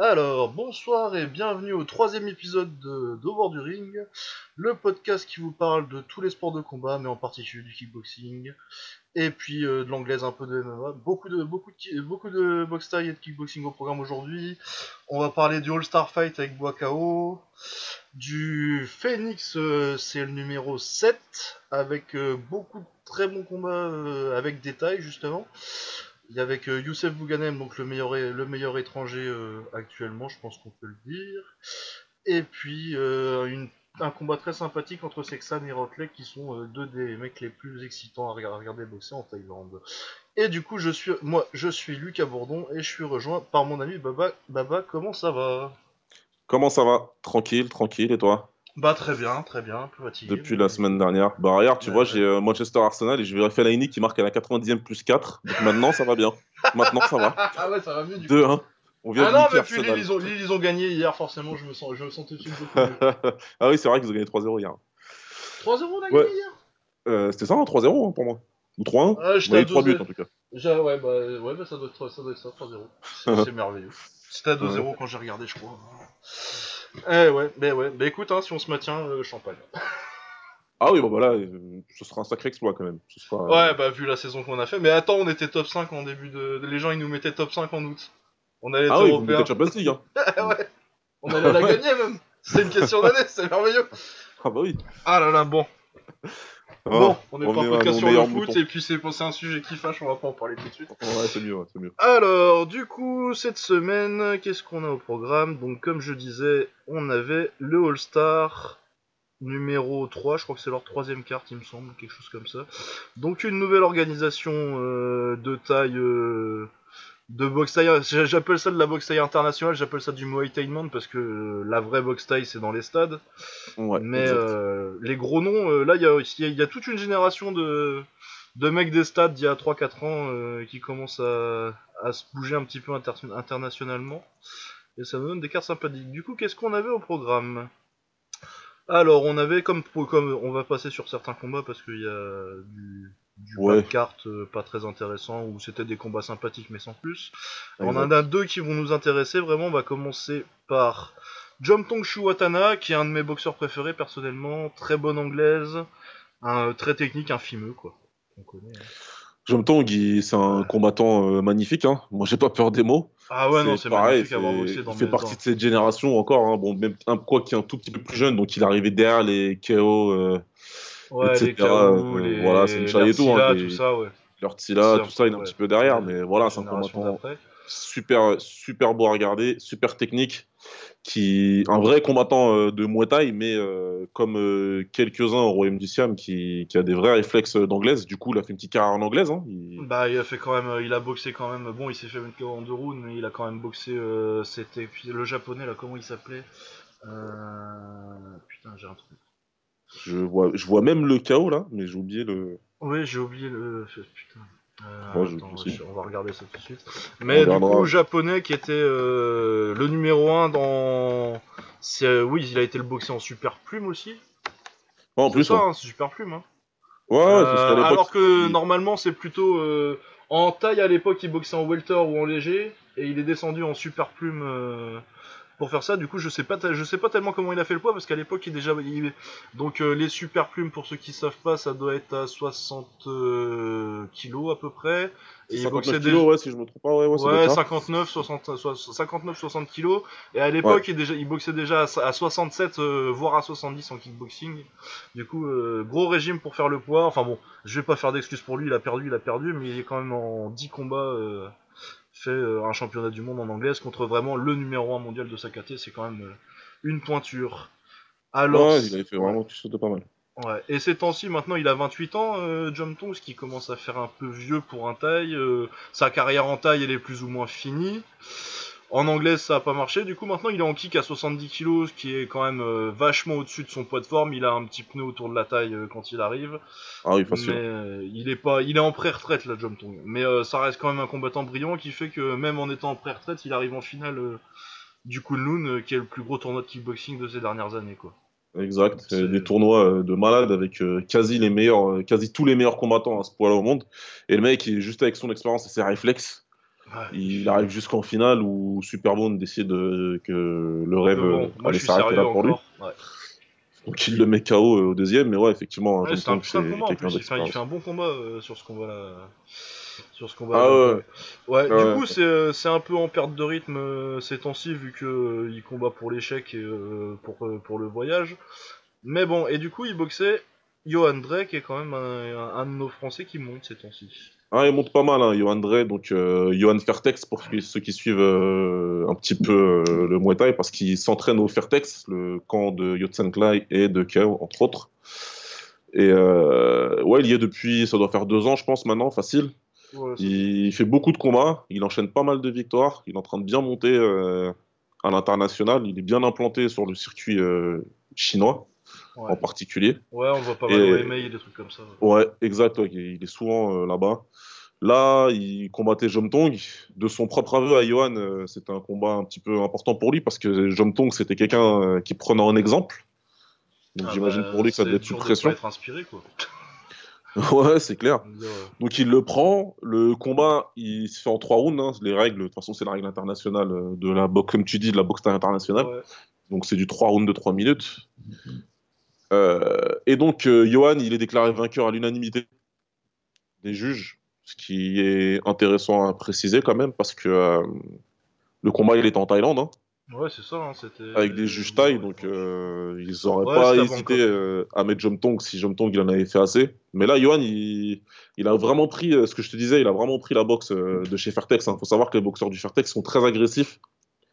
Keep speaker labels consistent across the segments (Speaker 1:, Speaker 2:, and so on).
Speaker 1: Alors, bonsoir et bienvenue au troisième épisode de Ring, le podcast qui vous parle de tous les sports de combat, mais en particulier du kickboxing, et puis euh, de l'anglaise, un peu de MMA. Beaucoup de, beaucoup de, beaucoup de box taille et de kickboxing au programme aujourd'hui. On va parler du All-Star Fight avec Boakao, du Phoenix, euh, c'est le numéro 7, avec euh, beaucoup de très bons combats avec détail justement. Il y a avec Youssef Bouganem, donc le meilleur, le meilleur étranger euh, actuellement, je pense qu'on peut le dire. Et puis euh, un combat très sympathique entre Sexan et Rotley, qui sont euh, deux des mecs les plus excitants à regarder boxer en Thaïlande. Et du coup, je suis, moi, je suis Lucas Bourdon et je suis rejoint par mon ami Baba. Baba, comment ça va?
Speaker 2: Comment ça va? Tranquille, tranquille, et toi?
Speaker 1: Bah très bien, très bien, un peu fatigué.
Speaker 2: Depuis
Speaker 1: mais-
Speaker 2: la semaine dernière. Bah regarde, tu
Speaker 1: Ouais,
Speaker 2: vois,
Speaker 1: ouais.
Speaker 2: j'ai euh, Manchester Arsenal et je vais Fellaini qui marque à la 90e plus 4. Donc maintenant, ça va bien. Maintenant, ça va.
Speaker 1: Ah ouais, ça va mieux du coup.
Speaker 2: 2-1. On vient
Speaker 1: Ah
Speaker 2: de
Speaker 1: non, mais puis Lille ils, ont, Lille, ils ont gagné hier, forcément, je me, sens, je me sens tout de suite beaucoup mieux.
Speaker 2: ah oui, c'est vrai qu'ils ont gagné 3-0 hier.
Speaker 1: 3-0 on a
Speaker 2: Ouais.
Speaker 1: gagné hier?
Speaker 2: Euh, C'était ça, hein, 3-0 hein, pour moi. Ou 3-1?
Speaker 1: Ah,
Speaker 2: Il
Speaker 1: j'étais
Speaker 2: y a
Speaker 1: à
Speaker 2: eu 3 buts
Speaker 1: 2-0.
Speaker 2: en tout cas.
Speaker 1: J'ai- Ouais, bah, ouais, bah ça, doit être, ça doit être ça, 3-0. C'est c'est merveilleux. C'était à 2-0 quand j'ai regardé, je crois. Eh ouais, bah ouais. Bah écoute, hein, si on se maintient, euh, champagne.
Speaker 2: Ah oui, bah voilà, euh, ce sera un sacré exploit quand même. Ce sera, euh,
Speaker 1: Ouais, bah vu la saison qu'on a fait. Mais attends, on était top 5 en début de. Les gens, ils nous mettaient top 5 en août. On allait être
Speaker 2: Ah oui, vous
Speaker 1: européen.
Speaker 2: mettez Champions League. Hein.
Speaker 1: ouais. On allait la gagner même. C'est une question d'année, c'est merveilleux.
Speaker 2: Ah bah oui.
Speaker 1: Ah là là, bon.
Speaker 2: Ah,
Speaker 1: Bon, on est pas un podcast sur le foot et puis c'est c'est un sujet qui fâche, on va pas en parler tout de suite.
Speaker 2: Ouais, c'est mieux, ouais, c'est mieux.
Speaker 1: Alors, du coup, cette semaine, qu'est-ce qu'on a au programme? Donc, comme je disais, on avait le All-Star numéro 3, je crois que c'est leur troisième carte, il me semble, quelque chose comme ça. Donc, une nouvelle organisation euh, de taille. euh, de boxe j'appelle ça de la boxe taille internationale, j'appelle ça du Muay Thai monde parce que euh, la vraie boxe taille c'est dans les stades.
Speaker 2: Ouais,
Speaker 1: Mais euh, les gros noms, euh, là, il y a, y a- il y a toute une génération de, de mecs des stades d'il y a 3-4 ans euh, qui commencent à, à se bouger un petit peu inter- internationalement. Et ça nous donne des cartes sympathiques. Du coup, qu'est-ce qu'on avait au programme? Alors, on avait, comme, comme on va passer sur certains combats parce qu'il y a du, du bas
Speaker 2: Ouais.
Speaker 1: de cartes euh, pas très intéressant où c'était des combats sympathiques mais sans plus. On en a deux qui vont nous intéresser vraiment. On va commencer par Jomtong Shuwatana, qui est un de mes boxeurs préférés personnellement. Très bonne anglaise, un, très technique, un fimeux quoi. On connaît. hein.
Speaker 2: Jomtong, il- c'est un combattant euh, magnifique. Hein. Moi, j'ai pas peur des mots.
Speaker 1: Ah ouais, non, c'est
Speaker 2: pareil,
Speaker 1: magnifique avoir boxé dans
Speaker 2: Il fait partie de cette génération encore. Hein. Bon, même un quoi qui est un tout petit peu plus jeune, donc il est arrivé derrière les KO, euh,
Speaker 1: Ouais,
Speaker 2: etc.,
Speaker 1: KO,
Speaker 2: euh,
Speaker 1: les,
Speaker 2: voilà, c'est et tout, hein,
Speaker 1: tout ça, ouais.
Speaker 2: leur Tila,
Speaker 1: C'est un
Speaker 2: tout ça, il est un petit peu derrière. Mais voilà, c'est un combattant super, super beau à regarder, super technique, qui un vrai combattant euh, de Muay Thai, mais euh, comme euh, quelques-uns au Royaume du Siam qui, qui a des vrais réflexes d'anglaise. Du coup, il a fait une petite carrière en anglaise. Hein. Il-
Speaker 1: Bah, il a fait quand même, il a boxé quand même. Bon, il s'est fait mettre en deux rounds, mais il a quand même boxé. euh, C'était le japonais là, comment il s'appelait? Putain, j'ai un truc.
Speaker 2: Je vois, je vois même le chaos là, mais j'ai oublié le.
Speaker 1: Oui, j'ai oublié le. Putain. Euh, attends, je- on va regarder ça tout de suite. Mais du
Speaker 2: regardera.
Speaker 1: coup, japonais qui était euh, le numéro 1 dans. euh, oui, il a été le boxer en super plume aussi.
Speaker 2: Ouais, en plus,
Speaker 1: ça,
Speaker 2: ouais.
Speaker 1: hein, c'est super plume. Hein.
Speaker 2: Ouais,
Speaker 1: alors que
Speaker 2: il-
Speaker 1: normalement, c'est plutôt. en taille à l'époque, il boxait en welter ou en léger. Et il est descendu en super plume. Pour faire ça. Du coup, je sais pas, je sais pas tellement comment il a fait le poids parce qu'à l'époque, il est déjà, il- donc euh, les super plumes pour ceux qui savent pas, ça doit être à 60 euh, kilos à peu près. Et il
Speaker 2: 59
Speaker 1: boxait
Speaker 2: kilos,
Speaker 1: déjà.
Speaker 2: ouais, si je me trompe pas, ouais, ouais,
Speaker 1: Ouais,
Speaker 2: être ça.
Speaker 1: 59, 60, so- 59, 60 kilos. Et à l'époque, il, déjà, il boxait déjà à, à 67, euh, voire à 70 en kickboxing. Du coup, euh, gros régime pour faire le poids. Enfin bon, je vais pas faire d'excuses pour lui, il a perdu, il a perdu, mais il est quand même en 10 combats euh, fait euh, un championnat du monde en anglaise contre vraiment le numéro 1 mondial de sa KT. C'est quand même euh, une pointure. Alors,
Speaker 2: Ouais, il avait fait vraiment quelque chose de pas mal.
Speaker 1: Ouais. Et ces temps-ci, maintenant, il a 28 ans, euh, John qui commence à faire un peu vieux pour un taille. euh, sa carrière en taille, elle est plus ou moins finie. En anglaise, ça a pas marché. Du coup, maintenant, il est en kick à 70 kg, ce qui est quand même euh, vachement au-dessus de son poids de forme. Il a un petit pneu autour de la taille euh, quand il arrive.
Speaker 2: Ah oui, facile.
Speaker 1: Mais euh, il est pas, il est en pré-retraite là, John Tong. Mais ça reste quand même un combattant brillant qui fait que même en étant en pré-retraite, il arrive en finale du Kunlun, qui est le plus gros tournoi de kickboxing de ces dernières années, quoi.
Speaker 2: Exact.
Speaker 1: C'est-
Speaker 2: Des tournois de malades avec quasi les meilleurs, quasi tous les meilleurs combattants à ce poids-là au monde. Et le mec, juste avec son expérience et ses réflexes.
Speaker 1: Ouais.
Speaker 2: Il arrive jusqu'en finale où Superbone décide euh, que le rêve
Speaker 1: bon,
Speaker 2: euh,
Speaker 1: moi
Speaker 2: allait s'arrêter là pour lui.
Speaker 1: Ouais.
Speaker 2: Donc il le met KO euh, au deuxième, mais ouais, effectivement,
Speaker 1: Ouais,
Speaker 2: Jom
Speaker 1: c'est un
Speaker 2: Tong,
Speaker 1: putain de
Speaker 2: c'est
Speaker 1: combat en
Speaker 2: quelqu'un
Speaker 1: plus. Il fait, il fait
Speaker 2: d'expérience.
Speaker 1: un bon combat euh, sur ce combat-là. Sur ce combat.
Speaker 2: Ah ouais,
Speaker 1: ouais,
Speaker 2: Ouais,
Speaker 1: du
Speaker 2: ouais.
Speaker 1: coup, c'est c'est un peu en perte de rythme euh, ces temps-ci, vu que euh, il combat pour l'échec et pour, pour le voyage. Mais bon, et du coup, il boxait Johan Drake, qui est quand même un, un- un de nos Français qui monte ces temps-ci.
Speaker 2: Ah, il monte pas mal, hein, Johan Drey, donc euh, Johan Fairtex pour ceux qui- suivent euh, un petit peu euh, le Muay Thai, parce qu'il s'entraîne au Fairtex, le camp de Yotsen Klai et de KO, entre autres. Et ouais, il y est depuis, ça doit faire deux ans, je pense, maintenant, facile.
Speaker 1: Ouais,
Speaker 2: Il fait beaucoup de combats, il enchaîne pas mal de victoires, il est en train de bien monter à l'international, il est bien implanté sur le circuit chinois
Speaker 1: ouais.
Speaker 2: en particulier.
Speaker 1: Ouais, on voit pas mal au et des trucs comme ça.
Speaker 2: Ouais, exact, ouais, il est souvent euh, là-bas. Là, il combattait Jomtong. De son propre aveu à Johan, euh, c'était un combat un petit peu important pour lui parce que Jomtong, c'était quelqu'un euh, qui prenait un exemple. Donc
Speaker 1: Ah
Speaker 2: j'imagine
Speaker 1: bah,
Speaker 2: pour lui que ça devait être
Speaker 1: de
Speaker 2: pression.
Speaker 1: être inspiré, quoi.
Speaker 2: ouais, c'est clair. Donc il le prend. Le combat, il se fait en trois rounds. hein. Les règles, de toute façon, c'est la règle internationale euh, de la boxe, comme tu dis, de la boxe internationale.
Speaker 1: ouais.
Speaker 2: Donc c'est du 3 rounds de 3 minutes. Euh, et donc euh, Johan, il est déclaré vainqueur à l'unanimité des juges, ce qui est intéressant à préciser quand même parce que euh, le combat il était en Thaïlande hein,
Speaker 1: Ouais, c'est ça, hein,
Speaker 2: avec des juges thaïs, donc euh, ils auraient
Speaker 1: Ouais,
Speaker 2: pas hésité euh, à mettre Jomtong si Jomtong il en avait fait assez. Mais là, Johan, il, il a vraiment pris ce que je te disais, il a vraiment pris la boxe de chez Fairtex. Il faut savoir que les boxeurs du Fairtex sont très agressifs.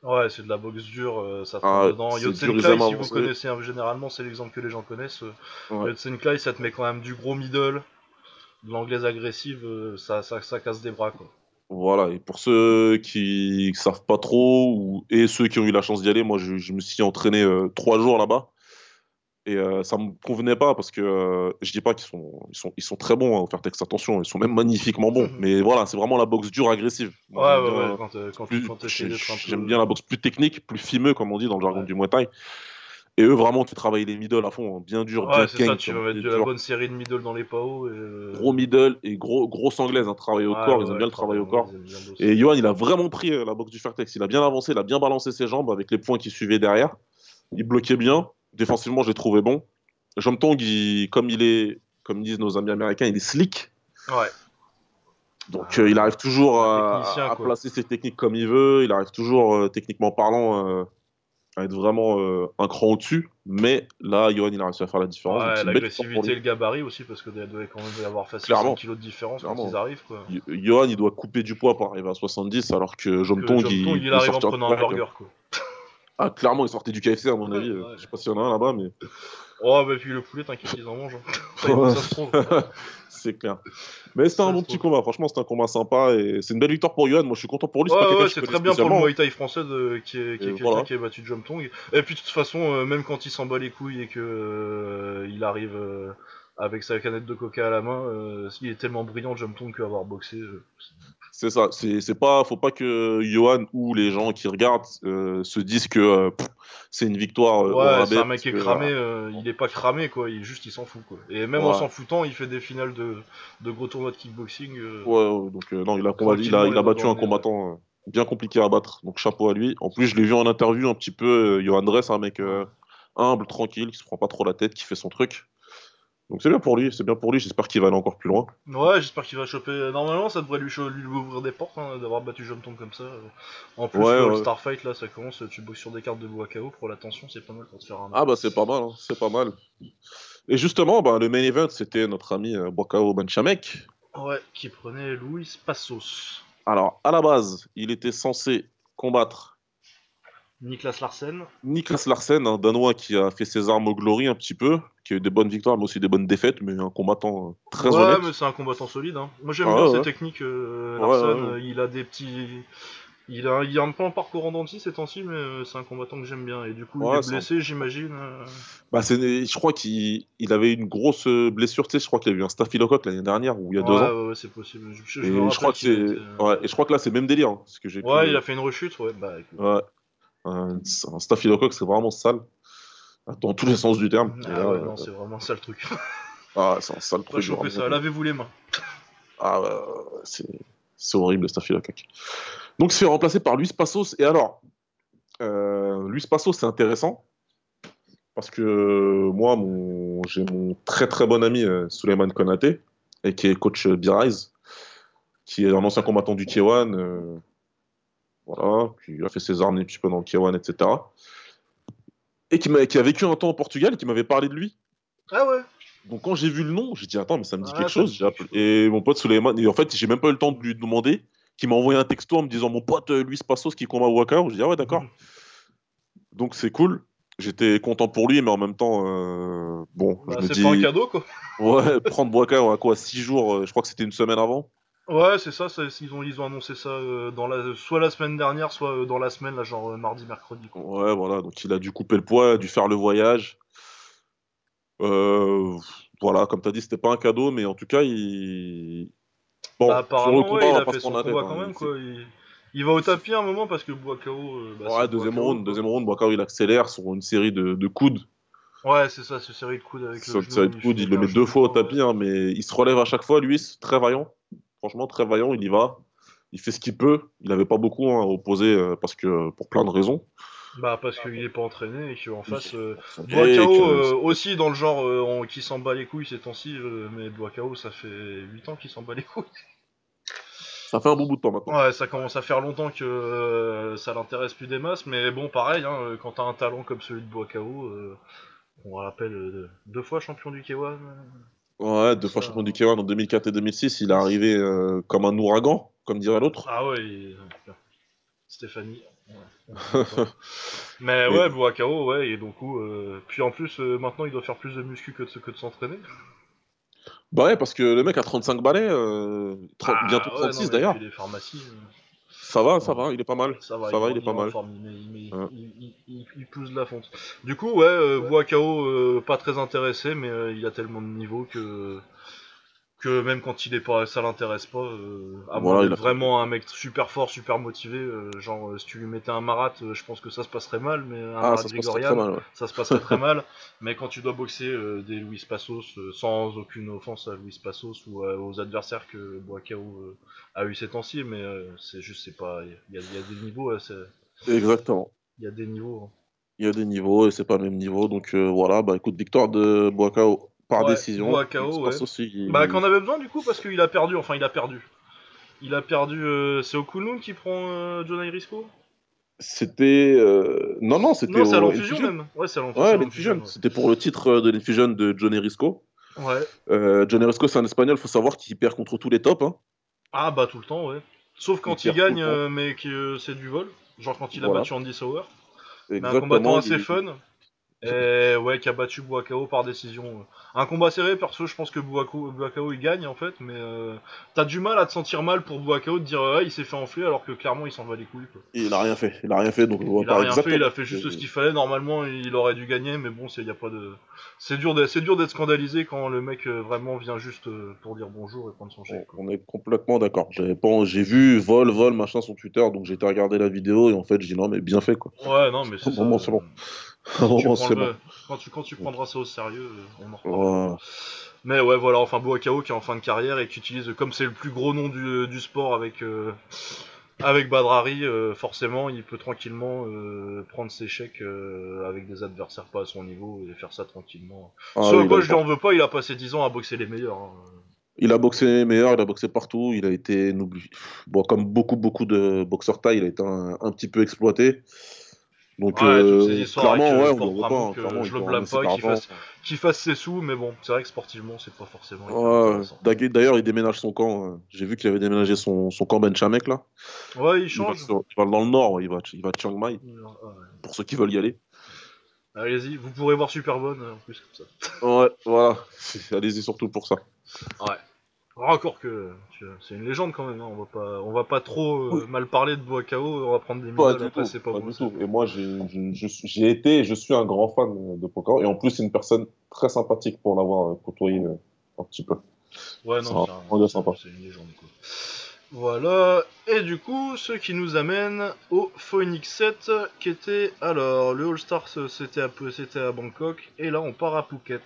Speaker 1: Ouais, c'est de la boxe dure, euh, ça
Speaker 2: Ah,
Speaker 1: rentre dedans. Yotsen Klai, si vous connaissez hein, généralement, c'est l'exemple que les gens connaissent. euh,
Speaker 2: Ouais.
Speaker 1: Yotsen Klai, ça te met quand même du gros middle, de l'anglaise agressive, euh, ça, ça, ça casse des bras, quoi.
Speaker 2: Voilà, et pour ceux qui savent pas trop, ou, et ceux qui ont eu la chance d'y aller, moi je, je me suis entraîné euh, trois jours là-bas, et euh, ça me convenait pas parce que euh, je dis pas qu'ils sont, ils sont, ils sont très bons hein, au Fairtex, attention, ils sont même magnifiquement bons, mais voilà, c'est vraiment la boxe dure, agressive.
Speaker 1: Ouais,
Speaker 2: j'aime
Speaker 1: ouais,
Speaker 2: bien,
Speaker 1: ouais, quand, euh, quand,
Speaker 2: plus-
Speaker 1: peu.
Speaker 2: j'aime bien la boxe plus technique, plus fimeux, comme on dit dans le jargon
Speaker 1: Ouais.
Speaker 2: du Muay Thai, et eux vraiment, tu travailles les middle à fond, hein, bien dur, bien
Speaker 1: c'est ça, tu vas mettre de la bonne série de middle dans les PAO. Et, euh,
Speaker 2: gros middle et gros, grosse anglaise, hein, travail au
Speaker 1: ouais,
Speaker 2: corps,
Speaker 1: ouais,
Speaker 2: ils aiment bien le travail au corps. Et Johan, il a vraiment pris euh, la boxe du Fairtex. Il a bien avancé, il a bien balancé ses jambes avec les points qui suivaient derrière. Il bloquait bien. Défensivement, je l'ai trouvé bon. Jomtong, il, comme il est, comme disent nos amis américains, il est slick.
Speaker 1: Ouais,
Speaker 2: Donc euh, il arrive toujours à, placer ses techniques comme il veut. Il arrive toujours, euh, techniquement parlant, euh, à être vraiment un cran au-dessus. Mais là, Johan, il a réussi à faire la différence.
Speaker 1: Ouais l'agressivité et le gabarit aussi, parce que il devait quand même y avoir facile
Speaker 2: Clairement.
Speaker 1: 5 kilos de différence
Speaker 2: Clairement.
Speaker 1: quand ils arrivent, quoi.
Speaker 2: Johan, il doit couper du poids pour arriver à 70, alors que Jomtong,
Speaker 1: Jom
Speaker 2: il,
Speaker 1: Tong, il
Speaker 2: peut
Speaker 1: arrive en prenant un burger, quoi.
Speaker 2: Ah, clairement, il sortait du KFC, à mon avis. euh,
Speaker 1: Ouais.
Speaker 2: Je sais pas s'il y en a un là-bas, mais.
Speaker 1: Oh, bah, puis le poulet, t'inquiète, ils en mangent. hein.
Speaker 2: C'est clair. Mais c'était un bon petit combat, franchement, c'était un combat sympa et c'est une belle victoire pour Johan. Moi, je suis content pour lui. C'est
Speaker 1: Ouais, ouais, c'est très bien pour le. Muay Thai français de, qui est, qui est
Speaker 2: Et
Speaker 1: quelqu'un
Speaker 2: voilà.
Speaker 1: qui a battu Jom Tong. Et puis, de toute façon, euh, même quand il s'en bat les couilles et que euh, il arrive euh, avec sa canette de coca à la main, il est tellement brillant, Jom Tong, qu'avoir boxé.
Speaker 2: C'est ça. C'est pas, faut pas que Johan ou les gens qui regardent euh, se disent que euh, c'est une victoire euh,
Speaker 1: Ouais, c'est un mec qui est cramé, il est pas cramé quoi, il juste il s'en fout quoi. Et même
Speaker 2: Ouais.
Speaker 1: en s'en foutant, il fait des finales de, de gros tournois de kickboxing.
Speaker 2: Ouais, ouais, donc non, il a, combattu, il a, il a battu un combattant bien compliqué à battre, donc chapeau à lui. En plus, je l'ai vu en interview un petit peu, Johan Dress, un mec humble, tranquille, qui se prend pas trop la tête, qui fait son truc. Donc c'est bien pour lui, c'est bien pour lui, j'espère qu'il va aller encore plus loin.
Speaker 1: Ouais, j'espère qu'il va choper. Normalement, ça devrait lui, ouvrir des portes hein, d'avoir battu Jom Tong comme ça. En plus,
Speaker 2: Ouais,
Speaker 1: le
Speaker 2: ouais.
Speaker 1: All-Star Fight là, ça commence, tu boxes sur des cartes de bois KO pour l'attention, c'est pas mal pour te faire un.
Speaker 2: Ah bah c'est pas mal, hein, c'est pas mal. Et justement, bah, le main event, c'était notre ami euh, Bokao Benchamek.
Speaker 1: Ouais, qui prenait Luis Passos.
Speaker 2: Alors, à la base, il était censé combattre
Speaker 1: Niklas Larsen.
Speaker 2: Niklas Larsen, un Danois qui a fait ses armes au Glory un petit peu, qui a eu des bonnes victoires, mais aussi des bonnes défaites, mais un combattant euh, très
Speaker 1: ouais,
Speaker 2: honnête.
Speaker 1: mais c'est un combattant solide. Hein. Moi j'aime
Speaker 2: Ah,
Speaker 1: bien
Speaker 2: ouais,
Speaker 1: ses
Speaker 2: ouais.
Speaker 1: techniques. euh, euh, il a des petits. Il a, il a un peu un parcours en dents ces temps-ci, mais euh, c'est un combattant que j'aime bien. Et du coup, il est blessé, j'imagine.
Speaker 2: Bah, je crois qu'il il avait une grosse blessure, tu sais, je crois qu'il a eu un staphylocoque l'année dernière ou il y a deux ans.
Speaker 1: ouais, ouais, c'est possible. Je, je-
Speaker 2: Et je crois
Speaker 1: euh,
Speaker 2: ouais, et je crois que là c'est le même délire, hein, ce que pu.
Speaker 1: Ouais, il a fait une rechute, ouais. Bah écoute.
Speaker 2: un staphylocoque, c'est vraiment sale, dans tous les sens du terme.
Speaker 1: Ah
Speaker 2: là,
Speaker 1: ouais,
Speaker 2: euh,
Speaker 1: non, c'est vraiment ça le truc.
Speaker 2: ah, c'est un sale truc.
Speaker 1: choper ça, lavez-vous les mains.
Speaker 2: Ah, ouais, c'est, C'est horrible, staphylocoque. Donc, fait remplacer par Luis Passos. Et alors, euh, Luis Passos, c'est intéressant. Parce que moi, mon... j'ai mon très très bon ami euh, Suleiman Konaté, et qui est coach euh, B-Rise, qui est un ancien combattant du K1. euh, voilà, qui a fait ses armes un petit peu dans le K1, etc. Et qui, a vécu un temps au Portugal et qui m'avait parlé de lui.
Speaker 1: Ah ouais
Speaker 2: Donc quand j'ai vu le nom, j'ai dit attends, mais ça me dit
Speaker 1: Ah,
Speaker 2: quelque chose.
Speaker 1: dit
Speaker 2: J'ai Et mon pote Suleiman, et en fait, j'ai même pas eu le temps de lui demander, qui m'a envoyé un texto en me disant mon pote euh, Luis Passos qui combat Waka. Je dis ah ouais, d'accord. Donc c'est cool. J'étais content pour lui, mais en même temps, euh, bon,
Speaker 1: Bah,
Speaker 2: je me
Speaker 1: c'est pas un cadeau quoi.
Speaker 2: ouais, prendre Waka à quoi, 6 jours, euh, je crois que c'était une semaine avant.
Speaker 1: Ouais, c'est ça, ils, ont, ils ont annoncé ça euh, dans la, soit la semaine dernière, soit euh, dans la semaine, là, genre euh, mardi, mercredi. Quoi.
Speaker 2: Ouais, voilà, donc il a dû couper le poids, a dû faire le voyage. Euh, voilà, comme tu as dit, c'était pas un cadeau, mais en tout cas, il. Bon,
Speaker 1: bah,
Speaker 2: sur le
Speaker 1: apparemment,
Speaker 2: combat,
Speaker 1: ouais,
Speaker 2: on
Speaker 1: il
Speaker 2: va
Speaker 1: a
Speaker 2: pas
Speaker 1: fait
Speaker 2: se
Speaker 1: son
Speaker 2: prendre la
Speaker 1: combat
Speaker 2: tête.
Speaker 1: quand même, quoi. Il, il va au tapis un moment parce que Boakao. euh, bah,
Speaker 2: Ouais,
Speaker 1: c'est
Speaker 2: deuxième
Speaker 1: Boakao,
Speaker 2: round,
Speaker 1: quoi.
Speaker 2: deuxième round, Boakao il accélère sur une série de, de coudes.
Speaker 1: Ouais, c'est ça, c'est série de coudes avec
Speaker 2: Sur
Speaker 1: le
Speaker 2: une
Speaker 1: genou.
Speaker 2: série de coudes, il le met deux fois au tapis, hein, mais il se relève à chaque fois, lui, c'est très vaillant. Franchement, très vaillant, il y va. Il fait ce qu'il peut. Il n'avait pas beaucoup hein, à opposer euh, parce que, pour plein de raisons.
Speaker 1: Bah, parce qu'il est pas entraîné et qu'en face. euh, Boakao,
Speaker 2: que-
Speaker 1: euh, aussi dans le genre euh, en- qui s'en bat les couilles ces temps-ci, euh, mais Boakao, ça fait 8 ans qu'il s'en bat les couilles.
Speaker 2: Ça fait un bon bout de temps maintenant.
Speaker 1: Ouais, ça commence à faire longtemps que euh, ça l'intéresse plus des masses, mais bon, pareil, hein, quand t'as un talent comme celui de Boakao, euh, on rappelle euh, deux fois champion du K1.
Speaker 2: Ouais, deux fois champion du K1 en 2004 et 2006, il est arrivé euh, comme un ouragan, comme dirait l'autre.
Speaker 1: Ah ouais, il- Stéphanie. ouais. mais ouais, Boakao, ouais, et donc euh, puis en plus, euh, maintenant il doit faire plus de muscu que de, que de s'entraîner.
Speaker 2: Bah ouais, parce que le mec a 35 balais, euh, 30
Speaker 1: Ah,
Speaker 2: bientôt
Speaker 1: ouais, non,
Speaker 2: 36
Speaker 1: mais
Speaker 2: d'ailleurs.
Speaker 1: puis les pharmacies.
Speaker 2: Ça va, ça va, il est pas mal.
Speaker 1: Ça va,
Speaker 2: Ça va, il est
Speaker 1: est
Speaker 2: pas mal.
Speaker 1: forme, il, il,
Speaker 2: Ouais.
Speaker 1: il, il- il- il pousse de la fonte. Du coup, ouais, euh, Boakao, euh, pas très intéressé, mais euh, il a tellement de niveau que que même quand il est pas, ça l'intéresse pas. euh, à
Speaker 2: Voilà,
Speaker 1: moins
Speaker 2: a-
Speaker 1: vraiment un mec super fort, super motivé. euh, genre, euh, si tu lui mettais un marat, euh, je pense que ça se passerait mal, mais un
Speaker 2: Ah,
Speaker 1: marat
Speaker 2: ça se passe très,
Speaker 1: grégorian,
Speaker 2: très mal, ouais.
Speaker 1: ça se passerait très mal. Mais quand tu dois boxer des Luis Passos, sans aucune offense à Luis Passos ou aux adversaires que Boakao a eu ces temps-ci, mais c'est juste, c'est pas, il y, a- il y a des niveaux, c'est-
Speaker 2: Exactement.
Speaker 1: il y a des niveaux. hein.
Speaker 2: Il y a des niveaux et c'est pas le même niveau. Donc voilà, bah écoute, victoire de Boakao par
Speaker 1: Ouais,
Speaker 2: décision. Se
Speaker 1: ouais.
Speaker 2: passe aussi,
Speaker 1: Bah, qu'on avait besoin du coup, parce qu'il a perdu, enfin, il a perdu. Il a perdu, euh, c'est Okunun qui prend euh, John Irisco?
Speaker 2: C'était. euh, Non, non, c'était
Speaker 1: Non, c'est à
Speaker 2: au
Speaker 1: l'enfusion
Speaker 2: Infusion.
Speaker 1: même. Ouais, c'est à
Speaker 2: Ouais,
Speaker 1: à
Speaker 2: l'Infusion.
Speaker 1: l'enfusion.
Speaker 2: C'était pour le titre euh, de l'Infusion de Johnny Risco.
Speaker 1: Ouais. Ouais.
Speaker 2: Euh, Johnny Risco, c'est un espagnol, faut savoir qu'il perd contre tous les tops. hein.
Speaker 1: Ah, bah, tout le temps, ouais. Sauf quand
Speaker 2: Il
Speaker 1: gagne, mais que c'est du vol. Genre quand il a
Speaker 2: Voilà.
Speaker 1: battu Andy Sauer. Mais un
Speaker 2: Exactement.
Speaker 1: combattant assez
Speaker 2: il-
Speaker 1: fun. Et ouais, qui a battu Boakao par décision. Un combat serré, perso, je pense que Boakao il gagne en fait, mais euh, t'as du mal à te sentir mal pour Boakao de dire ouais, il s'est fait enfler alors que clairement il s'en va les couilles. Quoi.
Speaker 2: Il a rien fait. Il a rien fait, donc vois
Speaker 1: Il a rien fait, il a fait juste ce qu'il fallait. Normalement, il aurait dû gagner, mais bon, c'est y a pas de. C'est dur, d'être- c'est dur d'être scandalisé quand le mec euh, vraiment vient juste euh, pour dire bonjour et prendre son chèque.
Speaker 2: On est complètement d'accord. J'avais pas, j'ai vu vol, vol, machin sur Twitter, donc j'ai été regarder la vidéo et en fait, j'ai dit non, mais bien fait quoi.
Speaker 1: Ouais, non, mais c'est
Speaker 2: bon.
Speaker 1: Tu prends le-
Speaker 2: bon.
Speaker 1: quand, tu, quand tu prendras ça au sérieux, euh, on en reparlera.
Speaker 2: Ouais.
Speaker 1: Mais ouais, voilà, enfin Boakao qui est en fin de carrière et qui utilise, comme c'est le plus gros nom du, du sport avec, euh, avec Badrari, euh, forcément, il peut tranquillement euh, prendre ses chèques euh, avec des adversaires pas à son niveau et faire ça tranquillement.
Speaker 2: Ah
Speaker 1: Ce
Speaker 2: oui,
Speaker 1: quoi je lui en veux pas, il a passé 10 ans à boxer les meilleurs. hein.
Speaker 2: il a boxé meilleur, il a boxé partout, il a été Bon, comme beaucoup, beaucoup de boxeurs taille, il a été un, un petit peu exploité. Donc,
Speaker 1: Ouais,
Speaker 2: euh,
Speaker 1: histoires
Speaker 2: clairement, ouais, on veut pas. Clairement,
Speaker 1: je le blâme pas, qu'il fasse, ses sous, mais bon, c'est vrai que sportivement, c'est pas forcément
Speaker 2: Ouais, D'ailleurs, il déménage son camp. euh, J'ai vu qu'il avait déménagé son, son camp Benchamek là.
Speaker 1: Ouais, il
Speaker 2: Il va,
Speaker 1: change.
Speaker 2: sur- il va dans le nord, il va, il va à Chiang Mai, pour ceux qui veulent y aller.
Speaker 1: Allez-y, vous pourrez voir Superbonne euh, en plus comme ça.
Speaker 2: Ouais, voilà. Allez-y surtout pour ça.
Speaker 1: Ouais. Encore que c'est une légende quand même, hein. on va pas, on va pas trop euh, mal parler de Boakao, on va prendre des minutes après c'est pas,
Speaker 2: pas
Speaker 1: bon.
Speaker 2: du
Speaker 1: ça.
Speaker 2: tout. Et moi, j'ai été, et je suis un grand fan de Poker. Et en plus, c'est une personne très sympathique pour l'avoir euh, côtoyé euh, un petit peu.
Speaker 1: Ouais non, c'est un- une légende quoi. Voilà, et du coup, ce qui nous amène au Phoenix 7, qui était, alors, le All-Star c'était à, à Bangkok, et là on part à Phuket.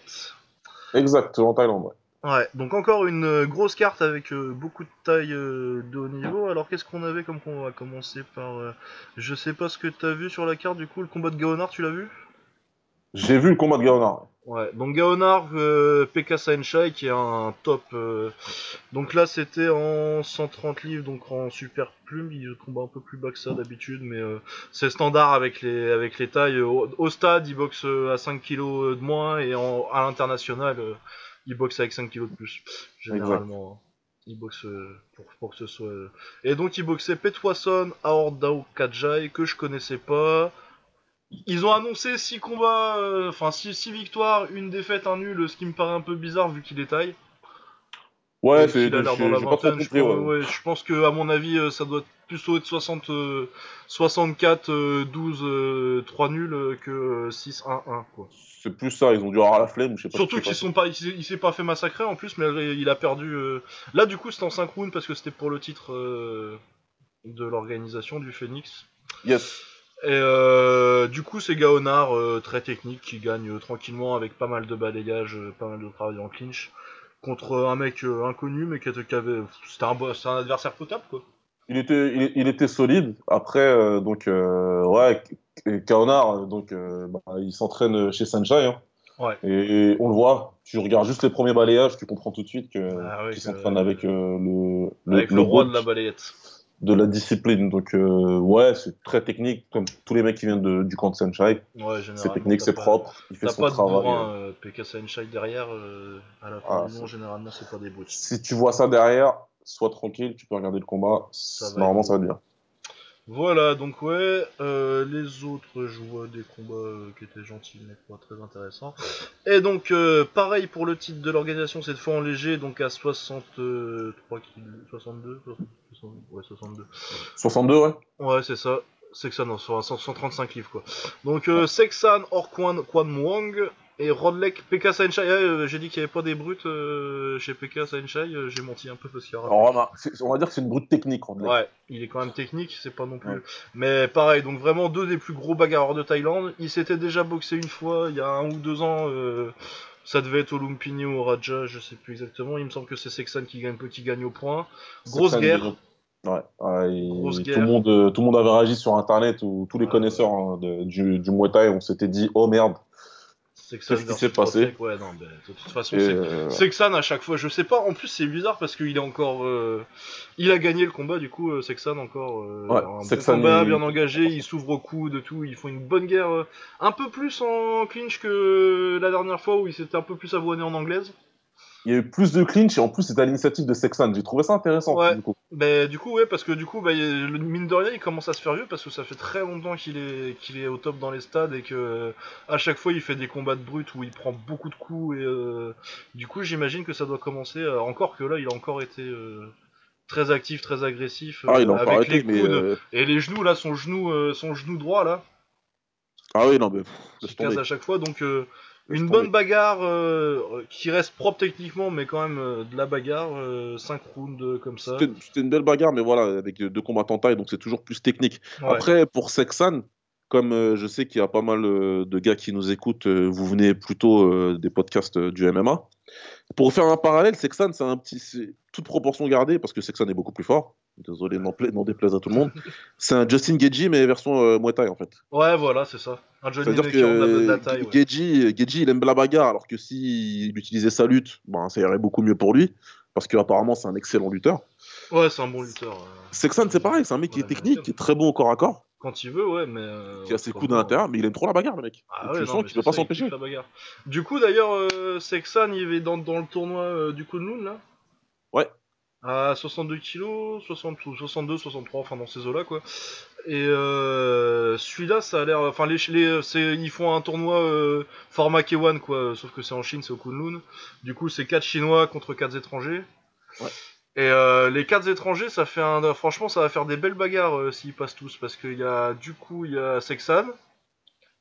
Speaker 2: Exact, en Thaïlande, ouais.
Speaker 1: Ouais, donc encore une euh, grosse carte avec euh, beaucoup de taille euh, de haut niveau. Alors qu'est-ce qu'on avait comme qu'on va commencer par... euh, je sais pas ce que t'as vu sur la carte du coup, le combat de Gaonar, tu l'as vu?
Speaker 2: J'ai vu le combat de Gaonar.
Speaker 1: Ouais, donc Gaonar, euh, PK Saenchai qui est un top. Donc là c'était en 130 livres, donc en super plume, il combat un peu plus bas que ça d'habitude, mais c'est standard avec les, avec les tailles. Au, au stade il boxe à 5 kilos de moins et en, à l'international il boxe avec 5 kilos de plus, généralement. Il boxe euh, pour, pour que ce soit... euh. Et donc il boxait Petwason, Aordao Kajai, que je connaissais pas. Ils ont annoncé 6 combats, euh, enfin 6 victoires, une défaite, un nul, ce qui me paraît un peu bizarre vu qu'il est taille.
Speaker 2: Ouais, c'est.
Speaker 1: qu'il a l'air
Speaker 2: j'ai-
Speaker 1: dans la vingtaine. Je,
Speaker 2: ouais.
Speaker 1: ouais, je pense que à mon avis, euh, ça doit être 60, euh, 64, euh, 12, euh, 3 nuls euh, que euh, 6, 1, 1 quoi.
Speaker 2: C'est plus ça, ils ont dû avoir la flemme, je sais pas
Speaker 1: Surtout
Speaker 2: ce qui
Speaker 1: qu'ils
Speaker 2: s'est
Speaker 1: sont pas, il s'est- pas fait massacrer en plus, mais il a perdu. euh, Là, du coup, c'était en 5 rounds parce que c'était pour le titre euh, de l'organisation du Phoenix.
Speaker 2: Yes.
Speaker 1: Et euh, du coup, c'est Gaonard, euh, très technique, qui gagne euh, tranquillement avec pas mal de balayage, pas mal de travail en clinch, contre un mec inconnu, mais qui, était- qui avait. C'était un, boss- c'était un adversaire potable, quoi.
Speaker 2: Il était, il, il était solide. Après, euh, donc, euh, ouais, Kaonar, euh, donc, euh, bah, il s'entraîne chez Sanchai. hein.
Speaker 1: Ouais.
Speaker 2: Et on le voit, tu regardes juste les premiers balayages, tu comprends tout de suite que,
Speaker 1: Ah
Speaker 2: qu'il s'entraîne avec le,
Speaker 1: avec le, roi de la balayette.
Speaker 2: de la discipline. Donc, ouais, c'est très technique, comme tous les mecs qui viennent de- du camp de Sanchai.
Speaker 1: Ouais,
Speaker 2: C'est technique, c'est propre, il fait son
Speaker 1: pas de
Speaker 2: travail.
Speaker 1: bourrin, PK Saenchai derrière, à la fin
Speaker 2: Ah,
Speaker 1: du nom,
Speaker 2: c'est-
Speaker 1: généralement, c'est pas des brutes.
Speaker 2: Si tu vois ça derrière, sois tranquille, tu peux regarder le combat. Normalement, ça va être bien.
Speaker 1: Voilà, donc ouais, euh, les autres, je vois des combats euh, qui étaient gentils, mais pas très intéressants. Et donc, euh, pareil pour le titre de l'organisation, cette fois en léger, donc à 63 kilos, 62, 60, ouais, 62.
Speaker 2: 62, ouais.
Speaker 1: Ouais, c'est ça. Sexan, non, sur 135 livres, quoi. Donc, Sexan, Orkwan, Kwan Wang et Rodlek, PK Saenchai. Ouais, euh, j'ai dit qu'il n'y avait pas des brutes euh, chez PK Saenchai, euh, j'ai menti un peu parce qu'il y aura.
Speaker 2: Alors, on, va, c'est- on va dire que c'est une brute technique.
Speaker 1: Ouais, il est quand même technique, c'est pas non plus.
Speaker 2: Ouais.
Speaker 1: Mais pareil, donc vraiment deux des plus gros bagarreurs de Thaïlande. Il s'était déjà boxé une fois, il y a un ou deux ans. euh, ça devait être au Lumpini ou au Raja, je sais plus exactement. Il me semble que c'est Sexan qui gagne, qui gagne au point. Grosse
Speaker 2: Sexan,
Speaker 1: guerre.
Speaker 2: Ouais, ouais, et
Speaker 1: Grosse
Speaker 2: tout,
Speaker 1: guerre.
Speaker 2: le monde, euh, tout le monde avait réagi sur internet où tous les connaisseurs hein, de- du, du Muay Thai, on s'était dit oh merde.
Speaker 1: Sexan
Speaker 2: Qu'est-ce qui s'est passé
Speaker 1: Rodlek, Ouais, non, ben, de toute façon, c'est.
Speaker 2: euh,
Speaker 1: Sexan à chaque fois, je sais pas. En plus, c'est bizarre parce qu'il est encore. euh, Il a gagné le combat, du coup, euh, Sexan encore. euh,
Speaker 2: Ouais,
Speaker 1: un bon combat,
Speaker 2: il-
Speaker 1: bien engagé, il s'ouvre au coude et tout. Ils font une bonne guerre. un peu plus en clinch que la dernière fois où il s'était un peu plus avoiné en anglaise.
Speaker 2: Il y a eu plus de clinch et en plus c'était à l'initiative de Sexan. J'ai trouvé ça intéressant.
Speaker 1: Ouais.
Speaker 2: Du coup.
Speaker 1: Ben, du coup, ouais, parce que du coup, bah, le mine de rien, il commence à se faire vieux parce que ça fait très longtemps qu'il est, qu'il est au top dans les stades et que à chaque fois il fait des combats de brut où il prend beaucoup de coups et euh, du coup, j'imagine que ça doit commencer. euh, encore que là, il a encore été euh, très actif, très agressif
Speaker 2: Ah, il
Speaker 1: avec
Speaker 2: arrêté,
Speaker 1: les
Speaker 2: mais.
Speaker 1: coudes et les genoux là, son genou, son genou droit là,
Speaker 2: Ah oui, non, mais pff, laisse
Speaker 1: casse à chaque fois. Donc une bonne bagarre euh, qui reste propre techniquement, mais quand même euh, de la bagarre, 5 rounds euh, comme ça.
Speaker 2: C'était une belle bagarre, mais voilà, avec deux combattants taille, donc c'est toujours plus technique.
Speaker 1: Ouais.
Speaker 2: Après, pour Sexan, comme je sais qu'il y a pas mal de gars qui nous écoutent, vous venez plutôt des podcasts du MMA. Pour faire un parallèle, Sexan, c'est un petit, c'est toute proportion gardée, parce que Sexan est beaucoup plus fort. Désolé, n'en pla- n'en déplaise à tout le monde. C'est un Justin Gagey, mais version euh, Muay Thai, en fait.
Speaker 1: Ouais, voilà, c'est ça. Un Johnny
Speaker 2: C'est-à-dire
Speaker 1: de la, de la
Speaker 2: que
Speaker 1: taille. Ouais.
Speaker 2: Gagey, Gagey, il aime la bagarre, alors que s'il utilisait sa lutte, ben, ça irait beaucoup mieux pour lui, parce qu'apparemment, c'est un excellent lutteur.
Speaker 1: Ouais, c'est un bon lutteur. euh,
Speaker 2: Sexan, c'est pareil, c'est un mec qui est technique, qui est très bon au corps à corps,
Speaker 1: Quand il veut, ouais, mais. euh,
Speaker 2: qui a ses coups
Speaker 1: autrement,
Speaker 2: d'intérieur, mais il aime trop la bagarre, le mec.
Speaker 1: Ah ouais,
Speaker 2: tu
Speaker 1: non,
Speaker 2: sens qu'il peut pas s'empêcher.
Speaker 1: Du coup, d'ailleurs, euh, Sexan, il est dans, dans le tournoi euh, du Kunlun, là? À 62 kilos, 60, ou 62, 63, enfin dans ces eaux-là, quoi. Et euh, celui-là, ça a l'air. Enfin, les, les, ils font un tournoi euh, format K1, quoi. Sauf que c'est en Chine, c'est au Kunlun. Du coup, c'est 4 Chinois contre 4 étrangers.
Speaker 2: Ouais.
Speaker 1: Et euh, les 4 étrangers, ça fait un. Franchement, ça va faire des belles bagarres euh, s'ils passent tous. Parce qu'il y a, du coup, il y a Sexan.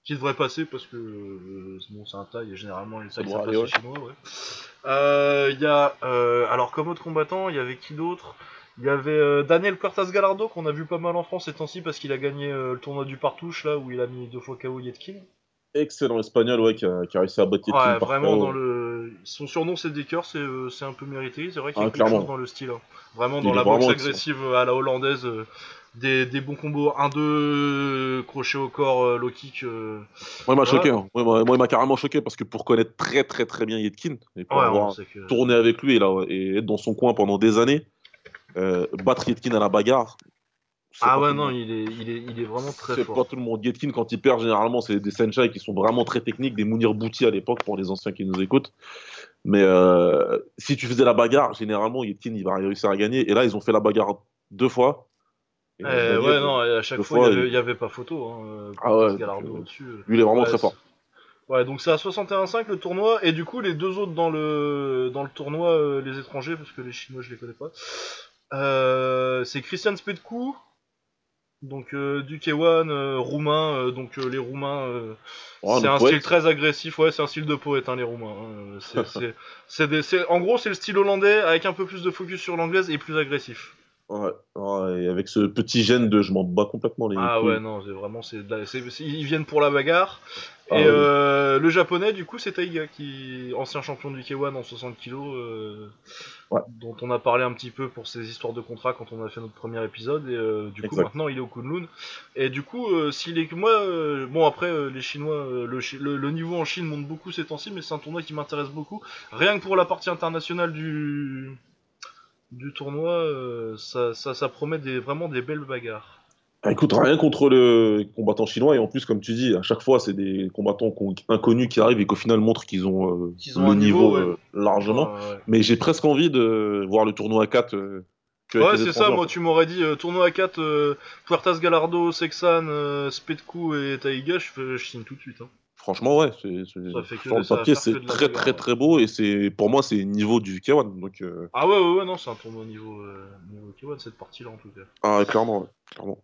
Speaker 1: Qui devrait passer parce que euh, bon, c'est un taille et généralement
Speaker 2: Ça
Speaker 1: tailles
Speaker 2: doit
Speaker 1: ça passe
Speaker 2: ouais.
Speaker 1: chinois. Ouais. Euh, Il y a euh, alors comme autre combattant, il y avait qui d'autre? Il y avait euh, Daniel Cortaz Galardo qu'on a vu pas mal en France ces temps-ci parce qu'il a gagné euh, le tournoi du Partouche là où il a mis deux fois KO Yetkin.
Speaker 2: Excellent espagnol ouais, qui, a, qui a réussi à battre Yetkin
Speaker 1: Ouais, vraiment dans le. Son surnom c'est Decker, c'est euh, c'est un peu mérité. C'est vrai qu'il y a
Speaker 2: Ah,
Speaker 1: quelque
Speaker 2: clairement.
Speaker 1: chose dans le style. hein. Vraiment dans
Speaker 2: est
Speaker 1: la boxe agressive euh, à la hollandaise. euh, des, des bons combos 1-2, crochet au corps, low kick. euh,
Speaker 2: Moi, il m'a choqué. hein. Moi, il m'a carrément choqué parce que pour connaître très, très, très bien Yetkin et pour
Speaker 1: Ouais,
Speaker 2: avoir
Speaker 1: que.
Speaker 2: tourné avec lui et, là, et être dans son coin pendant des années, euh, battre Yetkin à la bagarre,
Speaker 1: Ah ouais, non, il est, il est, il est vraiment très
Speaker 2: C'est
Speaker 1: fort.
Speaker 2: pas tout le monde. Yetkin, quand il perd, généralement, c'est des Senchai qui sont vraiment très techniques, des Mounir Bouti à l'époque, pour les anciens qui nous écoutent. Mais euh, si tu faisais la bagarre, généralement, Yetkin, il va réussir à gagner. Et là, ils ont fait la bagarre deux fois. Et
Speaker 1: Eh, ouais, non, et à chaque fois, il y
Speaker 2: fois,
Speaker 1: avait, pas photo. Hein,
Speaker 2: Ah ouais, euh, lui, il est vraiment
Speaker 1: Ouais,
Speaker 2: très fort.
Speaker 1: c'est- Ouais, donc c'est à 61,5 le tournoi, et du coup, les deux autres dans le, dans le tournoi, euh, les étrangers, parce que les Chinois, je les connais pas, euh, c'est Christian Spetku, donc euh, du K1, euh, roumain, euh, donc euh, les Roumains,
Speaker 2: Ouais,
Speaker 1: c'est un
Speaker 2: poète.
Speaker 1: style très agressif, ouais, c'est un style de poète, hein, les Roumains. hein, c'est- c'est- c'est des- c'est- en gros, c'est le style hollandais avec un peu plus de focus sur l'anglaise et plus agressif.
Speaker 2: Ouais, ouais, et avec ce petit gène de je m'en bats complètement les
Speaker 1: Ah
Speaker 2: couilles.
Speaker 1: ouais, non, c'est vraiment, c'est, de la- c'est- c'est- ils viennent pour la bagarre.
Speaker 2: Ah
Speaker 1: et
Speaker 2: oui.
Speaker 1: euh, le japonais, du coup, c'est Taiga, qui ancien champion du K1 en 60 kg, euh,
Speaker 2: Ouais.
Speaker 1: dont on a parlé un petit peu pour ses histoires de contrat quand on a fait notre premier épisode. Et euh, du coup, maintenant, il est au Kunlun. Et du coup, euh, s'il est que moi, euh, bon après, euh, les Chinois, euh, le, Chi- le- le niveau en Chine monte beaucoup ces temps-ci, mais c'est un tournoi qui m'intéresse beaucoup. Rien que pour la partie internationale du du tournoi, euh, ça, ça, ça promet des, vraiment des belles bagarres.
Speaker 2: Ah, écoute, rien contre le combattant chinois, et en plus, comme tu dis, à chaque fois, c'est des combattants inconnus qui arrivent et qu'au final montrent qu'ils ont, euh,
Speaker 1: ont
Speaker 2: le
Speaker 1: niveau,
Speaker 2: niveau,
Speaker 1: ouais.
Speaker 2: euh, largement.
Speaker 1: Ouais.
Speaker 2: Mais j'ai presque envie de voir le tournoi à 4 euh,
Speaker 1: Ouais, c'est ça, moi tu m'aurais dit euh, tournoi à 4, euh, Puertas Gallardo, Sexan, Spetku et Taiga, je, signe tout de suite. Hein.
Speaker 2: Franchement, ouais, c'est, sur le papier, c'est très très très beau et c'est pour moi c'est niveau du K1 donc
Speaker 1: Ah ouais, ouais, ouais, non, c'est un tournoi au niveau, niveau K1 cette partie-là en tout cas.
Speaker 2: ah, clairement, ouais, clairement.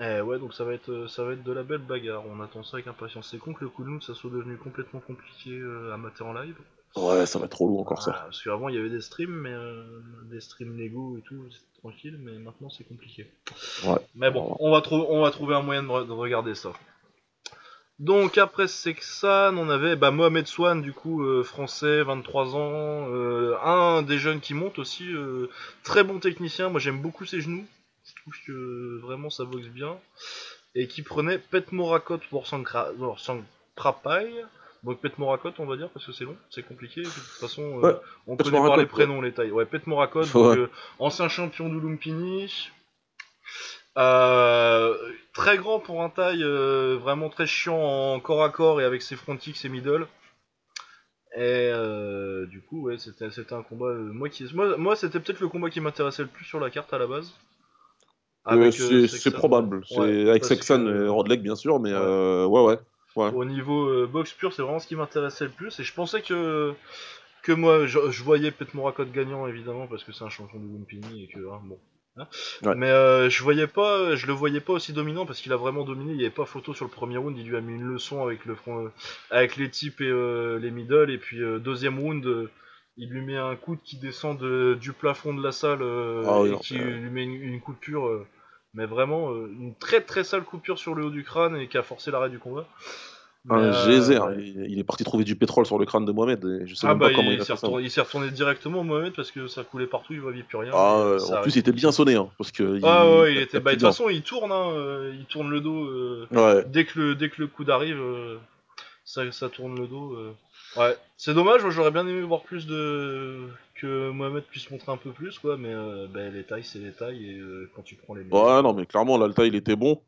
Speaker 1: Eh ouais, donc ça va être, euh, ça va être de la belle bagarre, on attend ça avec impatience. C'est con que le Kunlun ça soit devenu complètement compliqué euh, à mater en live.
Speaker 2: Ouais, ça va être trop lourd encore
Speaker 1: Ah,
Speaker 2: ça.
Speaker 1: Parce qu'avant il y avait des streams, mais euh, des streams légaux et tout, c'était tranquille, mais maintenant c'est compliqué.
Speaker 2: Ouais.
Speaker 1: Mais bon, on va, on va trouver un moyen de, re- de regarder ça. Donc après Sexan, on avait bah, Mohamed Swan, du coup, euh, français, 23 ans, euh, un des jeunes qui monte aussi, très bon technicien, moi j'aime beaucoup ses genoux, je trouve que vraiment ça boxe bien, et qui prenait Pet Morakot pour Sankrapai, donc Pet Morakot on va dire, parce que c'est long, c'est compliqué, de toute façon euh, on
Speaker 2: Pet
Speaker 1: connaît par
Speaker 2: Morakot,
Speaker 1: les prénoms les tailles. Ouais, Pet Morakot, donc euh, ancien champion du Lumpini, euh, très grand pour un taille, vraiment très chiant en corps à corps et avec ses front kicks et middle. Et du coup, ouais, c'était un combat. moi, qui, moi, moi c'était peut-être le combat qui m'intéressait le plus sur la carte à la base.
Speaker 2: Euh,
Speaker 1: euh,
Speaker 2: c'est, c'est probable,
Speaker 1: Ouais,
Speaker 2: avec Sexan
Speaker 1: que-
Speaker 2: et Rodlek bien sûr, mais
Speaker 1: Ouais.
Speaker 2: euh, ouais ouais. ouais.
Speaker 1: Au niveau euh, boxe pure, c'est vraiment ce qui m'intéressait le plus. Et je pensais que que moi, je, je voyais peut-être Morakot gagnant évidemment parce que c'est un champion du Lumpini et que hein, bon. hein. Mais euh, je voyais pas, je le voyais pas aussi dominant parce qu'il a vraiment dominé. Il y avait pas photo sur le premier round. Il lui a mis une leçon avec le front, euh, avec les types et euh, les middle. Et puis euh, deuxième round. euh, il lui met un coup qui descend de- du plafond de la salle euh,
Speaker 2: Ah
Speaker 1: et
Speaker 2: non,
Speaker 1: qui
Speaker 2: euh.
Speaker 1: lui met une, une coupure, euh, mais vraiment euh, une très très sale coupure sur le haut du crâne et qui a forcé l'arrêt du combat. Mais,
Speaker 2: Un
Speaker 1: euh,
Speaker 2: geyser, il, il est parti trouver du pétrole sur le crâne de Mohamed et je sais
Speaker 1: Ah
Speaker 2: même
Speaker 1: bah
Speaker 2: pas comment
Speaker 1: il, s'est retourné, retourné directement au Mohamed parce que ça coulait partout, il voyait plus rien.
Speaker 2: Ah, en plus, il était bien sonné, hein, parce que.
Speaker 1: Ah ouais, il était. Bah de toute façon, il tourne, hein, euh, il tourne le dos. euh,
Speaker 2: Ouais.
Speaker 1: dès que le dès que le coup d'arrive, ça, ça tourne le dos. Ouais, c'est dommage. Moi, j'aurais bien aimé voir plus de que Mohamed puisse montrer un peu plus, quoi. Mais euh, bah, les tailles, c'est les tailles et euh, quand tu prends les.
Speaker 2: Ouais, non, mais clairement, l'Alta, il était bon.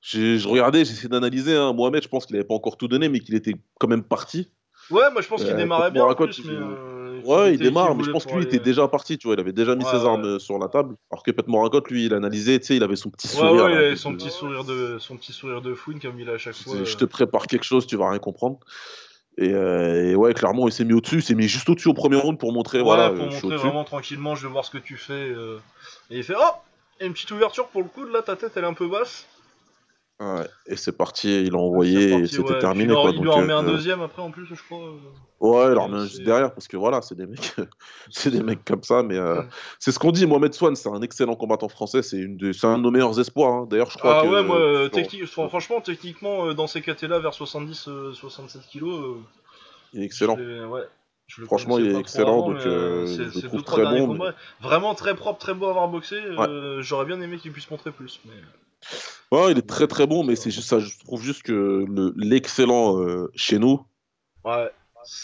Speaker 2: J'ai- Je regardais, j'essayais d'analyser. Hein. Mohamed, je pense qu'il avait pas encore tout donné, mais qu'il était quand même parti.
Speaker 1: Ouais, moi je pense qu'il
Speaker 2: Euh,
Speaker 1: démarrait bien en
Speaker 2: Morakot,
Speaker 1: plus,
Speaker 2: il-
Speaker 1: mais. euh, qu'il
Speaker 2: Ouais, il
Speaker 1: était-
Speaker 2: démarre,
Speaker 1: qu'il
Speaker 2: mais je
Speaker 1: voulait
Speaker 2: pense que
Speaker 1: pour
Speaker 2: lui, il
Speaker 1: aller-
Speaker 2: était déjà parti, tu vois. Il avait déjà mis
Speaker 1: Ouais,
Speaker 2: ses
Speaker 1: ouais.
Speaker 2: armes euh, sur la table. Alors que Pet Morakot, lui, il analysait, tu sais, il avait son petit
Speaker 1: Ouais,
Speaker 2: sourire.
Speaker 1: ouais, il
Speaker 2: là,
Speaker 1: avait
Speaker 2: de-
Speaker 1: son
Speaker 2: de-
Speaker 1: petit sourire de son petit sourire de fouine comme il a à chaque fois.
Speaker 2: Je
Speaker 1: euh.
Speaker 2: te prépare quelque chose, tu vas rien comprendre. Et, euh, et ouais, clairement, il s'est mis au-dessus. Il s'est mis juste au-dessus au premier round pour montrer,
Speaker 1: Ouais,
Speaker 2: voilà,
Speaker 1: pour
Speaker 2: euh,
Speaker 1: montrer vraiment tranquillement, je vais voir ce que tu fais. euh. Et il fait Oh Et une petite ouverture pour le coude, là, ta tête elle est un peu basse.
Speaker 2: Ouais, et c'est parti, il a envoyé,
Speaker 1: parti,
Speaker 2: et c'était
Speaker 1: ouais.
Speaker 2: terminé.
Speaker 1: Puis il, en-
Speaker 2: Quoi,
Speaker 1: il lui
Speaker 2: donc,
Speaker 1: en met un
Speaker 2: euh,
Speaker 1: deuxième après en plus, je crois. euh.
Speaker 2: Ouais, il en
Speaker 1: Et
Speaker 2: remet juste derrière, parce que voilà, c'est des mecs, c'est des mecs comme ça, mais euh,
Speaker 1: Ouais.
Speaker 2: c'est ce qu'on dit. Mohamed Swan, c'est un excellent combattant français, c'est une de- c'est un de nos meilleurs espoirs. hein. D'ailleurs, je crois
Speaker 1: Ah
Speaker 2: que.
Speaker 1: ouais, moi, euh, franchement, techniquement, euh, dans ces catés-là, vers 70-67 kilos, euh,
Speaker 2: Il est excellent.
Speaker 1: ouais, je
Speaker 2: Franchement, il est excellent,
Speaker 1: avant,
Speaker 2: donc,
Speaker 1: euh,
Speaker 2: euh, je le trouve très bon.
Speaker 1: Vraiment très propre, très beau à avoir boxé. euh, J'aurais bien aimé qu'il puisse montrer plus. Mais...
Speaker 2: Ouais, il est très très bon, mais c'est juste ça. Je trouve juste que le- l'excellent euh, chez nous
Speaker 1: Ouais.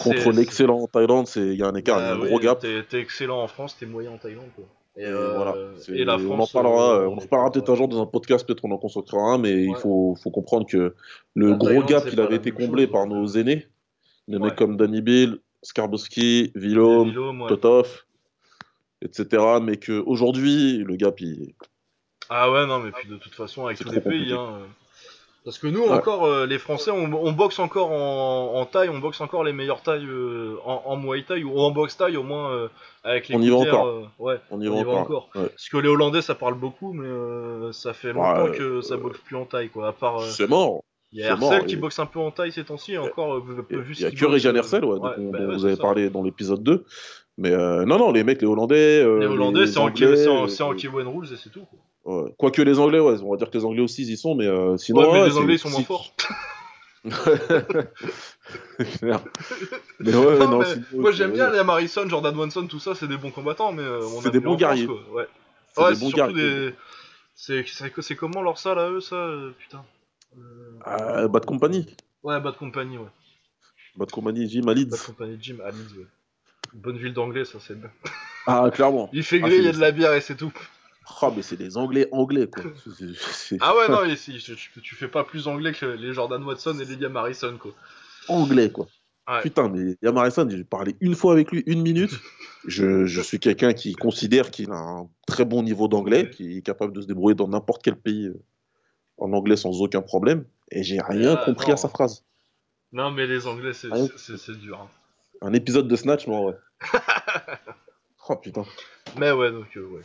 Speaker 2: contre l'excellent en Thaïlande, c'est il y a un écart, il y a
Speaker 1: Bah
Speaker 2: un gros gap.
Speaker 1: T'es excellent en France, t'es moyen en Thaïlande. Quoi. Et, euh,
Speaker 2: voilà.
Speaker 1: et la
Speaker 2: on en
Speaker 1: France.
Speaker 2: parlera,
Speaker 1: euh,
Speaker 2: on en reparlera peut-être un jour dans un podcast, peut-être on en consacrera un, mais il faut, faut comprendre que le gros
Speaker 1: Thaïlande,
Speaker 2: gap,
Speaker 1: c'est
Speaker 2: il
Speaker 1: pas
Speaker 2: avait été comblé
Speaker 1: chose,
Speaker 2: par
Speaker 1: donc,
Speaker 2: nos aînés, des
Speaker 1: Ouais.
Speaker 2: mecs comme Danny Bill, Skarbowski, Vilom. Totov, etc. Mais qu'aujourd'hui, le gap, il...
Speaker 1: Ah ouais, non, mais puis de toute façon, avec tous les pays. Hein, euh, parce que nous,
Speaker 2: Ouais.
Speaker 1: encore, euh, les Français, on, on boxe encore en, en taille, on boxe encore les meilleures tailles euh, en, en Muay Thai ou en boxe taille au moins euh, avec les
Speaker 2: On y va encore.
Speaker 1: euh, ouais,
Speaker 2: on y va encore. Ouais.
Speaker 1: Parce que les Hollandais, ça parle beaucoup, mais euh, ça fait longtemps
Speaker 2: Ouais,
Speaker 1: que ça boxe plus en taille, quoi. À part, euh,
Speaker 2: C'est mort.
Speaker 1: il y a Hercel
Speaker 2: mort,
Speaker 1: qui
Speaker 2: et-
Speaker 1: boxe un peu en taille ces temps-ci, encore,
Speaker 2: Il
Speaker 1: peu vu
Speaker 2: y a que
Speaker 1: euh,
Speaker 2: Hersel, ouais,
Speaker 1: ouais,
Speaker 2: dont,
Speaker 1: bah
Speaker 2: dont vous avez
Speaker 1: ça.
Speaker 2: parlé dans l'épisode 2. Mais euh, non, non, les mecs, les Hollandais. euh,
Speaker 1: Les Hollandais, c'est en, en, en K1 Rules et c'est tout. quoi.
Speaker 2: Ouais. Quoique les Anglais, ouais, on va dire que les Anglais aussi ils y sont, mais euh, sinon.
Speaker 1: ouais, mais
Speaker 2: ouais,
Speaker 1: les Anglais ils sont moins forts.
Speaker 2: Mais ouais,
Speaker 1: Non,
Speaker 2: non,
Speaker 1: mais
Speaker 2: sinon,
Speaker 1: moi j'aime bien les Harrison, Jordan Wanson, tout ça, c'est des bons combattants, mais euh, on
Speaker 2: C'est des bons
Speaker 1: France,
Speaker 2: guerriers.
Speaker 1: quoi. Ouais,
Speaker 2: C'est des
Speaker 1: c'est
Speaker 2: bons
Speaker 1: surtout
Speaker 2: guerriers.
Speaker 1: des. C'est c'est- c'est comment leur ça là, eux, ça euh, Putain. Euh,
Speaker 2: Euh, Bad Company.
Speaker 1: Ouais, Bad Company, ouais.
Speaker 2: Bad Company, Jim à Leeds.
Speaker 1: Bad Company Jim à Leeds, ouais. Bonne ville d'anglais, ça c'est bien.
Speaker 2: Ah, clairement.
Speaker 1: Il fait
Speaker 2: Ah,
Speaker 1: gris, il y a de la bière et c'est tout.
Speaker 2: Ah, mais c'est des Anglais anglais, quoi. C'est- c'est- C'est
Speaker 1: Ah ouais, non, si, tu, fais pas plus anglais que les Jordan Watson et les Liam Harrison, quoi.
Speaker 2: anglais, quoi.
Speaker 1: Ouais.
Speaker 2: Putain, mais Liam Harrison, j'ai parlé une fois avec lui, une minute. Je, je suis quelqu'un qui considère qu'il a un très bon niveau d'anglais,
Speaker 1: Ouais.
Speaker 2: qui est capable de se débrouiller dans n'importe quel pays euh, en anglais sans aucun problème. Et j'ai rien
Speaker 1: ah,
Speaker 2: compris
Speaker 1: non.
Speaker 2: à sa phrase.
Speaker 1: Non, mais les anglais, c'est dur. hein.
Speaker 2: Un épisode de Snatch, mais en vrai. oh putain.
Speaker 1: Mais ouais, donc, euh, ouais.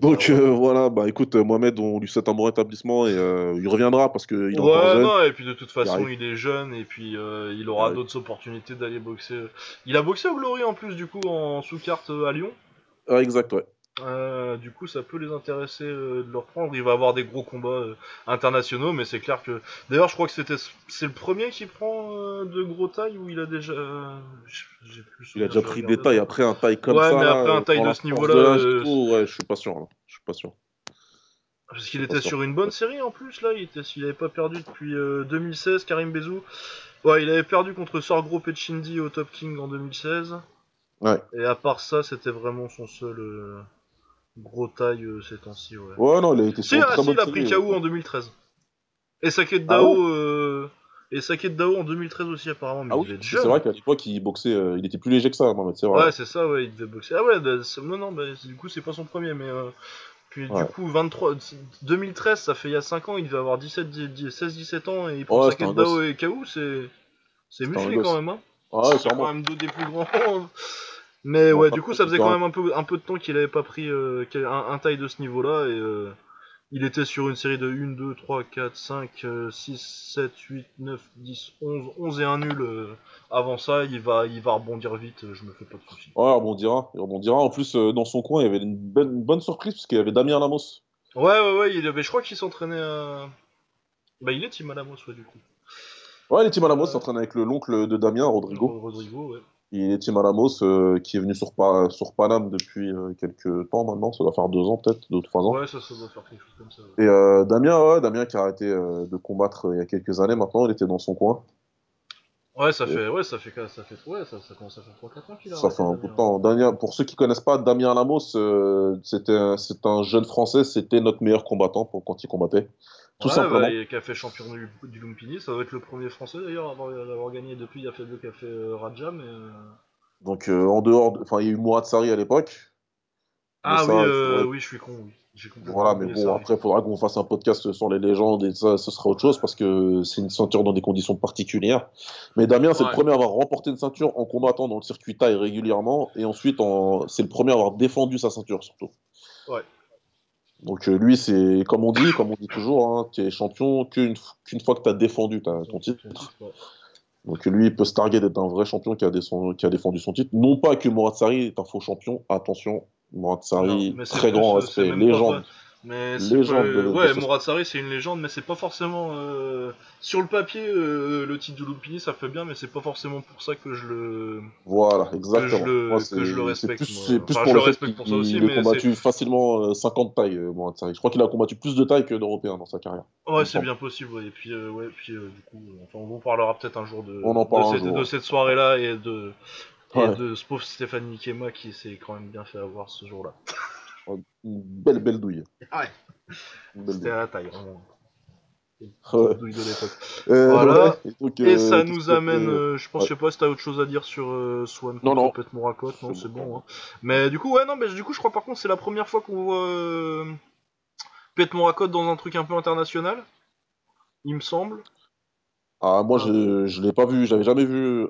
Speaker 2: Donc euh, voilà, bah écoute, euh, Mohamed, on lui souhaite un bon rétablissement et euh, il reviendra parce qu'il est encore
Speaker 1: Ouais,
Speaker 2: jeune.
Speaker 1: non, et puis de toute façon, il est jeune et puis euh, il aura
Speaker 2: Ouais.
Speaker 1: d'autres opportunités d'aller boxer. Il a boxé au Glory en plus, du coup, en sous-carte à Lyon?
Speaker 2: Ah, exact, ouais.
Speaker 1: Euh, du coup, ça peut les intéresser euh, de le reprendre. Il va avoir des gros combats euh, internationaux, mais c'est clair que. D'ailleurs, je crois que c'était c'est le premier qui prend de gros tailles ou il a déjà. plus
Speaker 2: Il a déjà pris des tailles. Après un taille comme
Speaker 1: Ouais,
Speaker 2: ça,
Speaker 1: mais
Speaker 2: là,
Speaker 1: après un taille de ce niveau-là,
Speaker 2: ouais, je suis pas sûr. là. Je suis pas sûr.
Speaker 1: Parce qu'il était sur une bonne série en plus là, il était, s'il avait pas perdu depuis euh, 2016, Karim Bezou. Ouais, il avait perdu contre Sorgro Petchindi au Top King en 2016.
Speaker 2: Ouais.
Speaker 1: Et à part ça, c'était vraiment son seul gros taille euh, ces temps-ci. Ouais.
Speaker 2: Ouais, non, il a été
Speaker 1: Si,
Speaker 2: sur une
Speaker 1: ah,
Speaker 2: très
Speaker 1: si, il a pris
Speaker 2: série,
Speaker 1: KO
Speaker 2: ouais.
Speaker 1: en 2013. Et Saket
Speaker 2: Ah
Speaker 1: Dao,
Speaker 2: ouais
Speaker 1: euh, et Saket Dao en 2013 aussi apparemment, mais
Speaker 2: Ah oui, c'est vrai qu'à l'époque, il boxait, euh, il était plus léger que ça, Mohamed, c'est vrai.
Speaker 1: Ouais, c'est ça, ouais, il devait boxer. Ah ouais, bah, non, non, bah, du coup, c'est pas son premier, mais. euh, Puis
Speaker 2: Ouais.
Speaker 1: du coup, 23, 2013, ça fait il y a 5 ans, il devait avoir 17, 16-17 ans et il prend
Speaker 2: Ouais,
Speaker 1: Saket Dao et KO, c'est. C'est musclé quand même, hein.
Speaker 2: Ah ouais,
Speaker 1: C'est quand même deux des plus grands. Mais ouais, du coup, ça faisait quand même un peu, un peu de temps qu'il avait pas pris euh, un, un taille de ce niveau-là. Et euh, il était sur une série de 1, 2, 3, 4, 5, euh, 6, 7, 8, 9, 10, 11, 11 et un nul. euh, avant ça, il va, il va rebondir vite, euh, je me fais pas de soucis.
Speaker 2: Ouais, il rebondira. Il rebondira. En plus, dans son coin, il y avait une bonne, une bonne surprise, parce qu'il y avait Damien Lamos.
Speaker 1: Ouais, ouais, ouais, il avait, je crois qu'il s'entraînait à. Bah, il est Tim Alamos, ouais, du coup.
Speaker 2: Ouais, il est Tim Alamos,
Speaker 1: Ouais.
Speaker 2: s'entraîne avec le l'oncle de Damien, Rodrigo.
Speaker 1: Rodrigo, ouais.
Speaker 2: Il est Tim Alamos, euh, qui est venu sur, Pa- sur Paname depuis euh, quelques temps maintenant. Ça doit faire deux ans, peut-être, deux ou trois ans.
Speaker 1: Ouais, ça, ça doit faire quelque chose comme ça. ouais.
Speaker 2: Et euh, Damien, ouais, Damien qui a arrêté de combattre il y a quelques années maintenant, il était dans son coin.
Speaker 1: Ouais, ça fait, ouais, ça fait, ça fait, ouais, ça, ça commence à faire 3-4 ans qu'il a
Speaker 2: Ça fait un
Speaker 1: Damien.
Speaker 2: bout de temps. Damien, pour ceux qui connaissent pas, Damien Lamos, c'était un, c'est un jeune Français, c'était notre meilleur combattant pour, quand il combattait. Tout
Speaker 1: ouais,
Speaker 2: simplement.
Speaker 1: Bah, et fait champion du, du Lumpini, ça doit être le premier français d'ailleurs à avoir, à avoir gagné depuis. Il y a fait a fait euh, Raja, mais. euh,
Speaker 2: Donc euh, en dehors, de- enfin il y a eu Mourad Sari à l'époque. Mais
Speaker 1: Ah
Speaker 2: ça,
Speaker 1: oui, euh,
Speaker 2: faudrait-
Speaker 1: oui, je suis con, oui.
Speaker 2: Voilà, mais bon, après, il faudra qu'on fasse un podcast sur les légendes et ça, ce sera autre chose parce que c'est une ceinture dans des conditions particulières. Mais Damien, c'est
Speaker 1: Ouais.
Speaker 2: le premier à avoir remporté une ceinture en combattant dans le circuit taille régulièrement et ensuite, en... c'est le premier à avoir défendu sa ceinture surtout.
Speaker 1: Ouais.
Speaker 2: Donc euh, lui, c'est comme on dit, comme on dit toujours, hein, tu es champion qu'une qu'une fois que tu as défendu ton titre. Donc lui, il peut se targuer d'être un vrai champion qui a, descend- qui a défendu son titre. Non pas que Mourad Sarri est un faux champion, attention,
Speaker 1: Non, mais c'est
Speaker 2: très grand respect,
Speaker 1: pas
Speaker 2: légende.
Speaker 1: Mais
Speaker 2: Légende
Speaker 1: pas-
Speaker 2: de-
Speaker 1: ouais, Mourad Sarri c'est une légende, mais c'est pas forcément euh, sur le papier euh, le titre de Lumpini ça fait bien, mais c'est pas forcément pour ça que je le
Speaker 2: Voilà,
Speaker 1: que
Speaker 2: exactement.
Speaker 1: je le
Speaker 2: Moi,
Speaker 1: que je le
Speaker 2: c'est c'est
Speaker 1: respecte.
Speaker 2: plus, plus
Speaker 1: Enfin,
Speaker 2: pour
Speaker 1: je
Speaker 2: le fait
Speaker 1: respecte pour ça aussi,
Speaker 2: ait
Speaker 1: mais
Speaker 2: combattu facilement euh, 50 tailles, euh, Mourad Sarri. Je crois qu'il a combattu plus de tailles que d'Européens dans sa carrière. il
Speaker 1: ouais, c'est bien possible. Ouais. Et puis euh, ouais, puis du coup, enfin, on vous parlera peut-être un jour de
Speaker 2: On en
Speaker 1: de,
Speaker 2: parle un
Speaker 1: cette,
Speaker 2: jour.
Speaker 1: de cette soirée là et de et
Speaker 2: Ouais.
Speaker 1: de ce pauvre Stéphane Nikema qui s'est quand même bien fait avoir ce jour-là.
Speaker 2: Une belle, belle douille.
Speaker 1: Ouais.
Speaker 2: Une belle
Speaker 1: C'était à la taille, vraiment.
Speaker 2: Ouais.
Speaker 1: Douille de l'époque.
Speaker 2: Euh,
Speaker 1: Voilà.
Speaker 2: ouais. Et, donc,
Speaker 1: Et
Speaker 2: euh,
Speaker 1: ça nous amène, euh, je pense,
Speaker 2: Ouais.
Speaker 1: je sais pas si t'as autre chose à dire sur Swan
Speaker 2: Non, non.
Speaker 1: Pet Morakot, non,
Speaker 2: C'est bon.
Speaker 1: bon. hein. Mais du coup, ouais, non, mais du coup, je crois par contre c'est la première fois qu'on voit Pet Morakot dans un truc un peu international, il me semble.
Speaker 2: Ah, moi,
Speaker 1: Ah.
Speaker 2: je, je l'ai pas vu, j'avais jamais vu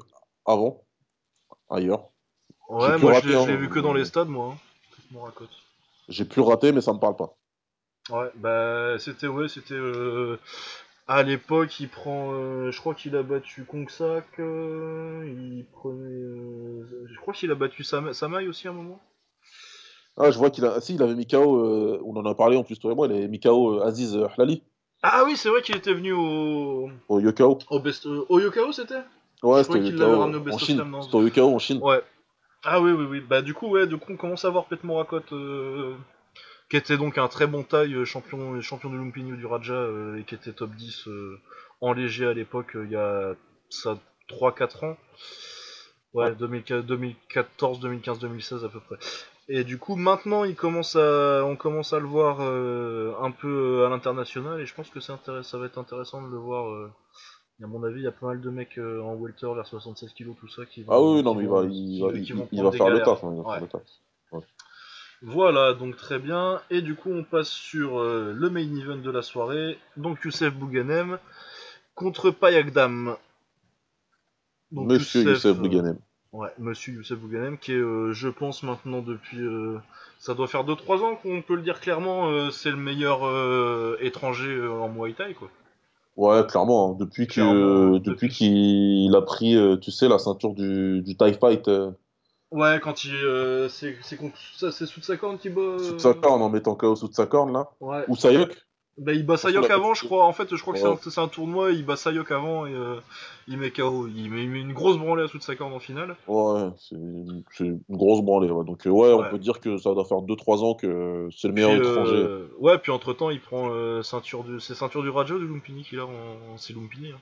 Speaker 2: avant, ailleurs.
Speaker 1: Ouais, moi je l'ai
Speaker 2: hein,
Speaker 1: vu que dans les stades, moi. hein, Morakot.
Speaker 2: J'ai pu rater, mais ça me parle pas.
Speaker 1: Ouais, bah c'était ouais, c'était euh, à l'époque, il prend, euh, je crois qu'il a battu Kongsak, euh, il prenait, euh, je crois qu'il a battu Sam- Samaï aussi à un moment.
Speaker 2: Ah, je vois qu'il a. Si, il avait mis KO, on en a parlé en plus, toi et moi, il avait mis KO Aziz Hlali
Speaker 1: Ah oui, c'est vrai qu'il était venu au,
Speaker 2: au Yokao.
Speaker 1: au best, au Yokao, c'était?
Speaker 2: Ouais, c'était au Yokao en Chine. C'était au Yokao en Chine.
Speaker 1: Ouais. Ah oui, oui, oui. Bah du coup, ouais, du coup, on commence à voir Pet Morakot, euh, qui était donc un très bon taille, euh, champion, champion de Lumpini du Raja, euh, et qui était top 10 euh, en léger à l'époque, il y a ça 3-4 ans. Ouais,
Speaker 2: Ouais.
Speaker 1: 2014, 2015, 2016 à peu près. Et du coup, maintenant, il commence à, on commence à le voir un peu à l'international, et je pense que c'est intéressant, ça va être intéressant de le voir. Euh, à mon avis, il y a pas mal de mecs euh, en welter vers 76 kg, tout ça, qui vont,
Speaker 2: Ah oui, non, mais il
Speaker 1: vont-
Speaker 2: va, il va,
Speaker 1: qui
Speaker 2: il-
Speaker 1: vont
Speaker 2: il
Speaker 1: prendre
Speaker 2: va
Speaker 1: des
Speaker 2: faire le taf. hein, il va faire
Speaker 1: Ouais.
Speaker 2: le taf.
Speaker 1: Voilà, donc très bien. Et du coup, on passe sur euh, le main event de la soirée. Donc Youssef Bouganem contre Payagdam. Donc,
Speaker 2: Monsieur Youssef
Speaker 1: euh,
Speaker 2: Bouganem.
Speaker 1: Ouais, monsieur Youssef Bouganem, qui est, euh, je pense, maintenant depuis. euh, ça doit faire 2-3 ans qu'on peut le dire clairement, euh, c'est le meilleur euh, étranger euh, en Muay Thai, quoi.
Speaker 2: Ouais, clairement. hein, depuis que,
Speaker 1: Clairement,
Speaker 2: depuis qu'il a pris, euh, tu sais, la ceinture du, du TIE Fight euh,
Speaker 1: Ouais, quand il. euh, c'est c'est contre- c'est sous de sa corne qui bat.
Speaker 2: de
Speaker 1: euh,
Speaker 2: sa corne, en mettant KO sous de sa corne, là.
Speaker 1: Ouais.
Speaker 2: Ou Sayok.
Speaker 1: Bah, il bat Sayok avant, je crois. En fait, je crois que c'est
Speaker 2: Ouais.
Speaker 1: un, c'est un tournoi, il bat Sayok avant et euh, il met KO. Il met, il met une grosse branlée à toute sa corde en finale.
Speaker 2: Ouais, c'est une, grosse branlée. Ouais. Donc, euh, ouais, on peut dire que ça doit faire 2-3 ans que c'est le
Speaker 1: Puis,
Speaker 2: meilleur étranger.
Speaker 1: euh, ouais, puis entre temps, il prend euh, ceinture du, c'est ceinture du Raja ou du Lumpini qu'il a en, c'est Lumpini. hein.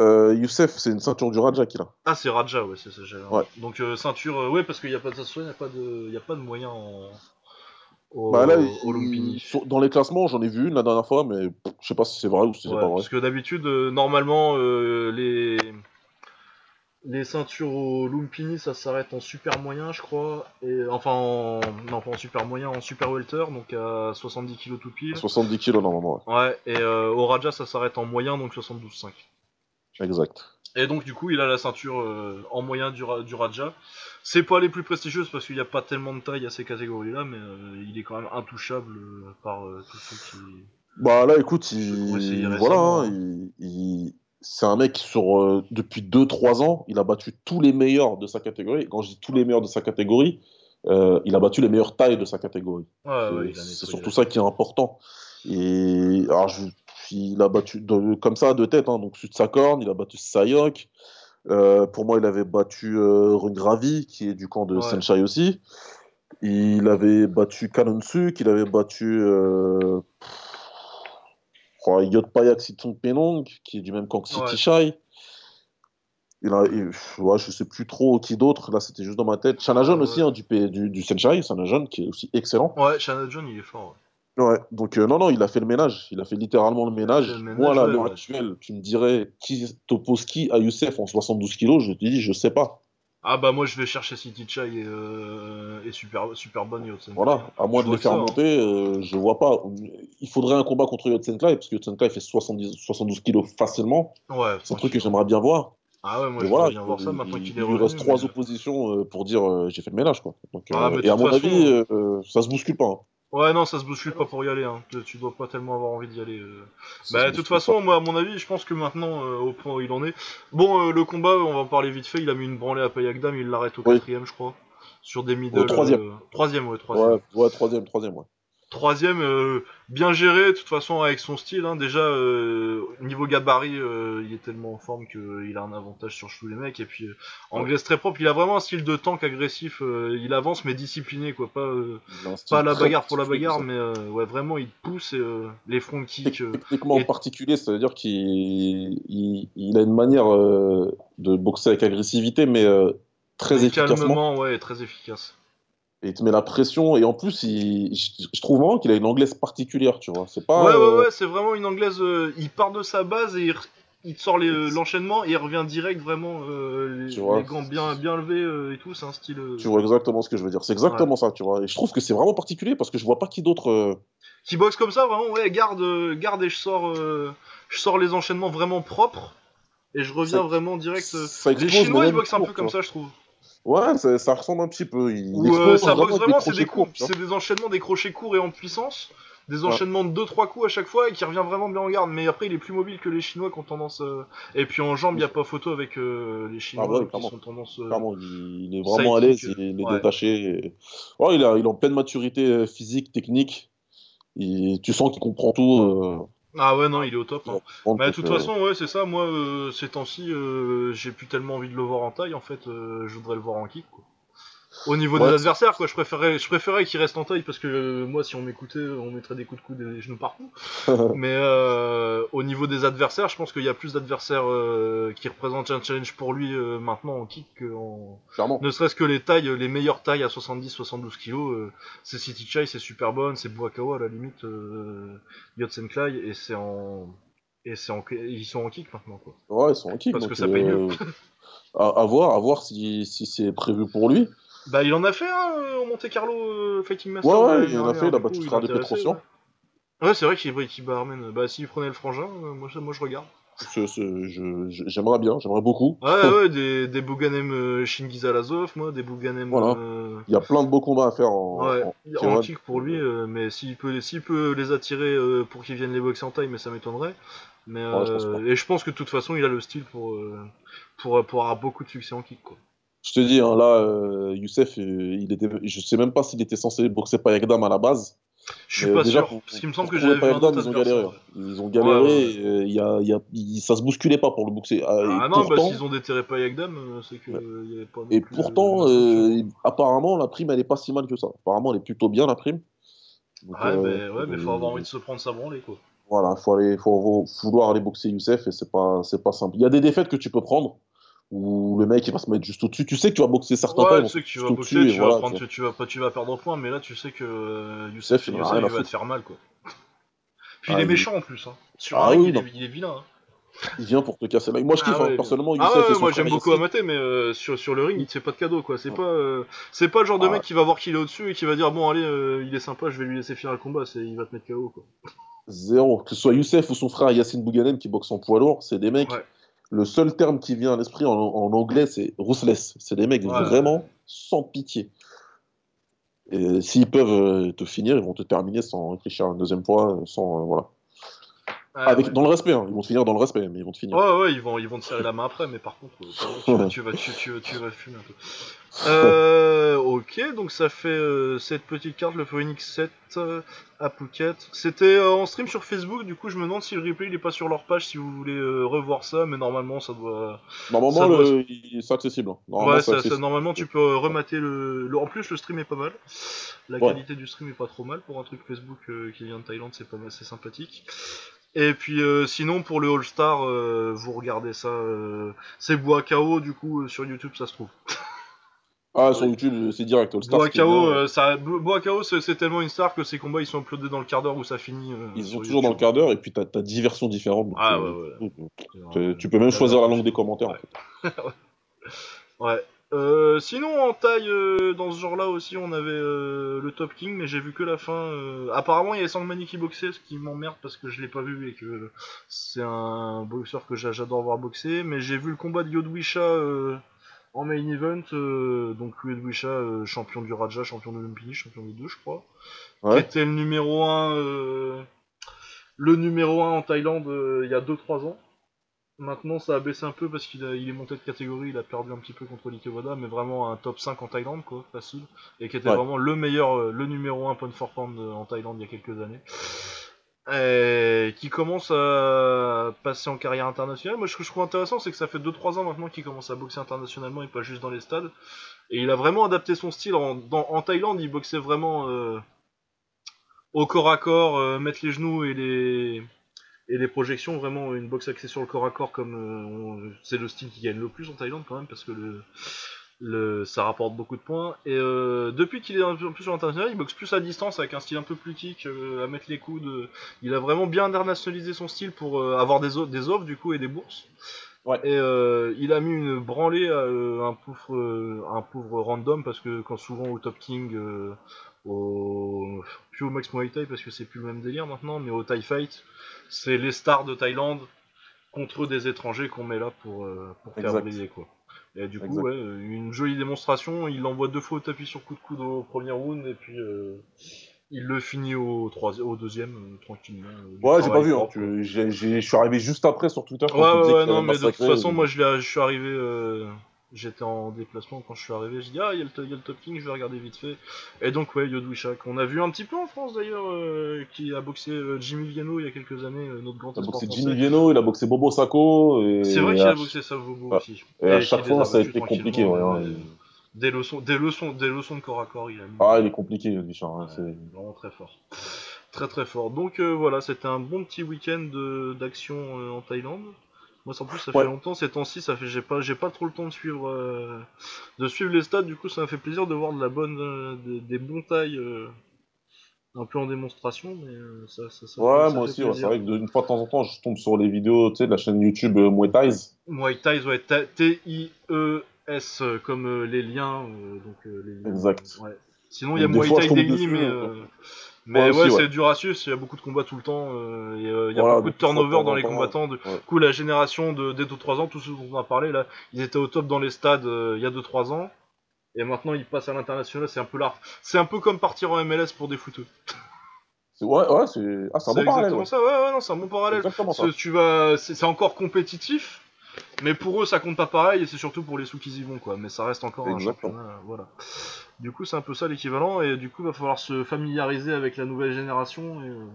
Speaker 2: Euh, Youssef, c'est une ceinture du Raja qu'il a.
Speaker 1: Ah, c'est Raja, ouais, c'est ça.
Speaker 2: Ouais.
Speaker 1: Donc ceinture, ouais, parce qu'il y a pas de, il y a pas de, il y a pas de moyen en, au,
Speaker 2: Bah là,
Speaker 1: au
Speaker 2: il-
Speaker 1: Lumpini.
Speaker 2: sur- dans les classements, j'en ai vu une la dernière fois, mais je sais pas si c'est vrai ou si c'est
Speaker 1: Ouais,
Speaker 2: pas vrai.
Speaker 1: parce que d'habitude, euh, normalement, euh, les les ceintures au Lumpini, ça s'arrête en super moyen, je crois, et enfin en non pas en super moyen, en super welter, donc à 70 kg tout pile.
Speaker 2: 70 kilos normalement,
Speaker 1: Ouais, et euh, au Raja, ça s'arrête en moyen, donc 72,5.
Speaker 2: ouais. Exact.
Speaker 1: Et donc du coup, il a la ceinture euh, en moyen du, Ra- du Raja. C'est pas les plus prestigieuses parce qu'il n'y a pas tellement de taille à ces catégories-là, mais euh, il est quand même intouchable euh, par tous ceux qui.
Speaker 2: Bah là, écoute, il... voilà,
Speaker 1: hein.
Speaker 2: hein, il... il- c'est un mec sur depuis 2-3 ans, il a battu tous les meilleurs de sa catégorie. Quand je dis tous les meilleurs de sa catégorie, il a battu les meilleures tailles de sa catégorie.
Speaker 1: Ouais,
Speaker 2: C'est-
Speaker 1: ouais,
Speaker 2: surtout ça qui est important. Et alors, je- il a battu de- comme ça de tête, hein, donc sud de sa corne, il a battu Sayok. Euh, pour moi, il avait battu euh, Rungravi, qui est du camp de
Speaker 1: Ouais.
Speaker 2: Senshai aussi. Il avait battu Kanonsu, qu'il avait battu euh, oh, Yotpayak Sitsung Penong, qui est du même camp que. City Shai. Il a, il- ouais, je sais plus trop qui d'autre, là c'était juste dans ma tête. Shanajon
Speaker 1: Ouais,
Speaker 2: aussi,
Speaker 1: ouais.
Speaker 2: hein, du, du, du Senshai, Shanajon, qui est aussi excellent.
Speaker 1: Ouais, Shanna John, il est fort.
Speaker 2: Ouais, donc euh, non, non, il a fait le ménage. Il a fait littéralement le
Speaker 1: Il
Speaker 2: ménage.
Speaker 1: fait le ménage,
Speaker 2: Moi, là, à l'heure actuelle, tu me dirais qui t'oppose qui à Youssef en 72 kilos, je te dis, je sais pas.
Speaker 1: Ah bah moi je vais chercher City Chai et, euh, et Super, super Bonne Yotsenkai.
Speaker 2: Voilà, à moins
Speaker 1: Je
Speaker 2: de les faire
Speaker 1: ça, hein.
Speaker 2: monter, euh, je vois pas. Il faudrait un combat contre Yotsenkai, parce que Yotsenkai fait 70, 72 kilos facilement.
Speaker 1: Ouais,
Speaker 2: C'est un truc que j'aimerais bien voir.
Speaker 1: Ah ouais, moi je
Speaker 2: voilà,
Speaker 1: bien voir ça
Speaker 2: il,
Speaker 1: maintenant qu'il est
Speaker 2: il lui reste trois
Speaker 1: mais-
Speaker 2: oppositions euh, pour dire euh, j'ai fait le ménage. Quoi. Donc,
Speaker 1: Ah,
Speaker 2: euh, et à mon avis, euh, euh, ça se bouscule pas. hein.
Speaker 1: Ouais, non, ça se bouscule pas pour y aller. Hein. Tu, tu dois pas tellement avoir envie d'y aller. euh. Bah, de toute façon, moi, à mon avis, je pense que maintenant, euh, au point où il en est. Bon, euh, le combat, on va en parler vite fait. Il a mis une branlée à Payagdam, il l'arrête au
Speaker 2: Oui.
Speaker 1: quatrième, je crois. Sur des middle.
Speaker 2: Au troisième.
Speaker 1: euh, Troisième, ouais, troisième.
Speaker 2: Ouais, ouais, troisième, troisième, ouais.
Speaker 1: Troisième, euh, bien géré, de toute façon, avec son style. Hein. Déjà, euh, niveau gabarit, euh, il est tellement en forme qu'il a un avantage sur tous les mecs. Et puis, anglaise très propre. Il a vraiment un style de tank agressif. il avance, mais discipliné, quoi. Pas, la bagarre pour la bagarre, mais ouais, vraiment, il pousse et, les front kicks.
Speaker 2: Techniquement
Speaker 1: et-
Speaker 2: particulier, ça veut dire qu'il il, il a une manière de boxer avec agressivité, mais très
Speaker 1: mais
Speaker 2: efficacement.
Speaker 1: calmement, ouais, très efficace.
Speaker 2: Et il te met la pression. Et en plus, il, je, je trouve vraiment qu'il a une anglaise particulière, tu vois. C'est pas.
Speaker 1: Ouais, ouais,
Speaker 2: euh,
Speaker 1: ouais, c'est vraiment une anglaise. euh, il part de sa base et il, te sort euh, l'enchaînement et il revient direct, vraiment. euh, les,
Speaker 2: vois.
Speaker 1: les gants bien, bien levés euh, et tout, c'est un style. euh,
Speaker 2: Tu vois exactement ce que je veux dire. C'est exactement ça, tu vois. Et je trouve que c'est vraiment particulier parce que je vois pas qui d'autre.
Speaker 1: qui boxe comme ça, vraiment, ouais, garde, garde et je sors, je sors les enchaînements vraiment propres et je reviens
Speaker 2: Ça-
Speaker 1: vraiment direct.
Speaker 2: ça
Speaker 1: Les Chinois, ils boxent un peu comme ça, je trouve.
Speaker 2: Ouais, ça, ça ressemble un petit peu. Il
Speaker 1: Où euh,
Speaker 2: explose
Speaker 1: ça
Speaker 2: avec
Speaker 1: vraiment, c'est des coups, c'est des enchaînements, des crochets courts et en puissance, des
Speaker 2: Ouais.
Speaker 1: enchaînements de 2-3 coups à chaque fois et qui revient vraiment bien en garde. Mais après, il est plus mobile que les Chinois qui ont tendance. euh, Et puis en jambes, il n'y a pas photo avec euh, les Chinois
Speaker 2: Ah ouais,
Speaker 1: qui sont tendance. euh,
Speaker 2: Clairement, il, est vraiment à l'aise,
Speaker 1: euh,
Speaker 2: il est
Speaker 1: ouais.
Speaker 2: détaché. et- Ouais, il, a, il est en pleine maturité physique, technique. Tu sens qu'il comprend tout.
Speaker 1: Ah ouais, non, il est au top. Hein.
Speaker 2: donc,
Speaker 1: Bah, de toute façon, ouais, c'est ça. Moi, euh, ces temps-ci, euh, j'ai plus tellement envie de le voir en taille. En fait, euh, je voudrais le voir en kick. Quoi. Au niveau
Speaker 2: Ouais.
Speaker 1: des adversaires, quoi, je préférais, je préférais qu'il reste en taille parce que euh, moi, si on m'écoutait, on mettrait des coups de coude et des genoux partout. Mais euh, au niveau des adversaires, je pense qu'il y a plus d'adversaires euh, qui représentent un challenge pour lui euh, maintenant en kick qu'en.
Speaker 2: clairement.
Speaker 1: Ne serait-ce que les tailles, les meilleures tailles à 70-72 kilos, euh, c'est City Chai, c'est super bonne, c'est Buakawa à la limite, euh, Yotsenklai, et c'est en. Et c'est en... ils sont en kick maintenant, quoi.
Speaker 2: Ouais, ils sont en kick.
Speaker 1: Parce que ça paye mieux.
Speaker 2: euh, à, à voir, à voir si, si c'est prévu pour lui.
Speaker 1: Bah, il en a fait un euh, au Monte Carlo euh, Fighting Master.
Speaker 2: Ouais, ouais, il en a fait, il a battu
Speaker 1: intéressé,
Speaker 2: Petrosian.
Speaker 1: Ouais, c'est vrai qu'il qu'il bat Armen. Bah, s'il prenait le frangin, euh, moi, je- moi je regarde.
Speaker 2: J'aimerais bien, j'aimerais beaucoup.
Speaker 1: Ouais, ouais, des, des Bouganem euh, Shingiz Alazov, moi, des Bouganem.
Speaker 2: Voilà.
Speaker 1: euh,
Speaker 2: Il y a plein de beaux combats à faire en,
Speaker 1: Ouais,
Speaker 2: en
Speaker 1: en
Speaker 2: K1.
Speaker 1: kick pour lui, euh, mais s'il peut, peut les attirer euh, pour qu'ils viennent les boxer en taille, mais ça m'étonnerait. Mais
Speaker 2: Ouais, je pense
Speaker 1: euh, et je pense que de toute façon, il a le style pour euh, pour, pour avoir beaucoup de succès en kick, quoi.
Speaker 2: Je te dis, hein, là, euh, Youssef, euh, il était, je sais même pas s'il était censé boxer Payagdam à la base.
Speaker 1: Je suis
Speaker 2: Mais
Speaker 1: pas
Speaker 2: déjà,
Speaker 1: sûr,
Speaker 2: pour-
Speaker 1: parce qu'il me semble que j'avais vu un autre
Speaker 2: Payagdam, ils ont galéré. hein. Ils ont galéré,
Speaker 1: Ouais, ouais,
Speaker 2: et, euh, il y a, il y a- il- ça se bousculait pas pour le boxer. Ah, et
Speaker 1: Ah non, bah
Speaker 2: pourtant,
Speaker 1: s'ils ont déterré pas Yagdam, euh, c'est que
Speaker 2: Ouais.
Speaker 1: euh, y avait pas
Speaker 2: et pourtant
Speaker 1: euh,
Speaker 2: euh, apparemment, la prime, elle est pas si mal que ça. Apparemment, elle est plutôt bien, la prime. Donc,
Speaker 1: Ouais,
Speaker 2: euh,
Speaker 1: bah, ouais, mais faut avoir
Speaker 2: euh,
Speaker 1: envie de se prendre sa branlée, quoi.
Speaker 2: Voilà, faut aller, faut, faut vouloir aller boxer Youssef et c'est pas, c'est pas simple. Il y a des défaites que tu peux prendre où le mec il va se mettre juste au-dessus. Tu sais que tu vas boxer certains
Speaker 1: Ouais, tu sais que tu vas boxer, tu vas prendre,
Speaker 2: tu
Speaker 1: vas pas, tu vas perdre au point, mais là tu sais que euh, Youssef,
Speaker 2: Youssef, il
Speaker 1: Youssef, va te faire mal, quoi. Puis
Speaker 2: Ah,
Speaker 1: il est
Speaker 2: il-
Speaker 1: méchant en plus, hein. Sur
Speaker 2: Ah
Speaker 1: un ring,
Speaker 2: oui,
Speaker 1: il, est, il est vilain. Hein.
Speaker 2: Il vient pour te casser la. Moi je kiffe,
Speaker 1: Ah
Speaker 2: hein.
Speaker 1: ouais,
Speaker 2: personnellement. Youssef
Speaker 1: Ah ouais,
Speaker 2: et
Speaker 1: moi j'aime beaucoup. Amaté, mais euh, sur, sur le ring, il te fait pas de cadeau, quoi. C'est pas, euh, c'est pas le genre de
Speaker 2: Ah.
Speaker 1: mec qui va voir qu'il est au-dessus et qui va dire bon allez, il est sympa, je vais lui laisser finir le combat. C'est, il va te mettre KO, quoi.
Speaker 2: Zéro. Que ce soit Youssef ou son frère Yacine Bouganem qui boxe en poids lourd, c'est des mecs. Le seul terme qui vient à l'esprit en, en anglais, c'est ruthless. C'est des mecs
Speaker 1: Ouais.
Speaker 2: vraiment sans pitié. Et s'ils peuvent euh, te finir, ils vont te terminer sans réfléchir une deuxième fois, sans euh, voilà. Avec,
Speaker 1: ouais.
Speaker 2: Dans le respect, hein. ils vont te finir dans le respect, mais ils vont te finir.
Speaker 1: Ouais, ouais, ils vont, ils vont te serrer la main après, mais par contre, euh, tu, vas, tu, tu, tu, vas- fumer un peu. Euh, ok, donc ça fait euh, cette petite carte, le Phoenix 7 euh, à Phuket. C'était en stream sur Facebook, du coup je me demande si le replay il est pas sur leur page si vous voulez revoir ça, mais normalement ça doit.
Speaker 2: Normalement,
Speaker 1: Ça doit
Speaker 2: le- c'est accessible. hein. Normalement,
Speaker 1: ouais, ça- normalement tu peux remater le... le- En plus le stream est pas mal. La
Speaker 2: Ouais.
Speaker 1: qualité du stream est pas trop mal pour un truc Facebook qui vient de Thaïlande, c'est pas mal, c'est sympathique. Et puis euh, sinon pour le All Star, euh, vous regardez ça, euh, c'est Bois KO du coup sur YouTube ça se trouve.
Speaker 2: Ah, sur YouTube, c'est direct. All Star,
Speaker 1: Bois KO, ça, Bois KO c'est tellement une star que ces combats ils sont uploadés dans le quart d'heure où ça finit.
Speaker 2: ils sont toujours dans le quart d'heure, et puis t'as as 10 versions différentes. donc,
Speaker 1: Ah ouais, ouais.
Speaker 2: tu- peux même choisir la langue des commentaires.
Speaker 1: Ouais.
Speaker 2: En fait.
Speaker 1: Ouais. Euh, sinon, en taille, euh, dans ce genre-là aussi, on avait euh, le Top King, mais j'ai vu que la fin. euh, Apparemment, il y avait Sangmani qui boxait, ce qui m'emmerde parce que je l'ai pas vu et que c'est un boxeur que j'a- j'adore voir boxer. Mais j'ai vu le combat de Yodwisha euh, En main event, euh, donc Uedwisha, euh, champion du Raja, champion de Lumpini, champion des deux, je crois. Qui
Speaker 2: Ouais.
Speaker 1: était le numéro 1 le numéro 1 en Thaïlande euh, il y a 2-3 ans. Maintenant, ça a baissé un peu parce qu'il a- il est monté de catégorie, il a perdu un petit peu contre Likewada, mais vraiment un top 5 en Thaïlande, quoi, facile. Et qui était
Speaker 2: Ouais.
Speaker 1: vraiment le meilleur, euh, le numéro 1 pound for pound euh, en Thaïlande il y a quelques années. Et qui commence à passer en carrière internationale. Moi, ce que je trouve intéressant, c'est que ça fait 2-3 ans maintenant qu'il commence à boxer internationalement et pas juste dans les stades. Et il a vraiment adapté son style. En, dans- en Thaïlande, il boxait vraiment euh, au corps à corps, euh, mettre les genoux et les, et les projections. Vraiment une boxe axée sur le corps à corps, comme euh, on- c'est le style qui gagne le plus en Thaïlande quand même, parce que le, le, ça rapporte beaucoup de points. Et euh, depuis qu'il est un peu plus sur l'international, il boxe plus à distance avec un style un peu plus kick, euh, à mettre les coudes. euh, il a vraiment bien internationalisé son style pour avoir des, des offres du coup et des bourses.
Speaker 2: Ouais.
Speaker 1: Et il a mis une branlée à un, pauvre, un pauvre random parce que quand souvent au Top King, au, plus au Max Muay Thai parce que c'est plus le même délire maintenant, mais au Thai Fight, c'est les stars de Thaïlande contre des étrangers qu'on met là pour, euh, pour faire briller quoi. Et du coup, ouais, une jolie démonstration. Il l'envoie deux fois au tapis sur coup de coude au premier round et puis euh, il le finit au, au deuxième euh, tranquillement. euh,
Speaker 2: Ouais, j'ai pas vu. Hein. Tu- Je suis arrivé juste après sur Twitter quand
Speaker 1: Ouais, ouais, ouais, non, mais de toute façon, moi je, je suis arrivé, euh, j'étais en déplacement quand je suis arrivé, j'ai dit ah il y, a le to- il y a le Top King, je vais regarder vite fait. Et donc ouais, Yodwishak, on a vu un petit peu en France d'ailleurs, euh, qui a boxé euh, Jimmy Viano il y a quelques années, euh, notre grand
Speaker 2: Il a boxé
Speaker 1: français.
Speaker 2: Jimmy Vieno, il a boxé Bobo Sacco. Et
Speaker 1: C'est vrai qu'il a boxé Savobo
Speaker 2: Ah.
Speaker 1: aussi.
Speaker 2: Et à chaque fois, ça a été compliqué. ouais, hein.
Speaker 1: Des leçons, des leçons, des leçons de corps à corps, il a mis.
Speaker 2: Ah, il est compliqué, Richard. hein, c'est-
Speaker 1: vraiment très fort. Très très fort. Donc voilà, c'était un bon petit week-end d'action en Thaïlande. Moi, en plus, ça fait longtemps ces temps-ci, ça fait j'ai pas j'ai pas trop le temps de suivre euh, de suivre les stades. Du coup, ça m'a fait plaisir de voir de la bonne euh, des, des bons tailles euh, un peu en démonstration, mais euh, ça, ça, ça
Speaker 2: Ouais,
Speaker 1: ça
Speaker 2: moi
Speaker 1: fait
Speaker 2: aussi, ouais, c'est vrai que d'une fois de temps en temps, je tombe sur les vidéos tu sais, de la chaîne YouTube Muay Thai.
Speaker 1: Muay Thai, ouais, ta- T-I-E-S, euh, comme euh, les liens. donc, les liens,
Speaker 2: Exact.
Speaker 1: ouais. Sinon, il y a Muay Thai Daily, mais. Mais
Speaker 2: Ouais,
Speaker 1: c'est dur à suivre, il y a beaucoup de combats tout le temps, euh, il y a, il y a
Speaker 2: Voilà,
Speaker 1: beaucoup de turnover dans les combattants. Du
Speaker 2: ouais.
Speaker 1: coup, la génération de, des 2-3 ans, tous ceux dont on a parlé, là, ils étaient au top dans les stades euh, il y a 2-3 ans. Et maintenant, ils passent à l'international, c'est un peu l'art. C'est un peu comme partir en MLS pour des footeux.
Speaker 2: C'est- Ouais, ouais, c'est ah, c'est un
Speaker 1: C'est
Speaker 2: bon parallèle.
Speaker 1: exactement
Speaker 2: Ouais.
Speaker 1: ça, ouais, ouais, non, c'est un bon parallèle.
Speaker 2: Exactement
Speaker 1: tu vas, c'est c'est encore compétitif, mais pour eux ça compte pas pareil et c'est surtout pour les sous qu'ils y vont quoi. Mais ça reste encore un championnat, euh, voilà. Du coup c'est un peu ça l'équivalent et du coup va falloir se familiariser avec la nouvelle génération et euh,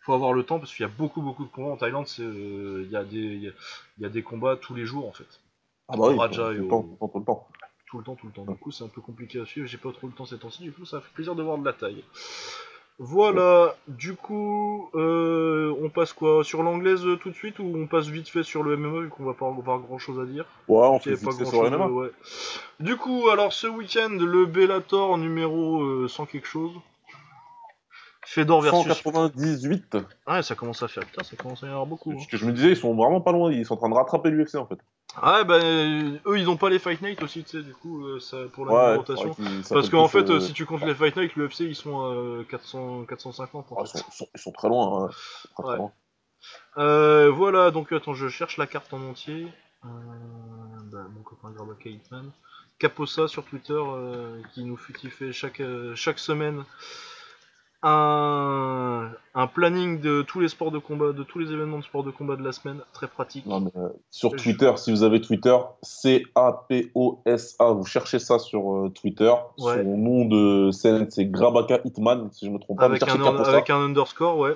Speaker 1: faut avoir le temps parce qu'il y a beaucoup beaucoup de combats en Thaïlande. Euh, il y a des, il y a, il y a des combats tous les jours en fait,
Speaker 2: Ah bah oui,
Speaker 1: Raja au-
Speaker 2: tout le temps, tout le temps.
Speaker 1: tout le temps, tout le temps. Du coup c'est un peu compliqué à suivre. J'ai pas trop le temps ces temps-ci. Du coup ça fait plaisir de voir de la taille. Voilà, du coup, euh, on passe quoi? Sur l'anglaise euh, tout de suite ou on passe vite fait sur le MMA vu qu'on va pas avoir grand chose à dire?
Speaker 2: Ouais, on fait
Speaker 1: avait
Speaker 2: vite
Speaker 1: pas
Speaker 2: fait
Speaker 1: grand
Speaker 2: sur
Speaker 1: chose.
Speaker 2: les MMA.
Speaker 1: ouais. Du coup, alors ce week-end, le Bellator numéro euh, 100 quelque chose. Fedor versus.
Speaker 2: 198.
Speaker 1: Ah, ouais, ça commence à faire. Putain, ça commence à y en avoir beaucoup. hein.
Speaker 2: Ce que je me disais, ils sont vraiment pas loin. Ils sont en train de rattraper l'UFC en fait.
Speaker 1: Ah, ouais, bah, eux, ils ont pas les Fight Night aussi, tu sais, du coup, euh, ça, pour la
Speaker 2: Ouais,
Speaker 1: rotation.
Speaker 2: qu'ils
Speaker 1: Parce qu'en fait,
Speaker 2: euh,
Speaker 1: si tu comptes les Fight Night, l'UFC, ils sont à 400, 450 en
Speaker 2: ah,
Speaker 1: fait.
Speaker 2: ils, sont, ils sont- ils sont très loin. hein. Très,
Speaker 1: Ouais.
Speaker 2: loin.
Speaker 1: Euh, voilà, donc attends, je cherche la carte en entier. Euh, bah, mon copain Grabaka Hitman. Caposa sur Twitter qui nous fait, qui fait chaque, chaque semaine un, un planning de tous les sports de combat, de tous les événements de sport de combat de la semaine, très pratique.
Speaker 2: Non, mais, euh, sur
Speaker 1: Je-
Speaker 2: Twitter, si vous avez Twitter, C-A-P-O-S-A, vous cherchez ça sur euh, Twitter.
Speaker 1: Ouais.
Speaker 2: Son nom de scène, c'est Grabaka Hitman, si je me trompe pas.
Speaker 1: avec, un,
Speaker 2: Caposa.
Speaker 1: avec un underscore, ouais.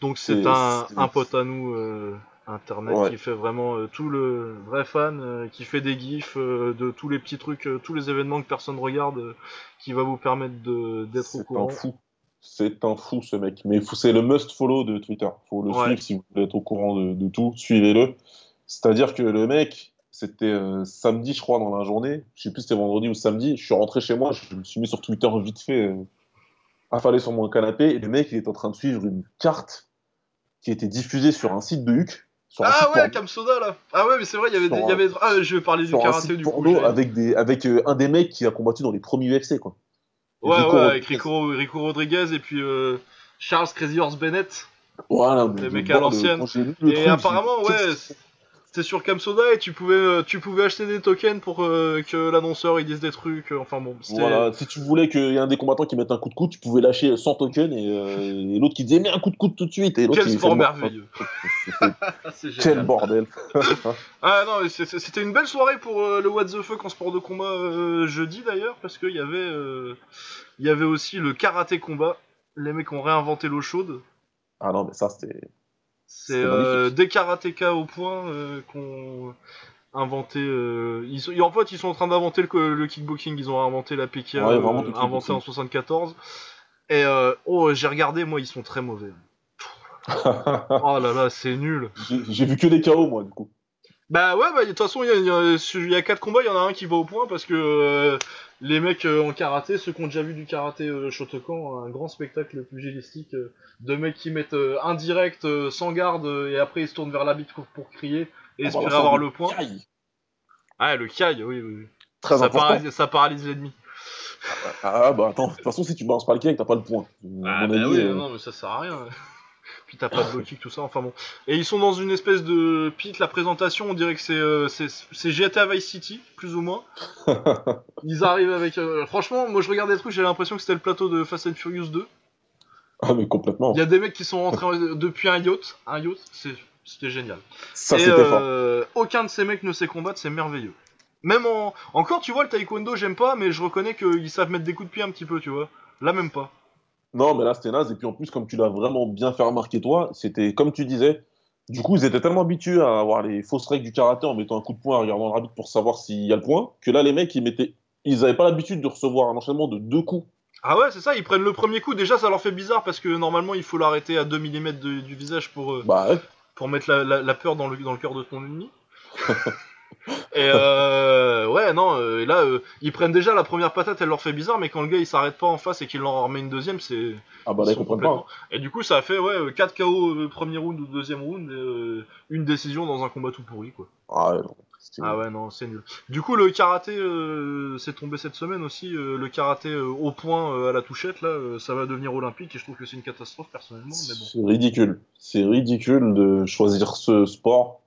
Speaker 1: Donc c'est un, pote à nous euh, internet
Speaker 2: Ouais.
Speaker 1: qui fait vraiment tout le vrai fan, qui fait des gifs de tous les petits trucs, tous les événements que personne regarde, qui va vous permettre de- d'être au courant.
Speaker 2: fou. C'est un fou ce mec. Mais c'est le must follow de Twitter. Faut le
Speaker 1: Ouais.
Speaker 2: suivre si vous voulez être au courant de, de tout. Suivez-le. C'est-à-dire que le mec, c'était euh, samedi, je crois, dans la journée. Je sais plus si c'était vendredi ou samedi. Je suis rentré chez moi. Je me suis mis sur Twitter vite fait, euh, affalé sur mon canapé. Et le mec, il est en train de suivre une carte qui était diffusée sur un site de Huc. Sur un
Speaker 1: Ah ouais. Kamsoda là Ah ouais, mais c'est vrai, il y avait, des- y
Speaker 2: un-
Speaker 1: avait... Ah, je vais parler du karaté du coup.
Speaker 2: avec, des, avec euh, un des mecs qui a combattu dans les premiers UFC, quoi.
Speaker 1: Ouais,
Speaker 2: Rico
Speaker 1: ouais, avec
Speaker 2: Rodriguez.
Speaker 1: Rico, Rico Rodriguez et puis euh, Charles Crazy Horse Bennett.
Speaker 2: Voilà,
Speaker 1: mecs
Speaker 2: de
Speaker 1: à
Speaker 2: le-
Speaker 1: l'ancienne.
Speaker 2: le
Speaker 1: Et apparemment, ouais, c'était sur Kamsoda et tu pouvais, euh, tu pouvais acheter des tokens pour euh, que l'annonceur il dise des trucs. euh, enfin bon.
Speaker 2: Voilà, si tu voulais qu'il y ait un des combattants qui mette un coup de coude, tu pouvais lâcher 100 tokens et, euh, et l'autre qui disait mets un coup de coude tout de suite. Et
Speaker 1: Quel sport merveilleux.
Speaker 2: Quel bordel.
Speaker 1: Ah non, mais c'était une belle soirée pour euh, le What the Fuck en sport de combat jeudi d'ailleurs, parce qu'il y avait, il y avait aussi le karaté combat. Les mecs ont réinventé l'eau chaude.
Speaker 2: ah non, mais ça c'était.
Speaker 1: C'est euh, des karatékas au point euh, qu'on inventé. euh, ils sont, en fait, ils sont en train d'inventer le, le kickboxing. Ils ont inventé la PK,
Speaker 2: Ouais,
Speaker 1: euh, inventé en 74. Et euh, oh, j'ai regardé, moi, ils sont très mauvais. Oh là là, c'est nul.
Speaker 2: J'ai j'ai vu que des KO moi du coup.
Speaker 1: Bah ouais, bah de toute façon, il y a, y y quatre combats, il y en a un qui va au point parce que euh, les mecs euh, en karaté, ceux qui ont déjà vu du karaté euh, Shotokan, un grand spectacle pugilistique euh, de mecs qui mettent euh, un direct euh, sans garde et après ils se tournent vers la bite pour, pour crier et
Speaker 2: Ah, bah,
Speaker 1: espérer avoir le point.
Speaker 2: Kai.
Speaker 1: Ah, le kai, oui, oui. oui.
Speaker 2: Très
Speaker 1: ça,
Speaker 2: important.
Speaker 1: paralyse, ça paralyse l'ennemi.
Speaker 2: Ah bah attends, de toute façon si tu balances pas le kick, t'as pas le point.
Speaker 1: Ah bah
Speaker 2: avis,
Speaker 1: oui,
Speaker 2: euh,
Speaker 1: non, mais ça sert à rien. Puis t'as pas de kick, tout ça, enfin bon. Et ils sont dans une espèce de pit, la présentation, on dirait que c'est euh, c'est- c'est GTA Vice City, plus ou moins. Ils arrivent avec... euh, franchement, moi je regardais le truc, j'ai l'impression que c'était le plateau de Fast and Furious 2.
Speaker 2: ah mais complètement.
Speaker 1: Il y a des mecs qui sont rentrés en- depuis un yacht, un yacht, c'est- c'était génial.
Speaker 2: Ça
Speaker 1: Et
Speaker 2: c'était fort.
Speaker 1: euh, aucun de ces mecs ne sait combattre, c'est merveilleux. Même en... Encore, tu vois, le taekwondo, j'aime pas, mais je reconnais qu'ils savent mettre des coups de pied un petit peu, tu vois. Là, même pas.
Speaker 2: Non mais là c'était naze et puis en plus comme tu l'as vraiment bien fait remarquer toi, c'était comme tu disais. Du coup ils étaient tellement habitués à avoir les fausses règles du karaté en mettant un coup de poing en regardant l'arbitre pour savoir s'il y a le point, que là les mecs ils mettaient, ils avaient pas l'habitude de recevoir un enchaînement de deux coups.
Speaker 1: Ah ouais, c'est ça, ils prennent le premier coup. Déjà, ça leur fait bizarre parce que normalement, il faut l'arrêter à 2 mm de- du visage pour, euh,
Speaker 2: Bah ouais.
Speaker 1: pour mettre la, la- la peur dans le, dans le cœur de ton ennemi. et euh, ouais, non, euh, et là, euh, ils prennent déjà la première patate, elle leur fait bizarre, mais quand le gars il s'arrête pas en face et qu'il leur en remet une deuxième, c'est.
Speaker 2: Ah bah
Speaker 1: ils
Speaker 2: là ils
Speaker 1: sont
Speaker 2: comprennent
Speaker 1: complètement-
Speaker 2: pas.
Speaker 1: Et du coup, ça a fait ouais, 4 KO premier round ou deuxième round, et, euh, une décision dans un combat tout pourri, quoi.
Speaker 2: Ah ouais, non, c'était-
Speaker 1: Ah ouais, non, c'est nul. Du coup, le karaté, euh, c'est tombé cette semaine aussi. euh, le karaté euh, au point euh, à la touchette, là, euh, ça va devenir olympique et je trouve que c'est une catastrophe personnellement. Mais bon.
Speaker 2: C'est ridicule. C'est ridicule de choisir ce sport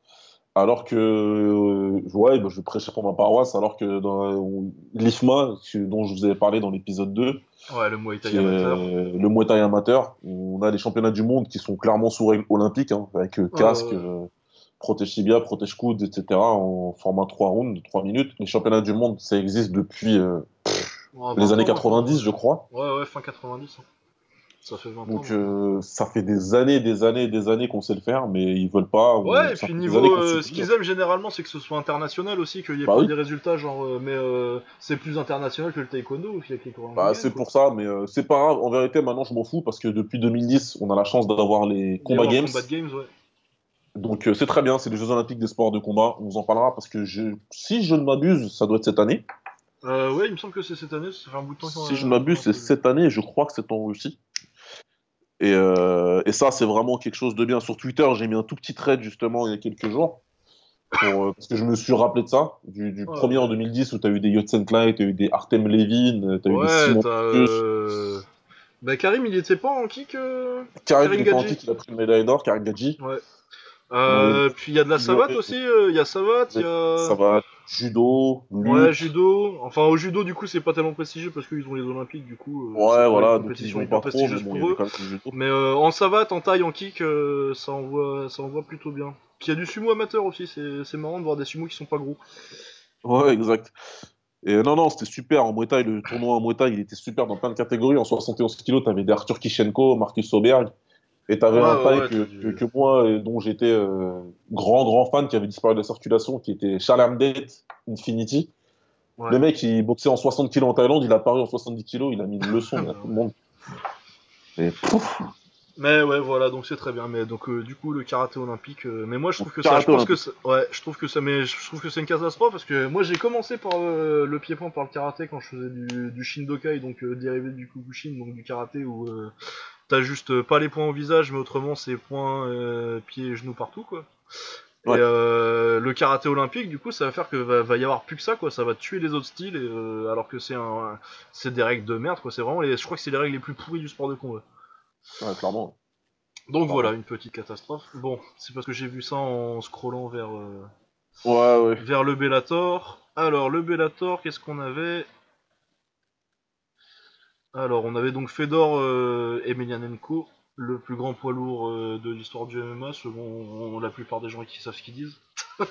Speaker 2: alors que, euh, ouais, bah, je vais prêcher pour ma paroisse, alors que dans l'IFMA, dont je vous avais parlé dans l'épisode 2,
Speaker 1: Ouais, le Muay Thai
Speaker 2: est
Speaker 1: amateur.
Speaker 2: euh, le Muay Thai amateur, on a les championnats du monde qui sont clairement sous règle olympique, hein, avec euh, casque,
Speaker 1: ouais.
Speaker 2: euh, protège tibia, protège coude, etc., en format 3 rounds, de 3 minutes. Les championnats du monde, ça existe depuis euh,
Speaker 1: Ouais,
Speaker 2: les
Speaker 1: 20
Speaker 2: années
Speaker 1: ans,
Speaker 2: 90,
Speaker 1: ouais.
Speaker 2: je crois.
Speaker 1: Ouais, ouais, fin 90. hein. Ça fait 20
Speaker 2: Donc
Speaker 1: ans.
Speaker 2: euh, ça fait des années, des années, des années qu'on sait le faire, mais ils veulent pas. ou
Speaker 1: Ouais, et puis niveau, euh, ce qu'ils aiment généralement, c'est que ce soit international aussi, qu'il y ait
Speaker 2: Bah
Speaker 1: pas
Speaker 2: oui.
Speaker 1: des résultats genre, euh, mais euh, c'est plus international que le taekwondo aussi avec les Coréens.
Speaker 2: Bah, c'est pour ça, mais euh, c'est pas grave. En vérité, maintenant, je m'en fous parce que depuis 2010, on a la chance d'avoir les Combat Games.
Speaker 1: Combat Games, ouais.
Speaker 2: Donc, euh, c'est très bien. C'est les Jeux Olympiques des sports de combat. On vous en parlera parce que je... si je ne m'abuse, ça doit être cette année.
Speaker 1: Euh, ouais, il me semble que c'est cette année, ça fait un bout de temps qu'on
Speaker 2: Si
Speaker 1: a-
Speaker 2: je ne m'abuse, c'est cette année. Je crois que c'est en Russie. Et, euh, et ça, c'est vraiment quelque chose de bien. Sur Twitter, j'ai mis un tout petit thread justement il y a quelques jours. Pour, euh, parce que je me suis rappelé de ça, du, du
Speaker 1: Ouais,
Speaker 2: premier en
Speaker 1: ouais.
Speaker 2: 2010 où tu as eu des Yotsenklai, tu as eu des Artem Levin, tu as eu des
Speaker 1: Ouais,
Speaker 2: Simon.
Speaker 1: Euh... Bah, Karim, il était pas en kick euh...
Speaker 2: Karim,
Speaker 1: Karim
Speaker 2: il pas en kick, il a pris une médaille d'or, Karim Gadji.
Speaker 1: Ouais. Euh, puis il y a de la savate aussi, euh, il y a savate, il y a.
Speaker 2: Judo, lutte.
Speaker 1: Ouais, judo. Enfin, au judo, du coup, c'est pas tellement prestigieux parce qu'ils ont les Olympiques, du coup. euh,
Speaker 2: Ouais, voilà, donc ils pas trop, mais bon,
Speaker 1: pour eux. Mais en savate, en taille, en kick, ça envoie, ça envoie plutôt bien. Puis il y a du sumo amateur aussi, c'est marrant de voir des sumos qui sont pas gros.
Speaker 2: Ouais, exact. Et non, non, c'était super. En Thai, le tournoi en Thai, il était super dans plein de catégories. En 71 kilos, t'avais des Arthur Kishenko, Marcus Soberg. Et t'avais
Speaker 1: Ouais,
Speaker 2: un
Speaker 1: ouais,
Speaker 2: que, moi, et dont j'étais euh, grand, grand fan, qui avait disparu de la circulation, qui était Charles Amdet Infinity.
Speaker 1: Ouais.
Speaker 2: Le mec, il boxait en 60 kilos en Thaïlande, il a apparu en 70 kilos, il a mis une leçon à tout le monde. Et pouf,
Speaker 1: Mais ouais, voilà, donc c'est très bien. Mais donc euh, du coup, le karaté olympique. euh, mais moi, je trouve que ça, je pense que ça- ouais, je trouve que ça, mais je trouve que c'est une catastrophe parce que moi, j'ai commencé par euh, le pied-point par le karaté quand je faisais du, du Shindokai, donc euh, dérivé du Kukushin, donc du karaté euh, t'as juste euh, pas les points au visage, mais autrement c'est points, euh, pieds, et genoux partout, quoi.
Speaker 2: Ouais.
Speaker 1: Et euh, le karaté olympique, du coup, ça va faire que va, va y avoir plus que ça, quoi. Ça va tuer les autres styles, et, euh, alors que c'est un, c'est des règles de merde, quoi. C'est vraiment, les, je crois que c'est les règles les plus pourries du sport de combat.
Speaker 2: ouais, clairement.
Speaker 1: Donc voilà, une petite catastrophe. Bon, c'est parce que j'ai vu ça en scrollant vers, euh,
Speaker 2: Ouais, ouais.
Speaker 1: vers le Bellator. Alors, le Bellator, qu'est-ce qu'on avait? Alors, on avait donc Fedor euh, Emelianenko, le plus grand poids lourd euh, de l'histoire du MMA, selon la plupart des gens qui savent ce qu'ils disent.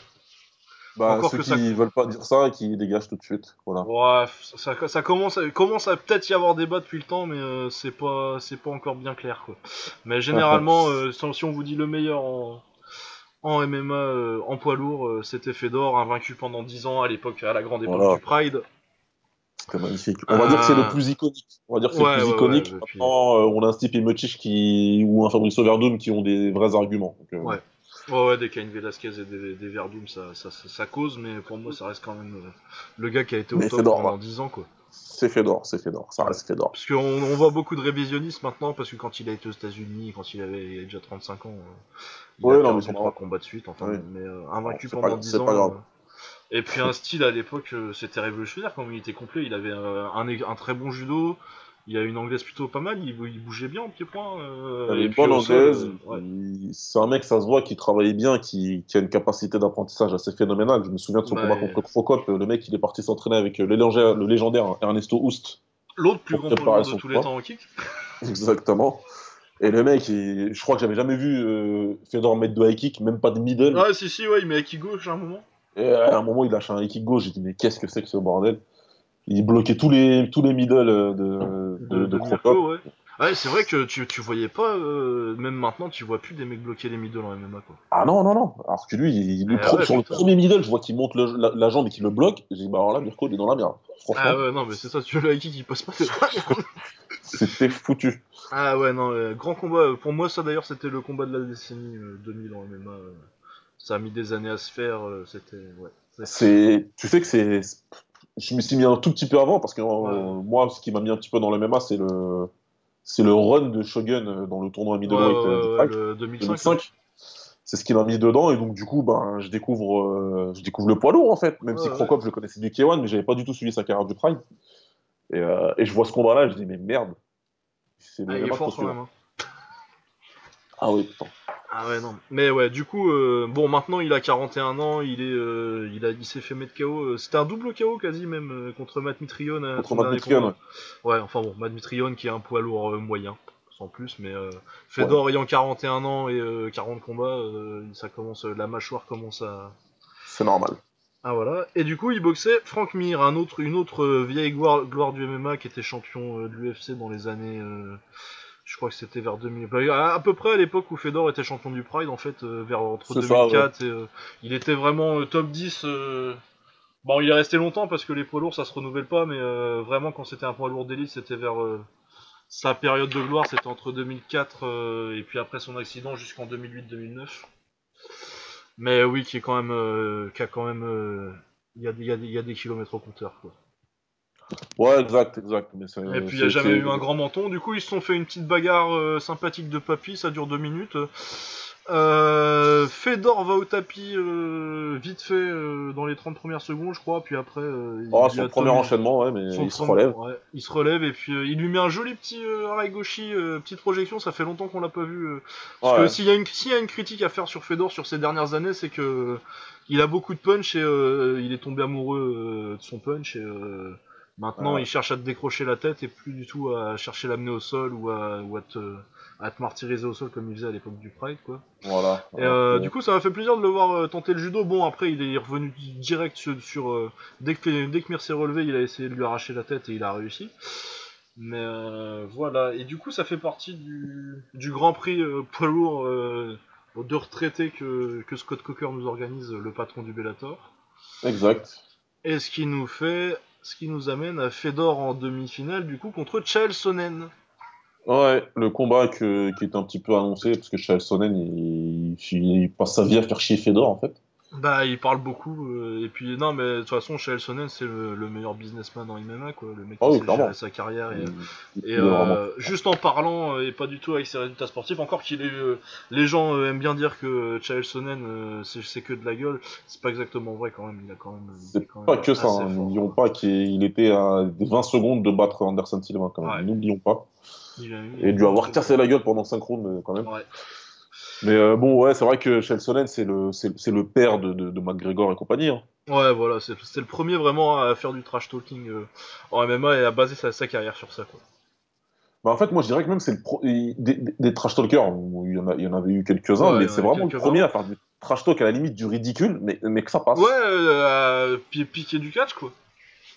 Speaker 2: Bah,
Speaker 1: Encore
Speaker 2: ceux
Speaker 1: que
Speaker 2: qui
Speaker 1: ça-
Speaker 2: veulent pas dire ça, qui dégagent tout de suite. Voilà.
Speaker 1: Ouais, ça, ça commence, à, commence à peut-être y avoir débat depuis le temps, mais euh, c'est pas, c'est pas encore bien clair quoi. Mais généralement, euh, si on vous dit le meilleur en, en MMA, en poids lourd, c'était Fedor, invaincu pendant 10 ans à l'époque, à la grande époque
Speaker 2: Voilà.
Speaker 1: du Pride.
Speaker 2: C'était magnifique. On va dire que c'est le plus iconique. On va dire que c'est
Speaker 1: Ouais,
Speaker 2: le plus
Speaker 1: ouais,
Speaker 2: iconique.
Speaker 1: ouais,
Speaker 2: Maintenant, euh, on a un Stipe Miocic qui ou un Fabricio Verdum qui ont des vrais arguments. Donc, euh,
Speaker 1: Ouais. Ouais, des Cain Velasquez et des, des Verdum, ça, ça, ça, ça cause, mais pour moi, ça reste quand même euh, le gars qui a été au
Speaker 2: Mais
Speaker 1: top
Speaker 2: Fedor,
Speaker 1: pendant
Speaker 2: ouais.
Speaker 1: 10 ans, quoi.
Speaker 2: C'est Fedor, c'est Fedor. Ça reste Fedor.
Speaker 1: Parce qu'on on voit beaucoup de révisionnistes maintenant, parce que quand il a été aux États-Unis, quand il avait, il déjà 35 ans, euh, il
Speaker 2: Ouais,
Speaker 1: a
Speaker 2: non, mais c'est
Speaker 1: trois
Speaker 2: normal.
Speaker 1: combats de suite, enfin, mais euh, invaincu
Speaker 2: c'est
Speaker 1: pendant
Speaker 2: pas-
Speaker 1: 10
Speaker 2: c'est
Speaker 1: ans. Et puis un style à l'époque, euh, c'était révolutionnaire quand il était complet. Il avait euh, un, un très bon judo, il a une anglaise plutôt pas mal, il, bougeait bien au pied-point. euh,
Speaker 2: une
Speaker 1: puis
Speaker 2: bonne anglaise.
Speaker 1: ouais.
Speaker 2: C'est un mec, ça se voit, qui travaillait bien, qui, qui a une capacité d'apprentissage assez phénoménale. Je me souviens de son
Speaker 1: Bah,
Speaker 2: combat contre Crocop. Le mec, il est parti s'entraîner avec le légendaire, le légendaire Ernesto Houst.
Speaker 1: L'autre plus grand de tous les temps au kick.
Speaker 2: Exactement. Et le mec, il- je crois que j'avais jamais vu euh, Fedor mettre de high kick, même pas de middle.
Speaker 1: Ah, si, si, ouais, il met à qui gauche à un moment.
Speaker 2: Et à un moment, il lâche un kick gauche. J'ai dit, mais qu'est-ce que c'est que ce bordel? Il bloquait tous les, tous les middles euh, de, de,
Speaker 1: de,
Speaker 2: de
Speaker 1: de
Speaker 2: Crocop.
Speaker 1: Mirko, ouais. Ouais, c'est vrai que tu, tu voyais pas, euh, même maintenant, tu vois plus des mecs bloquer les middle en MMA, quoi.
Speaker 2: Ah non, non, non. Alors que lui, il, pro-
Speaker 1: ouais,
Speaker 2: sur le premier middle, je vois qu'il monte le- la, la jambe et qu'il le bloque. J'ai dit, bah alors là, Mirko, il est dans la merde. Franchement,
Speaker 1: Ah ouais, non, mais c'est ça, tu veux le kick, il passe pas, c'est
Speaker 2: c'était foutu.
Speaker 1: Ah ouais, non, euh, grand combat. euh, Pour moi, ça d'ailleurs, c'était le combat de la décennie euh, 2000 en MMA. Ça a mis des années à se faire, euh, c'était. Ouais. C'est-
Speaker 2: tu sais que c'est, je me suis mis un tout petit peu avant parce que euh, moi, ce qui m'a mis un petit peu dans le MMA, c'est le, c'est le run de Shogun euh, dans le tournoi middleweight
Speaker 1: ouais,
Speaker 2: euh, du
Speaker 1: ouais,
Speaker 2: Pride,
Speaker 1: le 2005.
Speaker 2: 2005. C'est ce qui m'a mis dedans et donc du coup, ben, je découvre, euh, je découvre le poids lourd en fait. Même
Speaker 1: Ouais,
Speaker 2: si
Speaker 1: ouais.
Speaker 2: Crocop, je le connaissais du K1, mais j'avais pas du tout suivi sa carrière du Pride. Et, euh, et je vois ce combat-là, je dis mais merde, c'est le
Speaker 1: Ah, il est fort quand même. hein.
Speaker 2: Ah oui, putain.
Speaker 1: Ah ouais, non. Mais ouais, du coup, euh, bon, maintenant il a 41 ans, il est, euh, il a, il s'est fait mettre KO. euh, C'était un double KO quasi même euh, contre Matt Mitrione.
Speaker 2: Contre Matt Mitrione,
Speaker 1: combat. Ouais, enfin bon, Matt Mitrione qui est un poids lourd moyen, sans plus, mais euh, Fedor ayant 41 ans et euh, 40 combats, ça commence, la mâchoire commence à.
Speaker 2: C'est normal.
Speaker 1: Ah voilà. Et du coup, il boxait Frank Mir, un autre, une autre vieille gloire, gloire du MMA qui était champion de l'UFC dans les années. Je crois que c'était vers 2000. bah, à, à peu près à l'époque où Fedor était champion du Pride, en fait, euh, vers entre
Speaker 2: C'est ça,
Speaker 1: 2004 et. euh, il était vraiment euh, top 10. euh, Bon, il est resté longtemps parce que les poids lourds ça se renouvelle pas, mais vraiment quand c'était un poids lourd d'élite, c'était vers. sa période de gloire, c'était entre 2004 euh, et puis après son accident jusqu'en 2008-2009. Mais oui, qui est quand même, euh, qui a quand même, il y, a, y a des kilomètres au compteur. Quoi.
Speaker 2: Ouais, exact, exact. Mais
Speaker 1: Et puis il n'y a jamais eu un grand menton. Du coup, ils se sont fait une petite bagarre euh, sympathique de papy, ça dure deux minutes. Euh, Fedor va au tapis euh, vite fait dans les 30 premières secondes, je crois. Puis après, il
Speaker 2: Oh, son
Speaker 1: a
Speaker 2: premier enchaînement, ouais, mais il se relève.
Speaker 1: ouais, il se relève et puis il lui met un joli petit arrêt gauchi, petite projection. Ça fait longtemps qu'on l'a pas vu. Parce
Speaker 2: Ouais.
Speaker 1: que s'il y, a une- s'il y a une critique à faire sur Fedor sur ces dernières années, c'est que il a beaucoup de punch et il est tombé amoureux de son punch. Et, maintenant, il cherche à te décrocher la tête et plus du tout à chercher l'amener au sol ou à, ou à te, à te martyriser au sol comme il faisait à l'époque du Pride, quoi.
Speaker 2: Voilà.
Speaker 1: Et euh, du coup, ça m'a fait plaisir de le voir euh, tenter le judo. Bon, après, il est revenu direct sur. sur, euh, dès, que, dès que Mir s'est relevé, il a essayé de lui arracher la tête et il a réussi. Mais voilà. Et du coup, ça fait partie du, du Grand Prix poids lourd de retraité que, que Scott Coker nous organise, le patron du Bellator.
Speaker 2: Exact.
Speaker 1: Et ce qui nous fait. Ce qui nous amène à Fedor en demi-finale, du coup, contre Chael Sonnen.
Speaker 2: Ouais, le combat qui est un petit peu annoncé, parce que Chael Sonnen, il passe sa vie à faire chier Fedor, en fait.
Speaker 1: Bah, il parle beaucoup, euh, et puis non, mais de toute façon, Chael Sonnen, c'est le, le meilleur businessman en MMA, quoi. Le mec
Speaker 2: Ah
Speaker 1: qui
Speaker 2: oui,
Speaker 1: sait
Speaker 2: clairement.
Speaker 1: gérer sa carrière et,
Speaker 2: Il- il
Speaker 1: Et
Speaker 2: est vraiment-
Speaker 1: euh, juste en parlant euh, et pas du tout avec ses résultats sportifs, encore qu'il est, euh, les gens euh, aiment bien dire que Chael Sonnen euh, c'est c'est que de la gueule, c'est pas exactement vrai quand même. Il a quand même. il est
Speaker 2: C'est
Speaker 1: quand même
Speaker 2: pas que ça,
Speaker 1: assez
Speaker 2: hein.
Speaker 1: fort,
Speaker 2: n'oublions pas qu'il était à 20 secondes de battre Anderson Silva, quand même.
Speaker 1: Ouais.
Speaker 2: N'oublions pas.
Speaker 1: Il a- il
Speaker 2: Et
Speaker 1: a-
Speaker 2: dû avoir cassé la gueule pendant 5 rounds euh, quand même.
Speaker 1: Ouais.
Speaker 2: Mais euh, bon, ouais, c'est vrai que Sonnen, c'est le, c'est, le père de, de, de McGregor et compagnie. hein.
Speaker 1: Ouais, voilà, c'est- le premier vraiment à faire du trash talking euh, en MMA et à baser sa, sa carrière sur ça, quoi.
Speaker 2: Bah, en fait, moi, je dirais que même c'est le pro... des, des, des trash talkers, il y, en a, il y en avait eu quelques-uns,
Speaker 1: Ouais,
Speaker 2: mais c'est vraiment le premier à faire du trash talk à la limite du ridicule, mais, mais que ça passe.
Speaker 1: Ouais, euh, piquer du catch, quoi.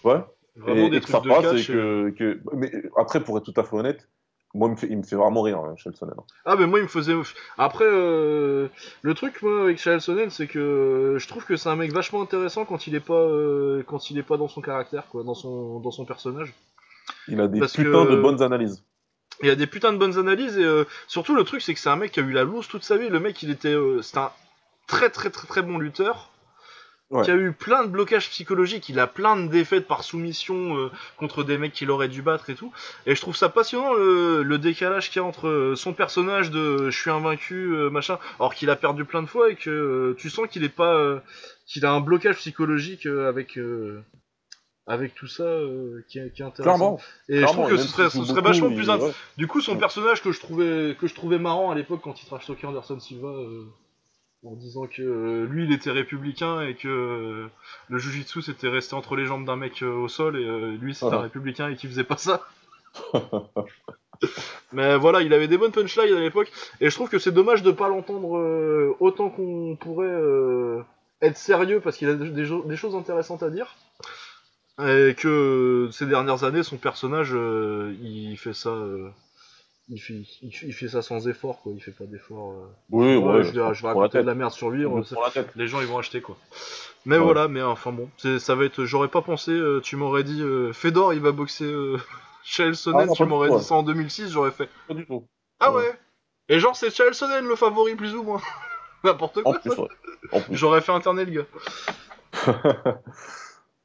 Speaker 2: Ouais.
Speaker 1: Vraiment
Speaker 2: et,
Speaker 1: des
Speaker 2: et que ça
Speaker 1: trucs de
Speaker 2: passe
Speaker 1: catch.
Speaker 2: et que- Mais après, pour être tout à fait honnête, moi, il me fait, il me fait vraiment rire, hein, Chael Sonnen.
Speaker 1: Ah, mais moi, il me faisait. Après, euh, le truc, moi, avec Chael Sonnen, c'est que euh, je trouve que c'est un mec vachement intéressant quand il est pas, euh, quand il est pas dans son caractère, quoi, dans son, dans son personnage.
Speaker 2: Il a des
Speaker 1: Parce
Speaker 2: putains
Speaker 1: que-
Speaker 2: de bonnes analyses.
Speaker 1: Il a des putains de bonnes analyses et euh, surtout le truc, c'est que c'est un mec qui a eu la loose toute sa vie. Le mec, il était, c'était un très très très très bon lutteur.
Speaker 2: Ouais.
Speaker 1: Qui a eu plein de blocages psychologiques, il a plein de défaites par soumission euh, contre des mecs qu'il aurait dû battre et tout. Et je trouve ça passionnant le, le décalage qu'il y a entre euh, son personnage de euh, je suis invaincu, euh, machin, alors qu'il a perdu plein de fois et que euh, tu sens qu'il est pas. euh, qu'il a un blocage psychologique euh, avec. euh, avec tout ça euh, qui, est, qui est intéressant.
Speaker 2: Clairement.
Speaker 1: Et je trouve que ce serait, ce serait vachement plus
Speaker 2: ouais.
Speaker 1: du coup, son
Speaker 2: Ouais.
Speaker 1: personnage que je trouvais que je trouvais marrant à l'époque quand il trash Anderson Silva euh, en disant que euh, lui il était républicain et que euh, le jujitsu c'était resté entre les jambes d'un mec euh, au sol et lui c'était un républicain et qu'il faisait pas ça. Mais voilà, il avait des bonnes punchlines à l'époque et je trouve que c'est dommage de pas l'entendre autant qu'on pourrait être sérieux parce qu'il a des, des- choses intéressantes à dire. Et que ces dernières années, son personnage, il fait ça, il, fait, il, il fait ça sans effort, quoi. Il fait pas d'effort. euh.
Speaker 2: Oui,
Speaker 1: Ouais,
Speaker 2: ouais.
Speaker 1: je vais, je vais raconter de la merde sur lui.
Speaker 2: On
Speaker 1: les gens, ils vont acheter, quoi. Mais
Speaker 2: Ouais.
Speaker 1: voilà, mais enfin bon, ça va être. J'aurais pas pensé. euh, tu m'aurais dit, euh, Fedor, il va boxer Chael Sonnen.
Speaker 2: Ah non,
Speaker 1: tu m'aurais dit ça en 2006, j'aurais fait.
Speaker 2: Pas du tout.
Speaker 1: Ah
Speaker 2: Ouais.
Speaker 1: Et genre, c'est Chael Sonnen le favori plus ou moins. N'importe quoi. J'aurais fait interner le gars.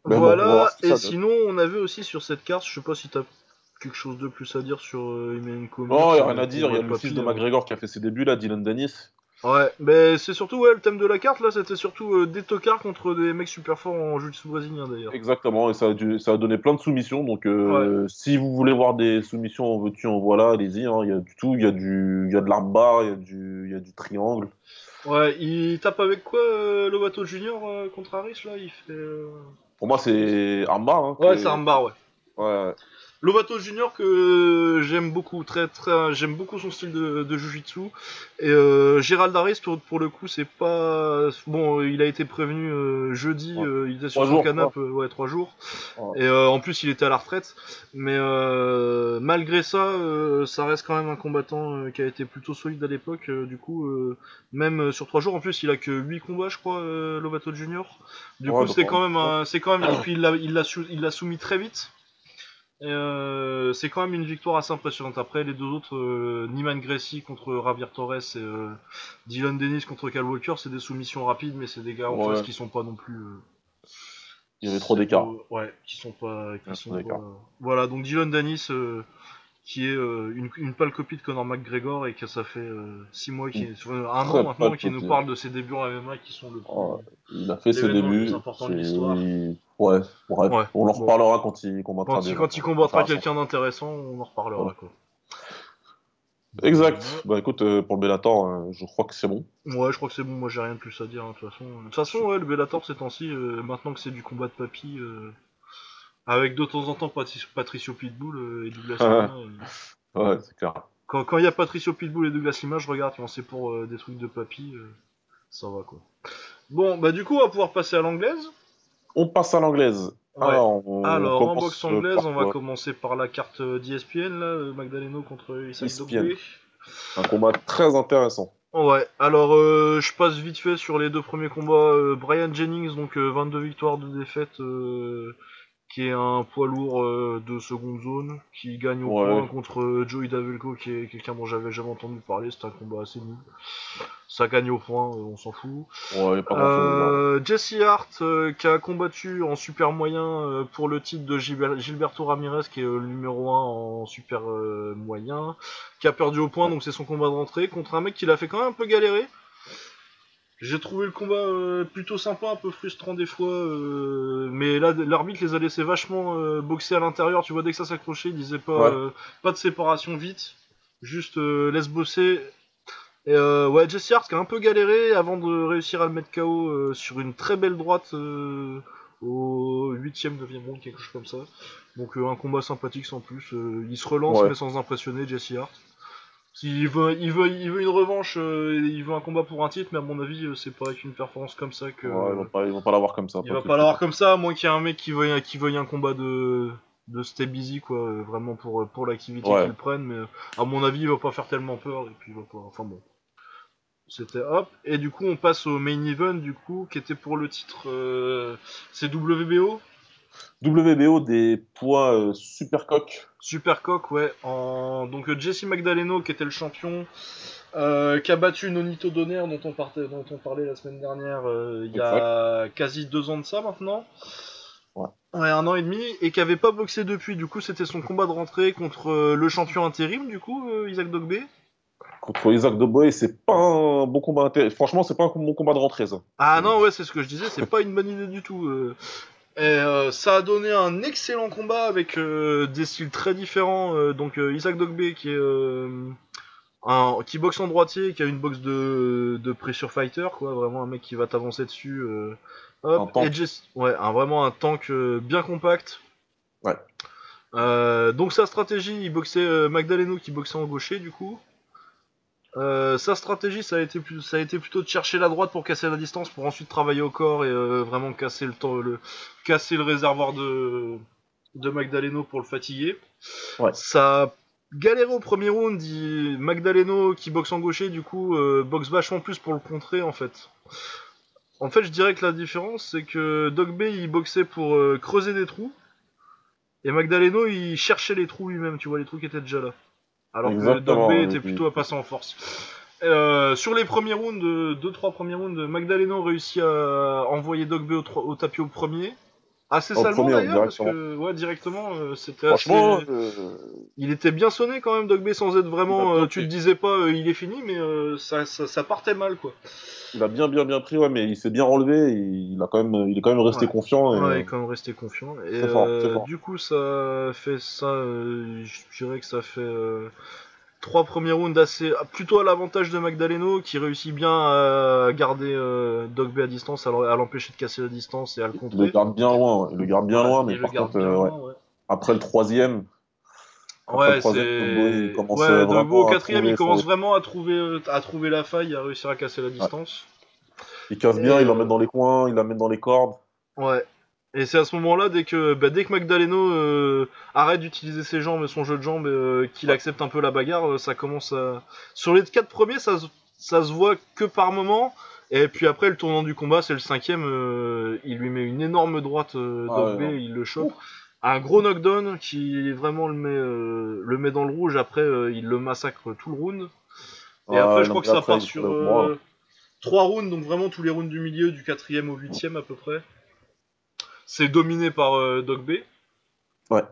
Speaker 2: Bon,
Speaker 1: voilà, et
Speaker 2: ça
Speaker 1: sinon, on avait aussi sur cette carte, je sais pas si t'as quelque chose de plus à dire sur euh.
Speaker 2: Non, il n'y a rien à dire. Il y a le fils de McGregor qui a fait ses débuts là, Dylan Dennis.
Speaker 1: Ouais, mais c'est surtout, ouais, le thème de la carte là, c'était surtout euh, des tocards contre des mecs super forts en jiu-jitsu brésilien d'ailleurs.
Speaker 2: Exactement, et ça a, dû- ça a donné plein de soumissions. Donc, euh, si vous voulez voir des soumissions en veux-tu, en voilà, allez-y. hein, Il y a du tout. Il y, a du- il y a de l'armbar, il y, a du- il y a du triangle.
Speaker 1: Ouais, il tape avec quoi euh, Lovato Junior euh, contre Harris là Il fait.
Speaker 2: Pour moi, c'est armbar. Hein,
Speaker 1: Ouais, c'est armbar, ouais.
Speaker 2: Ouais,
Speaker 1: Lovato Junior que j'aime beaucoup, très très, j'aime beaucoup son style de, de jujitsu. Et euh, Gérald Harris pour, pour le coup c'est pas bon, il a été prévenu euh, jeudi,
Speaker 2: Ouais.
Speaker 1: euh, il était sur
Speaker 2: Trois
Speaker 1: son canapé, ouais trois jours.
Speaker 2: Ouais.
Speaker 1: Et euh, en plus il était à la retraite, mais euh, malgré ça, euh, ça reste quand même un combattant euh, qui a été plutôt solide à l'époque. euh, du coup, euh, même euh, sur trois jours, en plus il a que 8 combats je crois, euh, Lovato Junior. Du
Speaker 2: Ouais,
Speaker 1: coup c'est
Speaker 2: donc,
Speaker 1: quand même, un- c'est quand même, et puis il l'a, il l'a soumis très vite. Euh, c'est quand même une victoire assez impressionnante. Après, les deux autres, euh, Niman Gracie contre Javier Torres et euh, Dylan Dennis contre Cal Walker, c'est des soumissions rapides, mais c'est des gars en
Speaker 2: Ouais.
Speaker 1: face qui sont pas non plus. euh,
Speaker 2: Il y avait trop d'écart.
Speaker 1: Ouais, qui sont pas. Qui
Speaker 2: Ouais,
Speaker 1: sont pas- Voilà, donc Dylan Dennis, qui est une, une pâle copie de Conor McGregor et que ça fait 6 mois, qui, sur- un an maintenant, qui nous parle de ses débuts en MMA qui sont le plus.
Speaker 2: Ouais. Il a fait ses
Speaker 1: le
Speaker 2: débuts.
Speaker 1: plus important de l'histoire.
Speaker 2: Ouais. On en
Speaker 1: Bon.
Speaker 2: reparlera quand il combattra.
Speaker 1: Quand, il, quand il combattra quelqu'un d'intéressant, on en reparlera.
Speaker 2: Voilà.
Speaker 1: Quoi.
Speaker 2: Exact. Bah écoute, euh, pour le Bellator, euh, je crois que c'est bon.
Speaker 1: Ouais, je crois que c'est bon, moi j'ai rien de plus à dire, hein, de toute façon. De toute façon, ouais, le Bellator ces temps-ci, euh, maintenant que c'est du combat de papy, avec de temps en temps Patri- Patricio Pitbull et Douglas Lima. euh,
Speaker 2: Ouais, c'est clair.
Speaker 1: quand quand il y a Patricio Pitbull et Douglas Lima, je regarde quand c'est pour des trucs de papy, ça va quoi. Bon, bah du coup, on va pouvoir passer à l'anglaise.
Speaker 2: On passe à l'anglaise.
Speaker 1: Ouais.
Speaker 2: Alors, on,
Speaker 1: Alors,
Speaker 2: on
Speaker 1: en boxe anglaise, on va commencer par la carte d'ESPN, là, euh, Magdaleno contre Isaac. Dogbe.
Speaker 2: Un combat très intéressant.
Speaker 1: Ouais, alors euh, je passe vite fait sur les deux premiers combats. Euh, Brian Jennings, donc euh, 22 victoires, de défaites, qui est un poids lourd de seconde zone, qui gagne au
Speaker 2: Ouais.
Speaker 1: point contre Joey Davelko, qui est quelqu'un dont j'avais jamais entendu parler. C'est un combat assez nul. Ça gagne au point, euh, on s'en fout.
Speaker 2: Ouais, pas.
Speaker 1: Euh, Jesse Hart, euh, qui a combattu en super moyen euh, pour le titre de Gilber- Gilberto Ramirez, qui est le numéro 1 en super moyen, qui a perdu au point, donc c'est son combat de rentrée, contre un mec qui l'a fait quand même un peu galérer. J'ai trouvé le combat plutôt sympa, un peu frustrant des fois, mais là l'arbitre les a laissés vachement boxer à l'intérieur. Tu vois dès que ça s'accrochait, il disait pas
Speaker 2: Ouais.
Speaker 1: pas de séparation vite, juste laisse bosser. Et euh, ouais, Jesse Hart qui a un peu galéré avant de réussir à le mettre KO euh, sur une très belle droite euh, au 8ème, 9ème round, quelque chose comme ça. Donc euh, un combat sympathique sans plus. Il se relance
Speaker 2: Ouais.
Speaker 1: mais sans impressionner Jesse Hart. S'il veut, il veut, il veut une revanche, il veut un combat pour un titre, mais à mon avis, c'est pas avec une performance comme ça que.
Speaker 2: Ouais, ils vont pas, ils vont pas l'avoir comme ça.
Speaker 1: il va pas l'avoir comme ça, à moins qu'il y ait un mec qui veuille, qui veuille un combat de, de stay busy, quoi, vraiment pour, pour l'activité
Speaker 2: Ouais.
Speaker 1: qu'il prenne, mais à mon avis, il va pas faire tellement peur, et puis il va pas. Enfin bon. C'était hop, et du coup, on passe au main event, du coup, qui était pour le titre. Euh, c'est WBO
Speaker 2: WBO des poids euh, super coq.
Speaker 1: Supercock, ouais. En... Donc euh, Jesse Magdaleno, qui était le champion, euh, qui a battu Nonito Donner, dont on, partait, dont on parlait la semaine dernière, il y a quasi deux ans de ça maintenant.
Speaker 2: Ouais.
Speaker 1: Ouais, un an et demi, et qui avait pas boxé depuis. Du coup, c'était son combat de rentrée contre le champion intérim, du coup, Isaac Dogbe.
Speaker 2: Contre Isaac Doboy, c'est pas un bon combat intéressant. Franchement, c'est pas un bon combat de rentrée, ça.
Speaker 1: Ah non, ouais, c'est ce que je disais, c'est pas une bonne idée du tout. euh. Et euh, ça a donné un excellent combat avec euh, des styles très différents. euh, donc Isaac Dogbe qui est un, qui boxe en droitier, qui a une boxe de, de pressure fighter, quoi, vraiment un mec qui va t'avancer dessus. hop,
Speaker 2: Un tank.
Speaker 1: et ouais, un, vraiment un tank bien compact.
Speaker 2: Ouais.
Speaker 1: Donc sa stratégie, il boxait Magdaleno qui boxait en gaucher du coup. Euh, sa stratégie, ça a, été plus- ça a été plutôt de chercher la droite pour casser la distance, pour ensuite travailler au corps et euh, vraiment casser le, temps, le, casser le réservoir de, de Magdaleno pour le fatiguer.
Speaker 2: Ouais.
Speaker 1: Ça a galéré au premier round. il- Magdaleno qui boxe en gaucher, du coup, euh, boxe vachement plus pour le contrer en fait. En fait, je dirais que la différence, c'est que Dogbe il boxait pour euh, creuser des trous. Et Magdaleno il cherchait les trous lui-même, tu vois, les trous qui étaient déjà là. Alors
Speaker 2: Exactement,
Speaker 1: que Dogbe était plutôt à passer en force. Euh, sur les premiers rounds, 2-3 premiers rounds, Magdaleno réussit à envoyer Dogbe au, au tapis au premier. Assez salement d'ailleurs, parce que ouais, directement, euh, c'était
Speaker 2: Franchement,
Speaker 1: assez...
Speaker 2: euh,
Speaker 1: Il était bien sonné quand même, Dogbe, sans être vraiment... Euh, tu te disais pas, il est fini, mais ça, ça, ça partait mal, quoi.
Speaker 2: il a bien, bien, bien pris, ouais, mais il s'est bien relevé. il, a quand même, il est quand même resté
Speaker 1: Ouais.
Speaker 2: confiant. Et,
Speaker 1: Ouais, il est quand même resté confiant. Et
Speaker 2: fort,
Speaker 1: du coup, ça fait ça. je dirais que ça fait trois premiers rounds assez, plutôt à l'avantage de Magdaleno qui réussit bien à garder euh, Dogbe à distance, à l'empêcher de casser la distance et à le
Speaker 2: il le
Speaker 1: contrer.
Speaker 2: garde bien loin. ouais. Il le garde bien
Speaker 1: Ouais,
Speaker 2: loin, mais par contre,
Speaker 1: bien
Speaker 2: euh, ouais.
Speaker 1: loin, ouais.
Speaker 2: après le troisième, après
Speaker 1: Ouais,
Speaker 2: le troisième, il commence euh,
Speaker 1: Dogbo au quatrième, il commence vraiment à trouver, euh, à trouver la faille, à réussir à casser la distance.
Speaker 2: Il casse bien, il l'emmène
Speaker 1: euh,
Speaker 2: dans les coins, il l'amène dans les cordes.
Speaker 1: Ouais. Et c'est à ce moment-là, dès que, bah, dès que Magdaleno euh, arrête d'utiliser ses jambes et son jeu de jambes, euh, qu'il accepte un peu la bagarre, euh, ça commence à. Sur les quatre premiers, ça, se- ça se voit que par moment. Et puis après, le tournant du combat, c'est le cinquième. euh, il lui met une énorme droite euh,
Speaker 2: Ah ouais,
Speaker 1: il le chope. Un gros knockdown qui vraiment le met, euh, le met dans le rouge. Après, euh, il le massacre tout le round. Et
Speaker 2: Ah,
Speaker 1: après, je crois que ça
Speaker 2: après,
Speaker 1: part sur euh, trois rounds, donc vraiment tous les rounds du milieu, du quatrième au huitième à peu près. C'est dominé par euh, Dogbe.
Speaker 2: Ouais.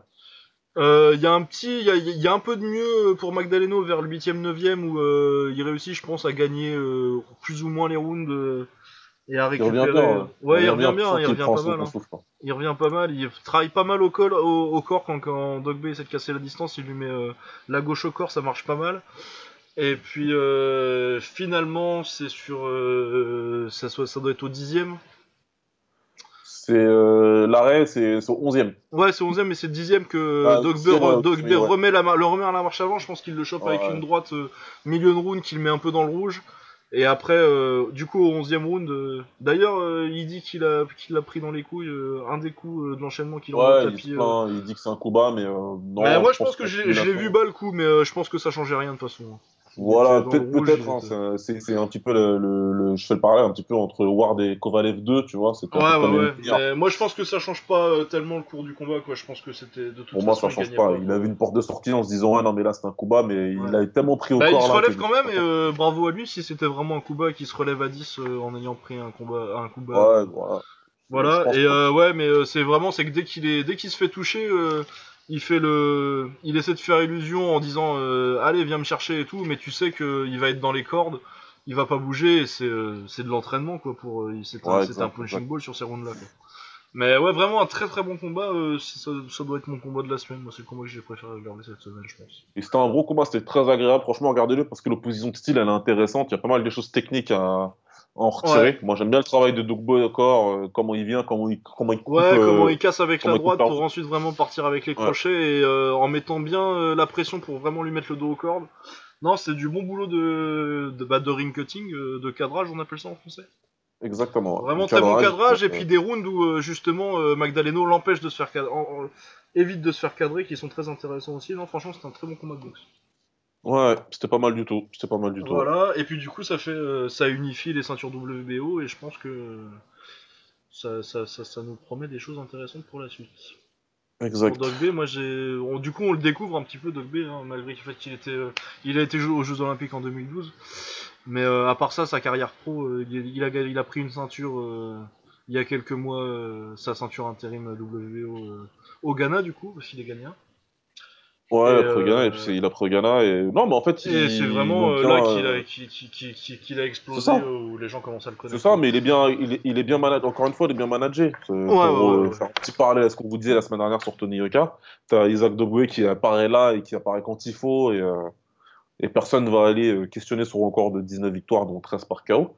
Speaker 1: Euh, Il y a un petit, il y a, il y a un peu de mieux pour Magdaleno vers le 8ème, 9ème où euh, il réussit, je pense, à gagner euh, plus ou moins les rounds euh, et à
Speaker 2: Il
Speaker 1: récupérer.
Speaker 2: revient bien.
Speaker 1: Ouais, il revient bien, il revient pas mal. hein.
Speaker 2: hein.
Speaker 1: Il revient pas mal, il travaille pas mal au, col, au, au corps quand, quand Dogbe essaie de casser la distance, il lui met euh, la gauche au corps, ça marche pas mal. Et puis euh, finalement, c'est sur. euh, ça, soit- ça doit être au dixième.
Speaker 2: C'est euh, l'arrêt, c'est au 11e.
Speaker 1: Ouais, c'est 11ème, mais c'est 10ème que
Speaker 2: Ah, oui, ouais.
Speaker 1: remet la, le remet à la marche avant. Je pense qu'il le chope avec
Speaker 2: Ouais.
Speaker 1: une droite euh, de round qu'il met un peu dans le rouge. Et après, euh, du coup, au 11ème round, euh, d'ailleurs, euh, il dit qu'il a, qu'il a pris dans les couilles euh, un des coups euh, de l'enchaînement qu'il
Speaker 2: Ouais, il,
Speaker 1: tapis. euh.
Speaker 2: plaint, il dit que c'est un coup bas, mais euh, non.
Speaker 1: Mais moi, je pense que je l'ai je l'ai vu bas le coup, mais euh, je pense que ça changeait rien de toute façon.
Speaker 2: Voilà, peut-être, peut-être. hein, c'est un- c'est c'est un petit peu le, le, le- je fais le parallèle un petit peu entre Ward et Kovalev 2, tu vois. C'était
Speaker 1: Ouais, ouais, ouais. Mais moi, je pense que ça change pas euh, tellement le cours du combat, quoi. Je pense que c'était de toute
Speaker 2: Pour moi,
Speaker 1: façon,
Speaker 2: ça change pas.
Speaker 1: pas.
Speaker 2: Il avait une porte de sortie en se disant, ouais, non, mais là, c'est un coup bas, mais il a tellement pris au
Speaker 1: Bah,
Speaker 2: corps.
Speaker 1: il se relève quand même, et euh, bravo à lui si c'était vraiment un coup bas qui se relève à 10 euh, en ayant pris un combat, un coup bas.
Speaker 2: Ouais, voilà.
Speaker 1: Voilà, et
Speaker 2: que-
Speaker 1: ouais, mais c'est vraiment, c'est que dès qu'il est, dès qu'il se fait toucher, il fait le, il essaie de faire illusion en disant, euh, allez, viens me chercher et tout, mais tu sais que il va être dans les cordes il va pas bouger, c'est euh, de l'entraînement, quoi. pour euh, C'est un,
Speaker 2: Ouais,
Speaker 1: punching ball sur ces rounds-là, quoi. Mais ouais, vraiment un très très bon combat. euh, ça, ça doit être mon combat de la semaine. Moi, c'est le combat que j'ai préféré regarder cette semaine, je pense.
Speaker 2: Et c'était un gros combat, c'était très agréable. Franchement, regardez-le parce que l'opposition de style, elle est intéressante. Il y a pas mal de choses techniques à en retirer. Moi, j'aime bien le travail de Dogbo D'accord, euh, comment il vient, comment il, comment il coupe.
Speaker 1: Ouais,
Speaker 2: euh,
Speaker 1: comment il casse avec la droite pour ensuite vraiment partir avec les crochets et euh, en mettant bien euh, la pression pour vraiment lui mettre le dos aux cordes. Non, c'est du bon boulot de, de, bah, de ring cutting, euh, de cadrage, on appelle ça en français.
Speaker 2: Exactement.
Speaker 1: Vraiment très bon cadrage,
Speaker 2: euh,
Speaker 1: et puis des rounds où euh, justement euh, Magdaleno l'empêche de se faire cadrer, évite de se faire cadrer, qui sont très intéressants aussi. Non, franchement, c'est un très bon combat de boxe.
Speaker 2: Ouais, c'était pas mal du tout. C'était pas mal du tout.
Speaker 1: Voilà, et puis du coup, ça fait, euh, ça unifie les ceintures WBO, et je pense que ça, ça, ça, ça nous promet des choses intéressantes pour la suite.
Speaker 2: Exact.
Speaker 1: Pour Dog B, moi j'ai, on- du coup, on le découvre un petit peu Dog B, hein, malgré le fait qu'il était, euh, il a été joué aux Jeux Olympiques en 2012. Mais euh, à part ça, sa carrière pro, il, il a, il a pris une ceinture il y a quelques mois, sa ceinture intérim WBO au Ghana du coup, parce qu'il est ghanéen.
Speaker 2: Ouais,
Speaker 1: Et,
Speaker 2: il a pris le Ghana,
Speaker 1: euh,
Speaker 2: et il a pris le Ghana. Et... Non, mais en fait,
Speaker 1: c'est vraiment euh, là qu'il
Speaker 2: euh,
Speaker 1: a, qu'il a explosé, euh, où les gens commencent à le connaître.
Speaker 2: C'est ça, mais il est bien, il est, il est bien managé. Encore une fois, il est bien managé. Pour
Speaker 1: ouais, ouais,
Speaker 2: euh,
Speaker 1: ouais.
Speaker 2: faire un petit parallèle à ce qu'on vous disait la semaine dernière sur Tony Yoka, t'as Isaac Dogboe qui apparaît là et qui apparaît quand il faut, et, euh, et personne va aller euh, questionner son record de 19 victoires, dont 13 par KO.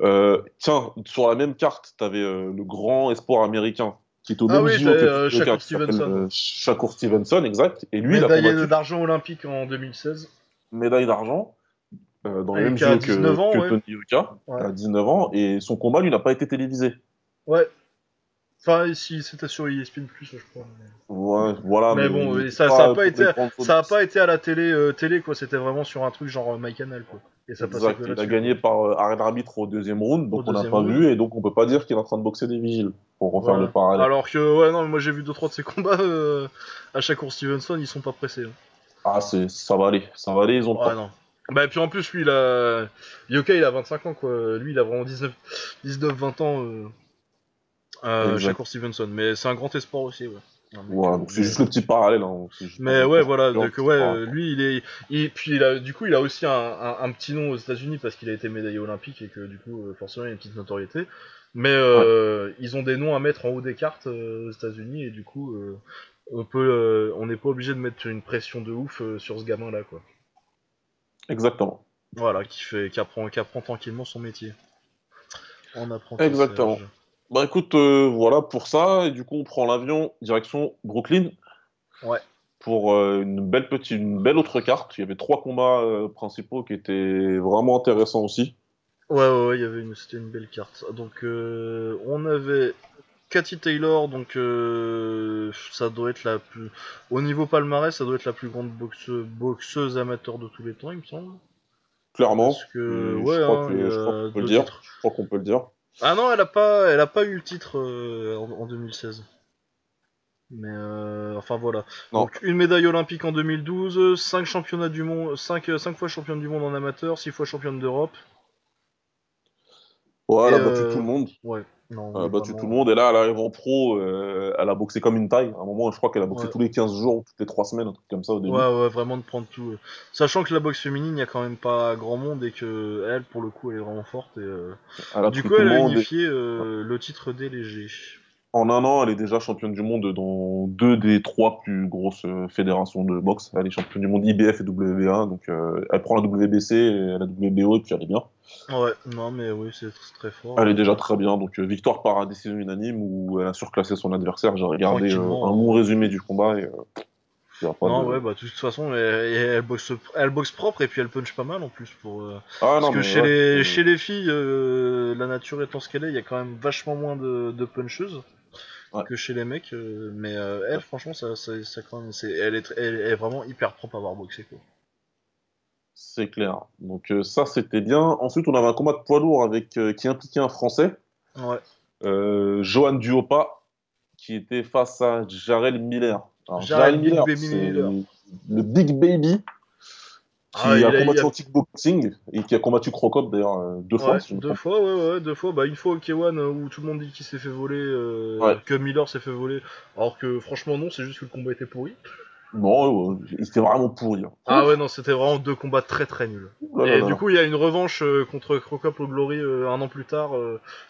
Speaker 2: Euh, tiens, sur la même carte, t'avais euh, le grand espoir américain qui est au
Speaker 1: Ah
Speaker 2: même
Speaker 1: oui,
Speaker 2: que
Speaker 1: euh, Shakur Stevenson.
Speaker 2: euh, Shakur Stevenson, exact. Et lui, il a
Speaker 1: Médaillé
Speaker 2: combattu
Speaker 1: d'argent olympique en 2016.
Speaker 2: médaille d'argent euh, dans les mêmes JO
Speaker 1: 19
Speaker 2: que,
Speaker 1: ans,
Speaker 2: que
Speaker 1: ouais.
Speaker 2: Tony Yoka,
Speaker 1: Ouais.
Speaker 2: à 19 ans, et son combat, lui, n'a pas été télévisé.
Speaker 1: Ouais. Enfin, si c'était sur ESPN+, je crois. mais-
Speaker 2: Ouais, voilà,
Speaker 1: Mais
Speaker 2: mais,
Speaker 1: bon,
Speaker 2: était
Speaker 1: ça- ça a pas été- Ça a
Speaker 2: audiences.
Speaker 1: pas été à la télé, euh, télé quoi. C'était vraiment sur un truc genre euh, MyCanal, quoi. Et ça passait
Speaker 2: Exact. Il a gagné par euh, arrêt d'arbitre au deuxième round, donc
Speaker 1: Au
Speaker 2: on n'a pas
Speaker 1: round.
Speaker 2: vu, et donc on peut pas dire qu'il est en train de boxer des vigiles, pour refaire
Speaker 1: Voilà.
Speaker 2: le parallèle.
Speaker 1: Alors que, ouais, non, moi j'ai vu deux trois de ces combats. euh, à chaque cours Stevenson, ils sont pas pressés. hein.
Speaker 2: Ah, c'est, ça va aller, ça va aller, ils ont le
Speaker 1: Ouais,
Speaker 2: temps.
Speaker 1: non. Bah, et puis en plus, lui, il a. Yoka, il a 25 ans, quoi. Lui, il a vraiment 19, 19 20 ans. Euh... Euh. Shakur Stevenson. Mais c'est un grand espoir aussi, ouais.
Speaker 2: Donc c'est juste le petit parallèle. Hein,
Speaker 1: Mais ouais, voilà, donc ouais, euh, lui, il est, il, puis il a, du coup, il a aussi un, un, un petit nom aux États-Unis parce qu'il a été médaillé olympique et que du coup, euh, forcément, il a une petite notoriété. Mais euh, ils ont des noms à mettre en haut des cartes euh, aux États-Unis et du coup, euh, on peut, on n'est pas obligé de mettre une pression de ouf sur ce gamin-là, quoi.
Speaker 2: Exactement.
Speaker 1: Voilà, qui fait, qui apprend, qui apprend tranquillement son métier. En apprend.
Speaker 2: Exactement. Bah écoute, voilà pour ça, et du coup on prend l'avion direction Brooklyn
Speaker 1: Ouais.
Speaker 2: pour une belle petite, une belle autre carte. Il y avait trois combats principaux qui étaient vraiment intéressants aussi.
Speaker 1: Ouais, ouais, ouais, il y avait une, c'était une belle carte. Donc, euh, on avait Cathy Taylor, donc euh, ça doit être la plus. Au niveau palmarès, ça doit être la plus grande boxeuse, boxeuse amateur de tous les temps, il me semble.
Speaker 2: Clairement,
Speaker 1: Parce que,
Speaker 2: Et
Speaker 1: ouais,
Speaker 2: je crois
Speaker 1: hein,
Speaker 2: que- je crois qu'on peut le dire.
Speaker 1: titres.
Speaker 2: Je crois qu'on peut le dire.
Speaker 1: Ah non, elle a pas, elle a pas eu le titre euh, en, en 2016. Mais euh, enfin voilà.
Speaker 2: Non.
Speaker 1: Donc une médaille olympique en 2012, 5 championnats du monde, 5, fois championne du monde en amateur, 6 fois championne d'Europe.
Speaker 2: Ouais, elle a battu
Speaker 1: euh,
Speaker 2: tout le monde.
Speaker 1: Ouais. Non,
Speaker 2: Elle a battu
Speaker 1: vraiment.
Speaker 2: tout le monde. Et là, elle arrive en pro. euh, elle a boxé comme une taille. À un moment, je crois qu'elle a boxé
Speaker 1: Ouais.
Speaker 2: tous les 15 jours, ou toutes les 3 semaines, un truc comme ça au début.
Speaker 1: Ouais, ouais, vraiment de prendre tout. euh. Sachant que la boxe féminine, il y a quand même pas grand monde et que elle, pour le coup, elle est vraiment forte. Et, euh,
Speaker 2: Elle a
Speaker 1: Du coup, elle
Speaker 2: le
Speaker 1: a
Speaker 2: et
Speaker 1: unifié le titre des légers.
Speaker 2: En un an, elle est déjà championne du monde dans deux des trois plus grosses euh, fédérations de boxe. Elle est championne du monde IBF et WBA. Donc, euh, elle prend la WBC et la WBO, et puis elle est bien.
Speaker 1: Ouais, non, mais oui, c'est très fort.
Speaker 2: Elle est déjà très bien. Donc, euh, victoire par décision unanime où elle a surclassé son adversaire. J'ai regardé euh, un
Speaker 1: hein.
Speaker 2: bon résumé du combat et.
Speaker 1: Non,
Speaker 2: de-
Speaker 1: ouais, bah, de toute façon, elle, elle boxe, elle boxe propre et puis elle punch pas mal en plus. pour.
Speaker 2: Ah
Speaker 1: Parce
Speaker 2: non,
Speaker 1: que chez,
Speaker 2: ouais,
Speaker 1: les, chez les filles, la nature étant ce qu'elle est, il y a quand même vachement moins de, de puncheuses
Speaker 2: Ouais.
Speaker 1: que chez les mecs. euh, mais euh, elle, franchement, ça, ça, ça quand même, c'est, elle, est, elle est vraiment hyper propre à avoir boxé. Quoi.
Speaker 2: c'est clair. Donc, euh, ça, c'était bien. Ensuite, on avait un combat de poids lourd avec, qui impliquait un Français,
Speaker 1: Ouais.
Speaker 2: Johan Duopa, qui était face à Jarel Miller. Alors,
Speaker 1: Jarrell Big
Speaker 2: Miller,
Speaker 1: Miller.
Speaker 2: le Big Baby qui
Speaker 1: Ah,
Speaker 2: a
Speaker 1: a-
Speaker 2: combattu
Speaker 1: a-
Speaker 2: en kickboxing et qui a combattu Crocop d'ailleurs euh, deux fois,
Speaker 1: Ouais,
Speaker 2: si
Speaker 1: deux fois, ouais, ouais, deux fois. Bah, une fois au K1 euh, où tout le monde dit qu'il s'est fait voler, euh,
Speaker 2: Ouais.
Speaker 1: que Miller s'est fait voler, alors que franchement, non, c'est juste que le combat était pourri.
Speaker 2: Non, euh, il était vraiment pourri. hein.
Speaker 1: Ah ouais, non, c'était vraiment deux combats très très nuls.
Speaker 2: Là
Speaker 1: Et
Speaker 2: là
Speaker 1: du
Speaker 2: là.
Speaker 1: coup, il y a une revanche euh, contre Crocop au Glory euh, un an plus tard,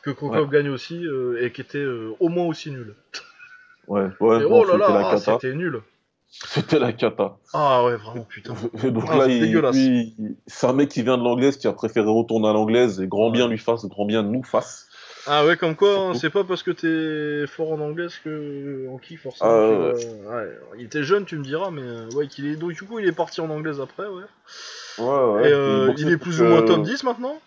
Speaker 1: que Crocop gagne aussi, et qui était au moins aussi nul.
Speaker 2: Ouais, ouais,
Speaker 1: et
Speaker 2: non,
Speaker 1: oh là
Speaker 2: c'était
Speaker 1: là, ah, c'était nul.
Speaker 2: C'était la cata.
Speaker 1: Ah ouais, vraiment, putain.
Speaker 2: Et donc
Speaker 1: Ah,
Speaker 2: là,
Speaker 1: c'est
Speaker 2: il, un mec qui vient de l'anglaise, qui a préféré retourner à l'anglaise, et grand bien lui fasse, grand bien nous fasse.
Speaker 1: Ah ouais, comme quoi, hein, c'est pas parce que t'es fort en anglais que en kick forcément.
Speaker 2: Ah, ouais.
Speaker 1: ouais, il était jeune, tu me diras, mais euh, ouais, qu'il est donc du coup il est parti en anglaise après, ouais.
Speaker 2: Ouais, ouais.
Speaker 1: Et euh, il est plus ou moins top 10 maintenant?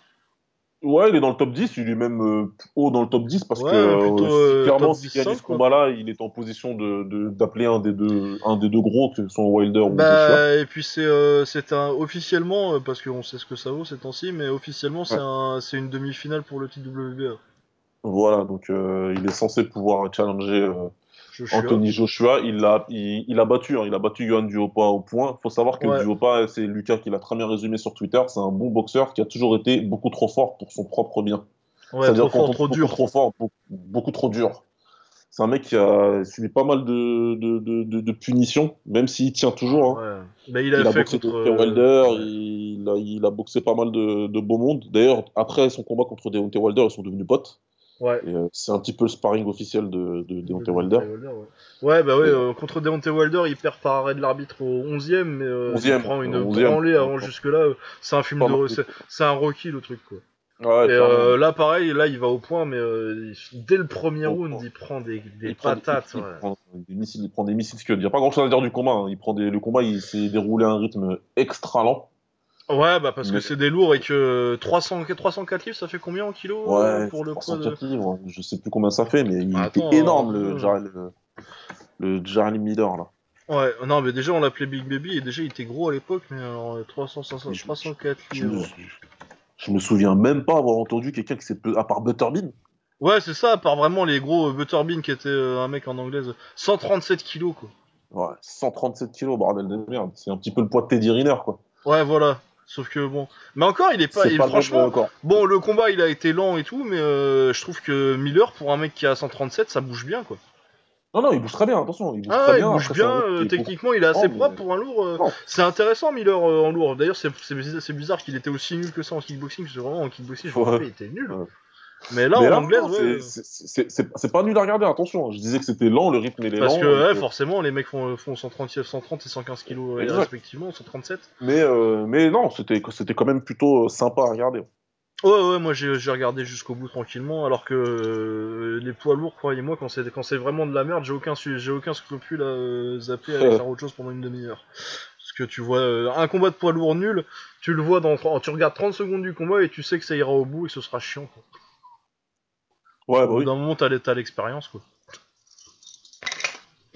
Speaker 2: Ouais, il est dans le top 10, il est même euh, haut dans le top 10 parce
Speaker 1: Ouais,
Speaker 2: que
Speaker 1: plutôt,
Speaker 2: euh,
Speaker 1: euh,
Speaker 2: clairement, s'il
Speaker 1: 10,
Speaker 2: gagnait
Speaker 1: 5,
Speaker 2: ce combat-là, il est en position de de- d'appeler un des deux un des deux gros, que ce soit Wilder ou Joshua.
Speaker 1: Bah et puis c'est euh, c'est un officiellement parce qu'on sait ce que ça vaut ces temps-ci, mais officiellement c'est
Speaker 2: Ouais.
Speaker 1: un c'est une demi-finale pour le titre WBA.
Speaker 2: Voilà, donc euh, il est censé pouvoir challenger euh,
Speaker 1: Joshua.
Speaker 2: Anthony Joshua. Il l'a il, il a battu, hein, il a battu Johan Duopa au point. Faut savoir que
Speaker 1: Ouais.
Speaker 2: Duopa, c'est Lucas qui l'a très bien résumé sur Twitter, c'est un bon boxeur qui a toujours été beaucoup trop fort pour son propre bien.
Speaker 1: Ouais,
Speaker 2: C'est-à-dire
Speaker 1: trop fort, trop
Speaker 2: beaucoup
Speaker 1: dur.
Speaker 2: trop fort, beaucoup, beaucoup trop dur. C'est un mec qui a subi pas mal de, de, de, de- de punitions, même s'il tient toujours. hein.
Speaker 1: Ouais. Bah il a
Speaker 2: Il a
Speaker 1: fait
Speaker 2: boxé
Speaker 1: contre euh,
Speaker 2: Wilder,
Speaker 1: ouais.
Speaker 2: il, a, il a boxé pas mal de, de beau monde. D'ailleurs, après son combat contre Deontay Wilder, ils sont devenus potes.
Speaker 1: Ouais.
Speaker 2: Euh, c'est un petit peu le sparring officiel de, de Deontay
Speaker 1: De
Speaker 2: Wilder.
Speaker 1: ouais. Ouais, bah ouais, euh, contre Deontay Wilder, il perd par arrêt de l'arbitre au 11ème, mais euh,
Speaker 2: 11e,
Speaker 1: il prend une
Speaker 2: 11e.
Speaker 1: branlée avant
Speaker 2: Ouais.
Speaker 1: jusque-là. C'est un film de. C'est un Rocky le truc, quoi.
Speaker 2: Ouais,
Speaker 1: Et euh, là, pareil, là, il va au point, mais il- dès le premier
Speaker 2: Au
Speaker 1: round,
Speaker 2: point.
Speaker 1: il prend des, des
Speaker 2: il prend,
Speaker 1: patates.
Speaker 2: il, il
Speaker 1: ouais.
Speaker 2: prend des missiles, il prend des missiles, ce que dire. Pas grand chose à dire du combat. hein. Il prend des, le combat, il s'est déroulé à un rythme extra lent.
Speaker 1: Ouais, bah parce que c'est des lourds et que 300, 304 livres, ça fait combien en kilos euh,
Speaker 2: Ouais,
Speaker 1: pour le poids de...
Speaker 2: 304 livres. Je sais plus combien ça fait, mais il
Speaker 1: Bah,
Speaker 2: était
Speaker 1: attends,
Speaker 2: énorme,
Speaker 1: euh,
Speaker 2: le,
Speaker 1: euh.
Speaker 2: Jarrell, le, le Miller, là.
Speaker 1: Ouais, non, mais déjà, on l'appelait Big Baby et déjà, il était gros à l'époque, mais alors euh, 300, 500,
Speaker 2: Je-
Speaker 1: 304
Speaker 2: Je me,
Speaker 1: livres.
Speaker 2: je me souviens même pas avoir entendu quelqu'un qui s'est. À part Butterbean.
Speaker 1: Ouais, c'est ça, à part vraiment les gros euh, Butterbean qui était euh, un mec en anglaise. 137 kilos, quoi.
Speaker 2: Ouais, 137 kilos, bordel de merde. C'est un petit peu le poids de Teddy Riner, quoi.
Speaker 1: Ouais, voilà. Sauf que bon. Mais encore, il est pas. Franchement,
Speaker 2: encore.
Speaker 1: bon, le combat, il a été lent et tout, mais euh, je trouve que Miller, pour un mec qui a 137, ça bouge bien, quoi.
Speaker 2: Non, non, il bouge très bien, attention. Il bouge
Speaker 1: Ah
Speaker 2: très
Speaker 1: il
Speaker 2: bien.
Speaker 1: bouge bien, euh, techniquement il est assez
Speaker 2: mais-
Speaker 1: propre pour un lourd. euh. C'est intéressant Miller euh, en lourd. D'ailleurs c'est c'est bizarre, c'est bizarre qu'il était aussi nul que ça en kickboxing, parce que vraiment en kickboxing je me
Speaker 2: Ouais.
Speaker 1: rappelle il était nul.
Speaker 2: Ouais.
Speaker 1: Mais là
Speaker 2: Mais
Speaker 1: en anglaise ouais.
Speaker 2: c'est- pas nul à regarder, attention. Je disais que c'était lent, le rythme il est
Speaker 1: Parce
Speaker 2: lent.
Speaker 1: que
Speaker 2: et
Speaker 1: ouais,
Speaker 2: que-
Speaker 1: forcément les mecs font, font 130, 130 et 115 kilos euh,
Speaker 2: Exact.
Speaker 1: respectivement, 137.
Speaker 2: Mais, euh, mais non, c'était quand même plutôt euh, sympa à regarder.
Speaker 1: Ouais ouais moi j'ai regardé jusqu'au bout tranquillement alors que euh, les poids lourds croyez-moi quand c'est quand c'est vraiment de la merde j'ai aucun aucun scrupule à euh, zapper à faire autre chose pendant une demi-heure. Parce que tu vois euh, un combat de poids lourd nul, tu le vois dans tu regardes 30 secondes du combat et tu sais que ça ira au bout et que ce sera chiant. Quoi.
Speaker 2: Ouais,
Speaker 1: Au
Speaker 2: bah oui,
Speaker 1: d'un moment, t'as l'e- t'as l'expérience, quoi.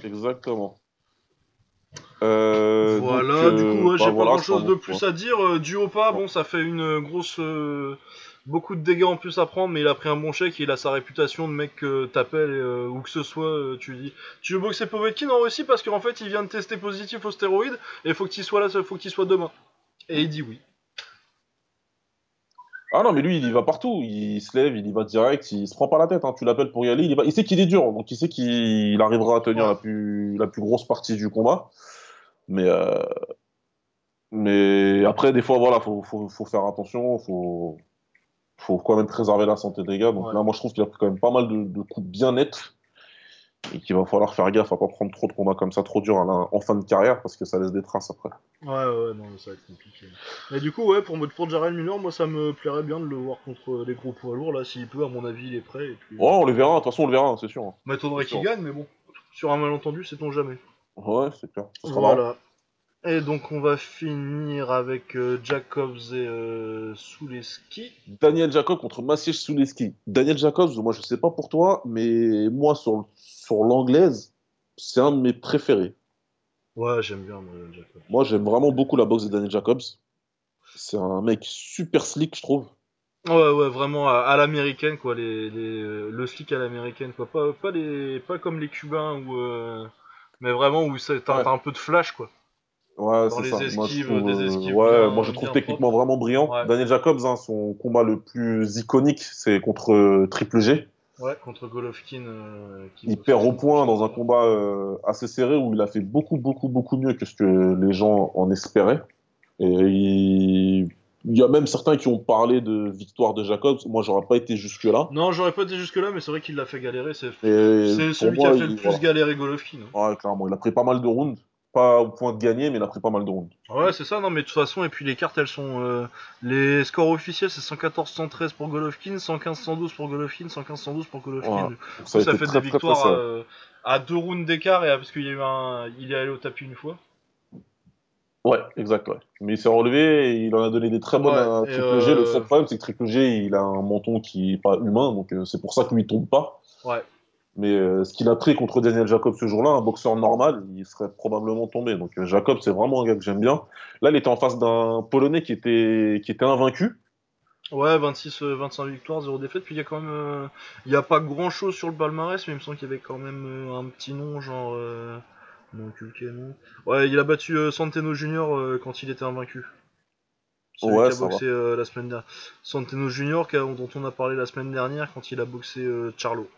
Speaker 2: exactement. Euh,
Speaker 1: voilà,
Speaker 2: donc,
Speaker 1: du
Speaker 2: euh,
Speaker 1: coup, ouais,
Speaker 2: bah
Speaker 1: j'ai
Speaker 2: voilà,
Speaker 1: pas grand chose de plus
Speaker 2: point.
Speaker 1: à dire. Euh, du haut pas,
Speaker 2: Ouais.
Speaker 1: bon, ça fait une grosse. euh, beaucoup de dégâts en plus à prendre, mais il a pris un bon chèque et il a sa réputation de mec que t'appelles euh, où que ce soit, euh, tu dis Tu veux boxer Povetkin en Russie parce qu'en fait il vient de tester positif aux stéroïdes et faut que tu sois là, faut que tu sois demain. Et il dit oui.
Speaker 2: Ah non, mais lui, il y va partout. Il se lève, il y va direct, il se prend pas la tête. hein. Tu l'appelles pour y aller, il, y va. il sait qu'il est dur, donc il sait qu'il arrivera à tenir la, plus, la plus grosse partie du combat. Mais, euh, mais après, des fois, voilà, faut, faut, faut faire attention, faut, faut quand même préserver la santé des gars. Donc
Speaker 1: Ouais.
Speaker 2: là, moi, je trouve qu'il a pris quand même pas mal de, de coups bien nets et qu'il va falloir faire gaffe à pas prendre trop de combats comme ça trop la- en fin de carrière parce que ça laisse des traces après.
Speaker 1: Ouais, ouais, non, ça va être compliqué. Mais du coup, ouais, pour, pour Jared Miller, moi ça me plairait bien de le voir contre les gros poids lourds là, s'il peut, à mon avis, il est prêt. Et puis...
Speaker 2: Ouais, on les verra, de toute façon, on le verra, c'est sûr. hein. Sûr.
Speaker 1: qu'il gagne, mais bon. Sur un malentendu, sait-on jamais.
Speaker 2: Ouais, c'est clair. Ça sera marrant.
Speaker 1: Voilà. Et donc on va finir avec euh, Jacobs et euh, Suleski.
Speaker 2: Daniel Jacob contre Maciej Suleski. Daniel Jacobs, moi je sais pas pour toi, mais moi sur, sur l'anglaise, c'est un de mes préférés.
Speaker 1: Ouais, j'aime bien moi, Jacobs.
Speaker 2: Moi j'aime vraiment beaucoup la boxe de Daniel Jacobs. C'est un mec super slick, je trouve.
Speaker 1: Ouais, ouais, vraiment à, à l'américaine, quoi, les, les, euh, le slick à l'américaine, quoi. Pas, pas, les, pas comme les Cubains, ou euh, mais vraiment où c'est- t'as
Speaker 2: Ouais.
Speaker 1: un peu de flash, quoi.
Speaker 2: Ouais, c'est ça. Moi, je
Speaker 1: esquives,
Speaker 2: trouve,
Speaker 1: des
Speaker 2: euh,
Speaker 1: esquives
Speaker 2: ouais,
Speaker 1: bien-
Speaker 2: moi je trouve techniquement vraiment brillant.
Speaker 1: Ouais.
Speaker 2: Daniel Jacobs, hein, son combat le plus iconique, c'est contre Triple G.
Speaker 1: Ouais, contre Golovkin. euh, qui
Speaker 2: Il perd au point dans un combat euh, assez serré où il a fait beaucoup, beaucoup, beaucoup mieux que ce que les gens en espéraient. Et il, il y a même certains qui ont parlé de victoire de Jacobs. Moi, j'aurais pas été jusque-là.
Speaker 1: Non, j'aurais pas été jusque-là, mais c'est vrai qu'il l'a fait galérer. C'est celui
Speaker 2: moi,
Speaker 1: qui a fait
Speaker 2: il-
Speaker 1: le plus
Speaker 2: voilà.
Speaker 1: galérer Golovkin. hein.
Speaker 2: Ouais, clairement, il a pris pas mal de rounds. Pas au point de gagner, mais il a pris pas mal de rounds.
Speaker 1: Ouais, c'est ça, non, mais de toute façon, et puis les cartes, elles sont. euh, les scores officiels, c'est 114-113 pour Golovkin, 115-112 pour Golovkin, 115-112 pour Golovkin. Coup,
Speaker 2: ça
Speaker 1: fait
Speaker 2: très,
Speaker 1: des
Speaker 2: très, très
Speaker 1: victoires euh, à deux rounds d'écart, et à- parce qu'il y a eu un. Il est allé au tapis une fois.
Speaker 2: Ouais, exact, ouais. Mais il s'est relevé et il en a donné des très bonnes
Speaker 1: Ouais,
Speaker 2: à Triple G. Le
Speaker 1: euh,
Speaker 2: seul problème, c'est que Triple G, il a un menton qui est pas humain, donc c'est pour ça que lui, tombe pas.
Speaker 1: Ouais.
Speaker 2: Mais euh, ce qu'il a pris contre Daniel Jacob ce jour-là, un boxeur normal, il serait probablement tombé. Donc euh, Jacob, c'est vraiment un gars que j'aime bien. Là, il était en face d'un Polonais qui était, qui était invaincu.
Speaker 1: Ouais, 26, euh, 25 victoires, 0 défaite. Puis il y a quand même. euh, Il y a pas grand chose sur le palmarès, mais il me semble qu'il y avait quand même euh, un petit nom, genre. Euh... Non, non. Ouais, il a battu euh, Santeno Junior euh, quand il était invaincu. Celui
Speaker 2: Ouais,
Speaker 1: qui a boxé euh, la semaine dernière. Santeno Junior, dont on a parlé la semaine dernière quand il a boxé euh, Charlo.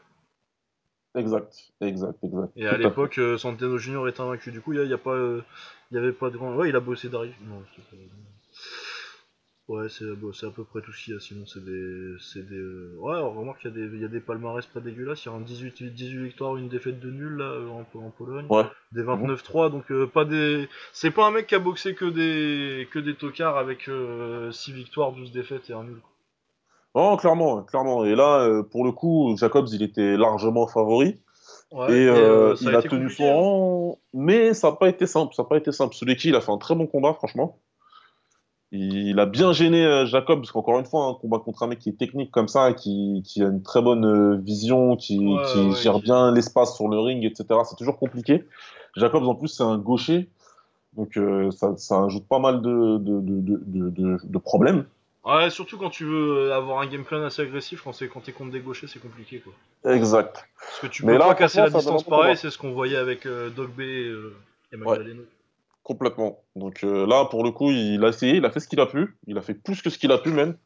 Speaker 2: Exact, exact, exact.
Speaker 1: Et à l'époque, euh, Santeno Junior était invaincu. Du coup, il n'y a, pas, euh, il y avait pas de grand. Ouais, il a bossé pas- Ouais, c'est bon, à peu près tout ce qu'il y a. Sinon, c'est des. C'est des euh, Ouais, alors, remarque qu'il y, a des- il y a des palmarès pas dégueulasses. Il y a un 18, 18 victoires, une défaite de nul là, euh, en, en Pologne.
Speaker 2: Ouais.
Speaker 1: Des 29-3, donc euh, pas des. C'est pas un mec qui a boxé que des, que des tocards avec euh, 6 victoires, 12 défaites et un nul.
Speaker 2: Non, clairement, clairement. Et là, euh, pour le coup, Jacobs, il était largement favori.
Speaker 1: Ouais,
Speaker 2: Et, euh,
Speaker 1: euh,
Speaker 2: il
Speaker 1: a
Speaker 2: tenu son
Speaker 1: hein.
Speaker 2: rang, mais ça n'a pas été simple. Ça n'a pas été simple. Il a fait un très bon combat, franchement. Il a bien gêné Jacob, parce qu'encore une fois, un combat contre un mec qui est technique comme ça, qui, qui a une très bonne vision, qui,
Speaker 1: Ouais,
Speaker 2: qui
Speaker 1: ouais,
Speaker 2: gère bien l'espace sur le ring, etc. C'est toujours compliqué. Jacobs, en plus, c'est un gaucher, donc euh, ça, ça ajoute pas mal de problèmes.
Speaker 1: Ouais, surtout quand tu veux avoir un game plan assez agressif, quand t'es contre des gauchers, c'est compliqué quoi.
Speaker 2: Exact.
Speaker 1: Parce que tu
Speaker 2: Mais
Speaker 1: peux
Speaker 2: là,
Speaker 1: pas casser la distance pareil, c'est ce qu'on voyait avec euh, Dog B et, euh, et
Speaker 2: Ouais.
Speaker 1: Magdaleno.
Speaker 2: Complètement. Donc euh, là, pour le coup, il a essayé, il a fait ce qu'il a pu, il a fait plus que ce qu'il a pu même.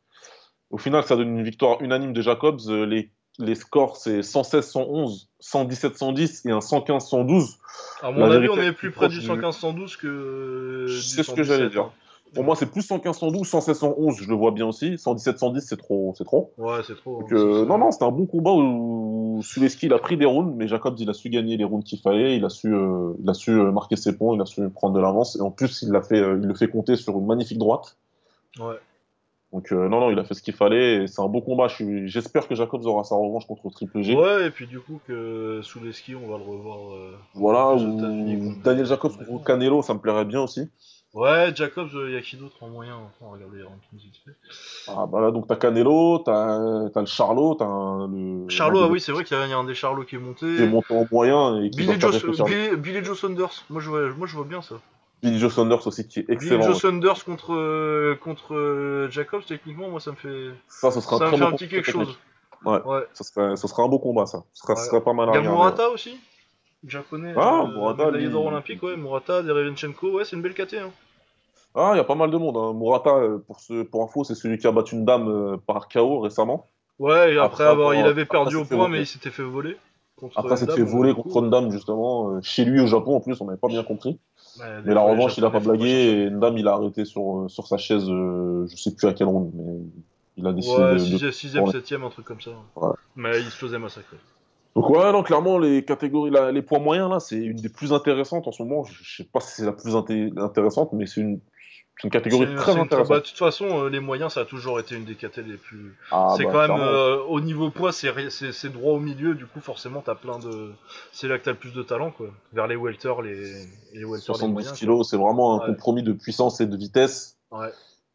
Speaker 2: Au final, ça donne une victoire unanime de Jacobs. Euh, les, les scores, c'est 116-111, 117-110 et un 115-112.
Speaker 1: À mon
Speaker 2: La
Speaker 1: avis,
Speaker 2: vérité
Speaker 1: on est plus près du
Speaker 2: du-
Speaker 1: 115-112 que euh,
Speaker 2: C'est ce que j'allais
Speaker 1: 117,
Speaker 2: dire. Pour moi, c'est plus 115-112, 116-111, je le vois bien aussi. 117-110, c'est trop, c'est trop.
Speaker 1: Ouais, c'est trop.
Speaker 2: Donc,
Speaker 1: hein,
Speaker 2: euh, non, non, c'était un bon combat où Suleski, il a pris des rounds, mais Jacobs, il a su gagner les rounds qu'il fallait, il a su, euh, il a su euh, marquer ses points, il a su prendre de l'avance, et en plus, il l'a fait, il le fait compter sur une magnifique droite.
Speaker 1: Ouais.
Speaker 2: Donc, euh, non, non, il a fait ce qu'il fallait, c'est un beau combat. Je J'espère que Jacobs aura sa revanche contre Triple G.
Speaker 1: Ouais, et puis du coup, que sous les skis, on va le revoir. euh,
Speaker 2: Voilà, ou Daniel Jacobs
Speaker 1: contre.
Speaker 2: Canelo, ça me plairait bien aussi.
Speaker 1: Ouais, Jacobs, il y a qui d'autre en moyen? On va regarder les rankings vite fait.
Speaker 2: Ah, bah là, donc t'as Canelo, t'as t'as le Charlot, t'as le.
Speaker 1: Charlot, ah oui, c'est vrai qu'il y a un des Charlots qui est monté.
Speaker 2: qui est monté en moyen et qui
Speaker 1: Billy Joe. Billy, Billy Joe Saunders, moi je, vois, moi je vois bien ça.
Speaker 2: Billy Joe Saunders aussi qui est
Speaker 1: Billy
Speaker 2: excellent.
Speaker 1: Joe
Speaker 2: ouais.
Speaker 1: Saunders contre, euh, contre euh, Jacobs, techniquement, moi ça me fait,
Speaker 2: Ça, ce sera
Speaker 1: ça
Speaker 2: un
Speaker 1: me
Speaker 2: très
Speaker 1: fait
Speaker 2: bon
Speaker 1: un petit quelque
Speaker 2: technique.
Speaker 1: chose.
Speaker 2: Ouais,
Speaker 1: Ouais.
Speaker 2: ça serait, ça serait un beau combat, ça. Serait, ce
Speaker 1: Ouais.
Speaker 2: pas mal à
Speaker 1: Il y a. Murata aussi, japonais,
Speaker 2: Ah,
Speaker 1: euh,
Speaker 2: Murata,
Speaker 1: médaillé
Speaker 2: lui,
Speaker 1: d'or olympique, ouais, Murata, Derevenchenko, ouais, c'est une belle KT. Hein.
Speaker 2: Ah, il y a pas mal de monde. Hein. Murata, euh, pour, ce, pour info, c'est celui qui a battu une dame euh, par KO récemment.
Speaker 1: Ouais, et après,
Speaker 2: Après
Speaker 1: avoir, il avait perdu au point, mais il s'était fait voler. Contre
Speaker 2: Après, s'être
Speaker 1: Ndam,
Speaker 2: fait voler
Speaker 1: du
Speaker 2: contre
Speaker 1: coup.
Speaker 2: Ndam, justement, euh, chez lui au Japon en plus, on n'avait pas bien compris.
Speaker 1: Ouais,
Speaker 2: Mais la revanche, il a pas blagué et Ndam, il a arrêté sur, euh, sur sa chaise, euh, je sais plus à quelle ronde, mais il a décidé
Speaker 1: Ouais,
Speaker 2: de,
Speaker 1: 6ème,
Speaker 2: de
Speaker 1: 6ème,
Speaker 2: tourner.
Speaker 1: 7ème, un truc comme ça.
Speaker 2: Ouais.
Speaker 1: Mais il se faisait massacrer.
Speaker 2: Donc ouais, non, clairement, les catégories, les poids moyens, là, c'est une des plus intéressantes en ce moment. Je, sais pas si c'est la plus inté- intéressante, mais c'est une, une catégorie
Speaker 1: C'est-
Speaker 2: très
Speaker 1: c'est une-
Speaker 2: intéressante.
Speaker 1: bah, de toute façon, euh, les moyens, ça a toujours été une des KT les plus.
Speaker 2: Ah,
Speaker 1: c'est
Speaker 2: bah,
Speaker 1: quand même euh, au niveau poids, c'est c'est c'est droit au milieu. Du coup, forcément, t'as plein de. C'est là que t'as le plus de talent, quoi. Vers les welter, les, les welter, les
Speaker 2: 70
Speaker 1: moyens.
Speaker 2: kilos, c'est vraiment un
Speaker 1: Ouais.
Speaker 2: compromis de puissance et de vitesse.
Speaker 1: Ouais.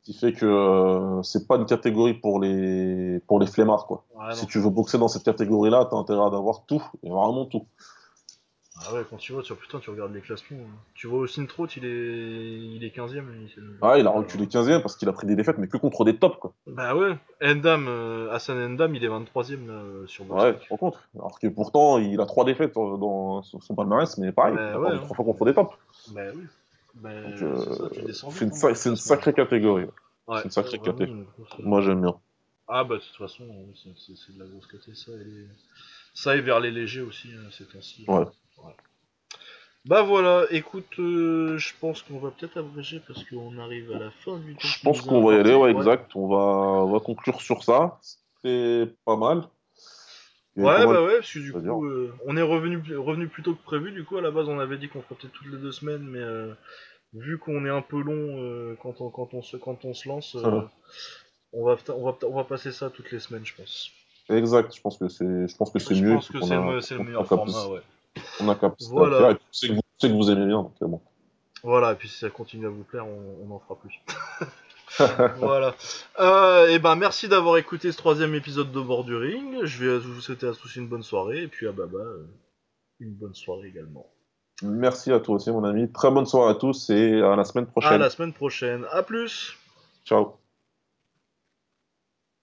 Speaker 2: qui fait que euh, c'est pas une catégorie pour les, pour les flemmards, quoi.
Speaker 1: Ouais,
Speaker 2: si tu veux boxer dans cette catégorie-là, t'as intérêt d'avoir tout, et vraiment tout.
Speaker 1: Ah ouais, quand tu vois, tu, putain, tu regardes les classements. hein. Tu vois aussi Trout, il est, il est 15ème. lui, c'est-
Speaker 2: Ah, il a reculé 15e parce qu'il a pris des défaites, mais que contre des tops, quoi.
Speaker 1: Bah ouais, Endam, euh, Hassan Endam, il est 23ème là, euh, sur
Speaker 2: Ouais, tu te rends compte. Alors que pourtant, il a trois défaites dans, dans son palmarès, mais pareil,
Speaker 1: Bah
Speaker 2: il a
Speaker 1: ouais,
Speaker 2: perdu
Speaker 1: hein.
Speaker 2: trois fois contre des tops.
Speaker 1: Bah oui. Bah,
Speaker 2: Donc,
Speaker 1: c'est
Speaker 2: euh,
Speaker 1: ça, tu descends
Speaker 2: c'est une,
Speaker 1: vite,
Speaker 2: sa-
Speaker 1: dans le
Speaker 2: c'est une
Speaker 1: classement.
Speaker 2: sacrée catégorie.
Speaker 1: Ouais,
Speaker 2: c'est une sacrée
Speaker 1: vraiment
Speaker 2: caté.
Speaker 1: une grosse-
Speaker 2: Moi, j'aime bien.
Speaker 1: Ah bah de toute façon, c'est- c'est c'est de la grosse côté ça. Et les- Ça et vers les légers aussi, hein, ces temps-ci.
Speaker 2: Ouais.
Speaker 1: Bah voilà, écoute, euh, je pense qu'on va peut-être abréger parce qu'on arrive à la fin du temps.
Speaker 2: Je pense qu'on va y aller, ouais, exact. On va, on va conclure sur ça. C'est pas mal.
Speaker 1: Ouais,
Speaker 2: mal
Speaker 1: bah ouais, parce que du coup, euh, on est revenu, revenu plus tôt que prévu. Du coup, à la base, on avait dit qu'on ferait peut-être toutes les deux semaines, mais euh, vu qu'on est un peu long quand, on, quand, on se, quand on se lance, on, va, on, va, on va passer ça toutes les semaines, je pense.
Speaker 2: Exact. Je pense que c'est, je pense que c'est
Speaker 1: Je
Speaker 2: mieux.
Speaker 1: pense que c'est le, le meilleur format, ouais.
Speaker 2: On a capacité
Speaker 1: Voilà.
Speaker 2: à faire. Et puis, sais que vous, que aimez bien. Donc, euh, bon.
Speaker 1: Voilà, et puis si ça continue à vous plaire, on, on en fera plus. voilà. Euh, et ben merci d'avoir écouté ce troisième épisode de Bord du Ring. Je vais vous souhaiter à tous une bonne soirée, et puis à Baba euh, une bonne soirée également.
Speaker 2: Merci à toi aussi, mon ami. Très bonne soirée à tous et à la semaine
Speaker 1: À
Speaker 2: prochaine.
Speaker 1: la semaine prochaine. À plus
Speaker 2: Ciao.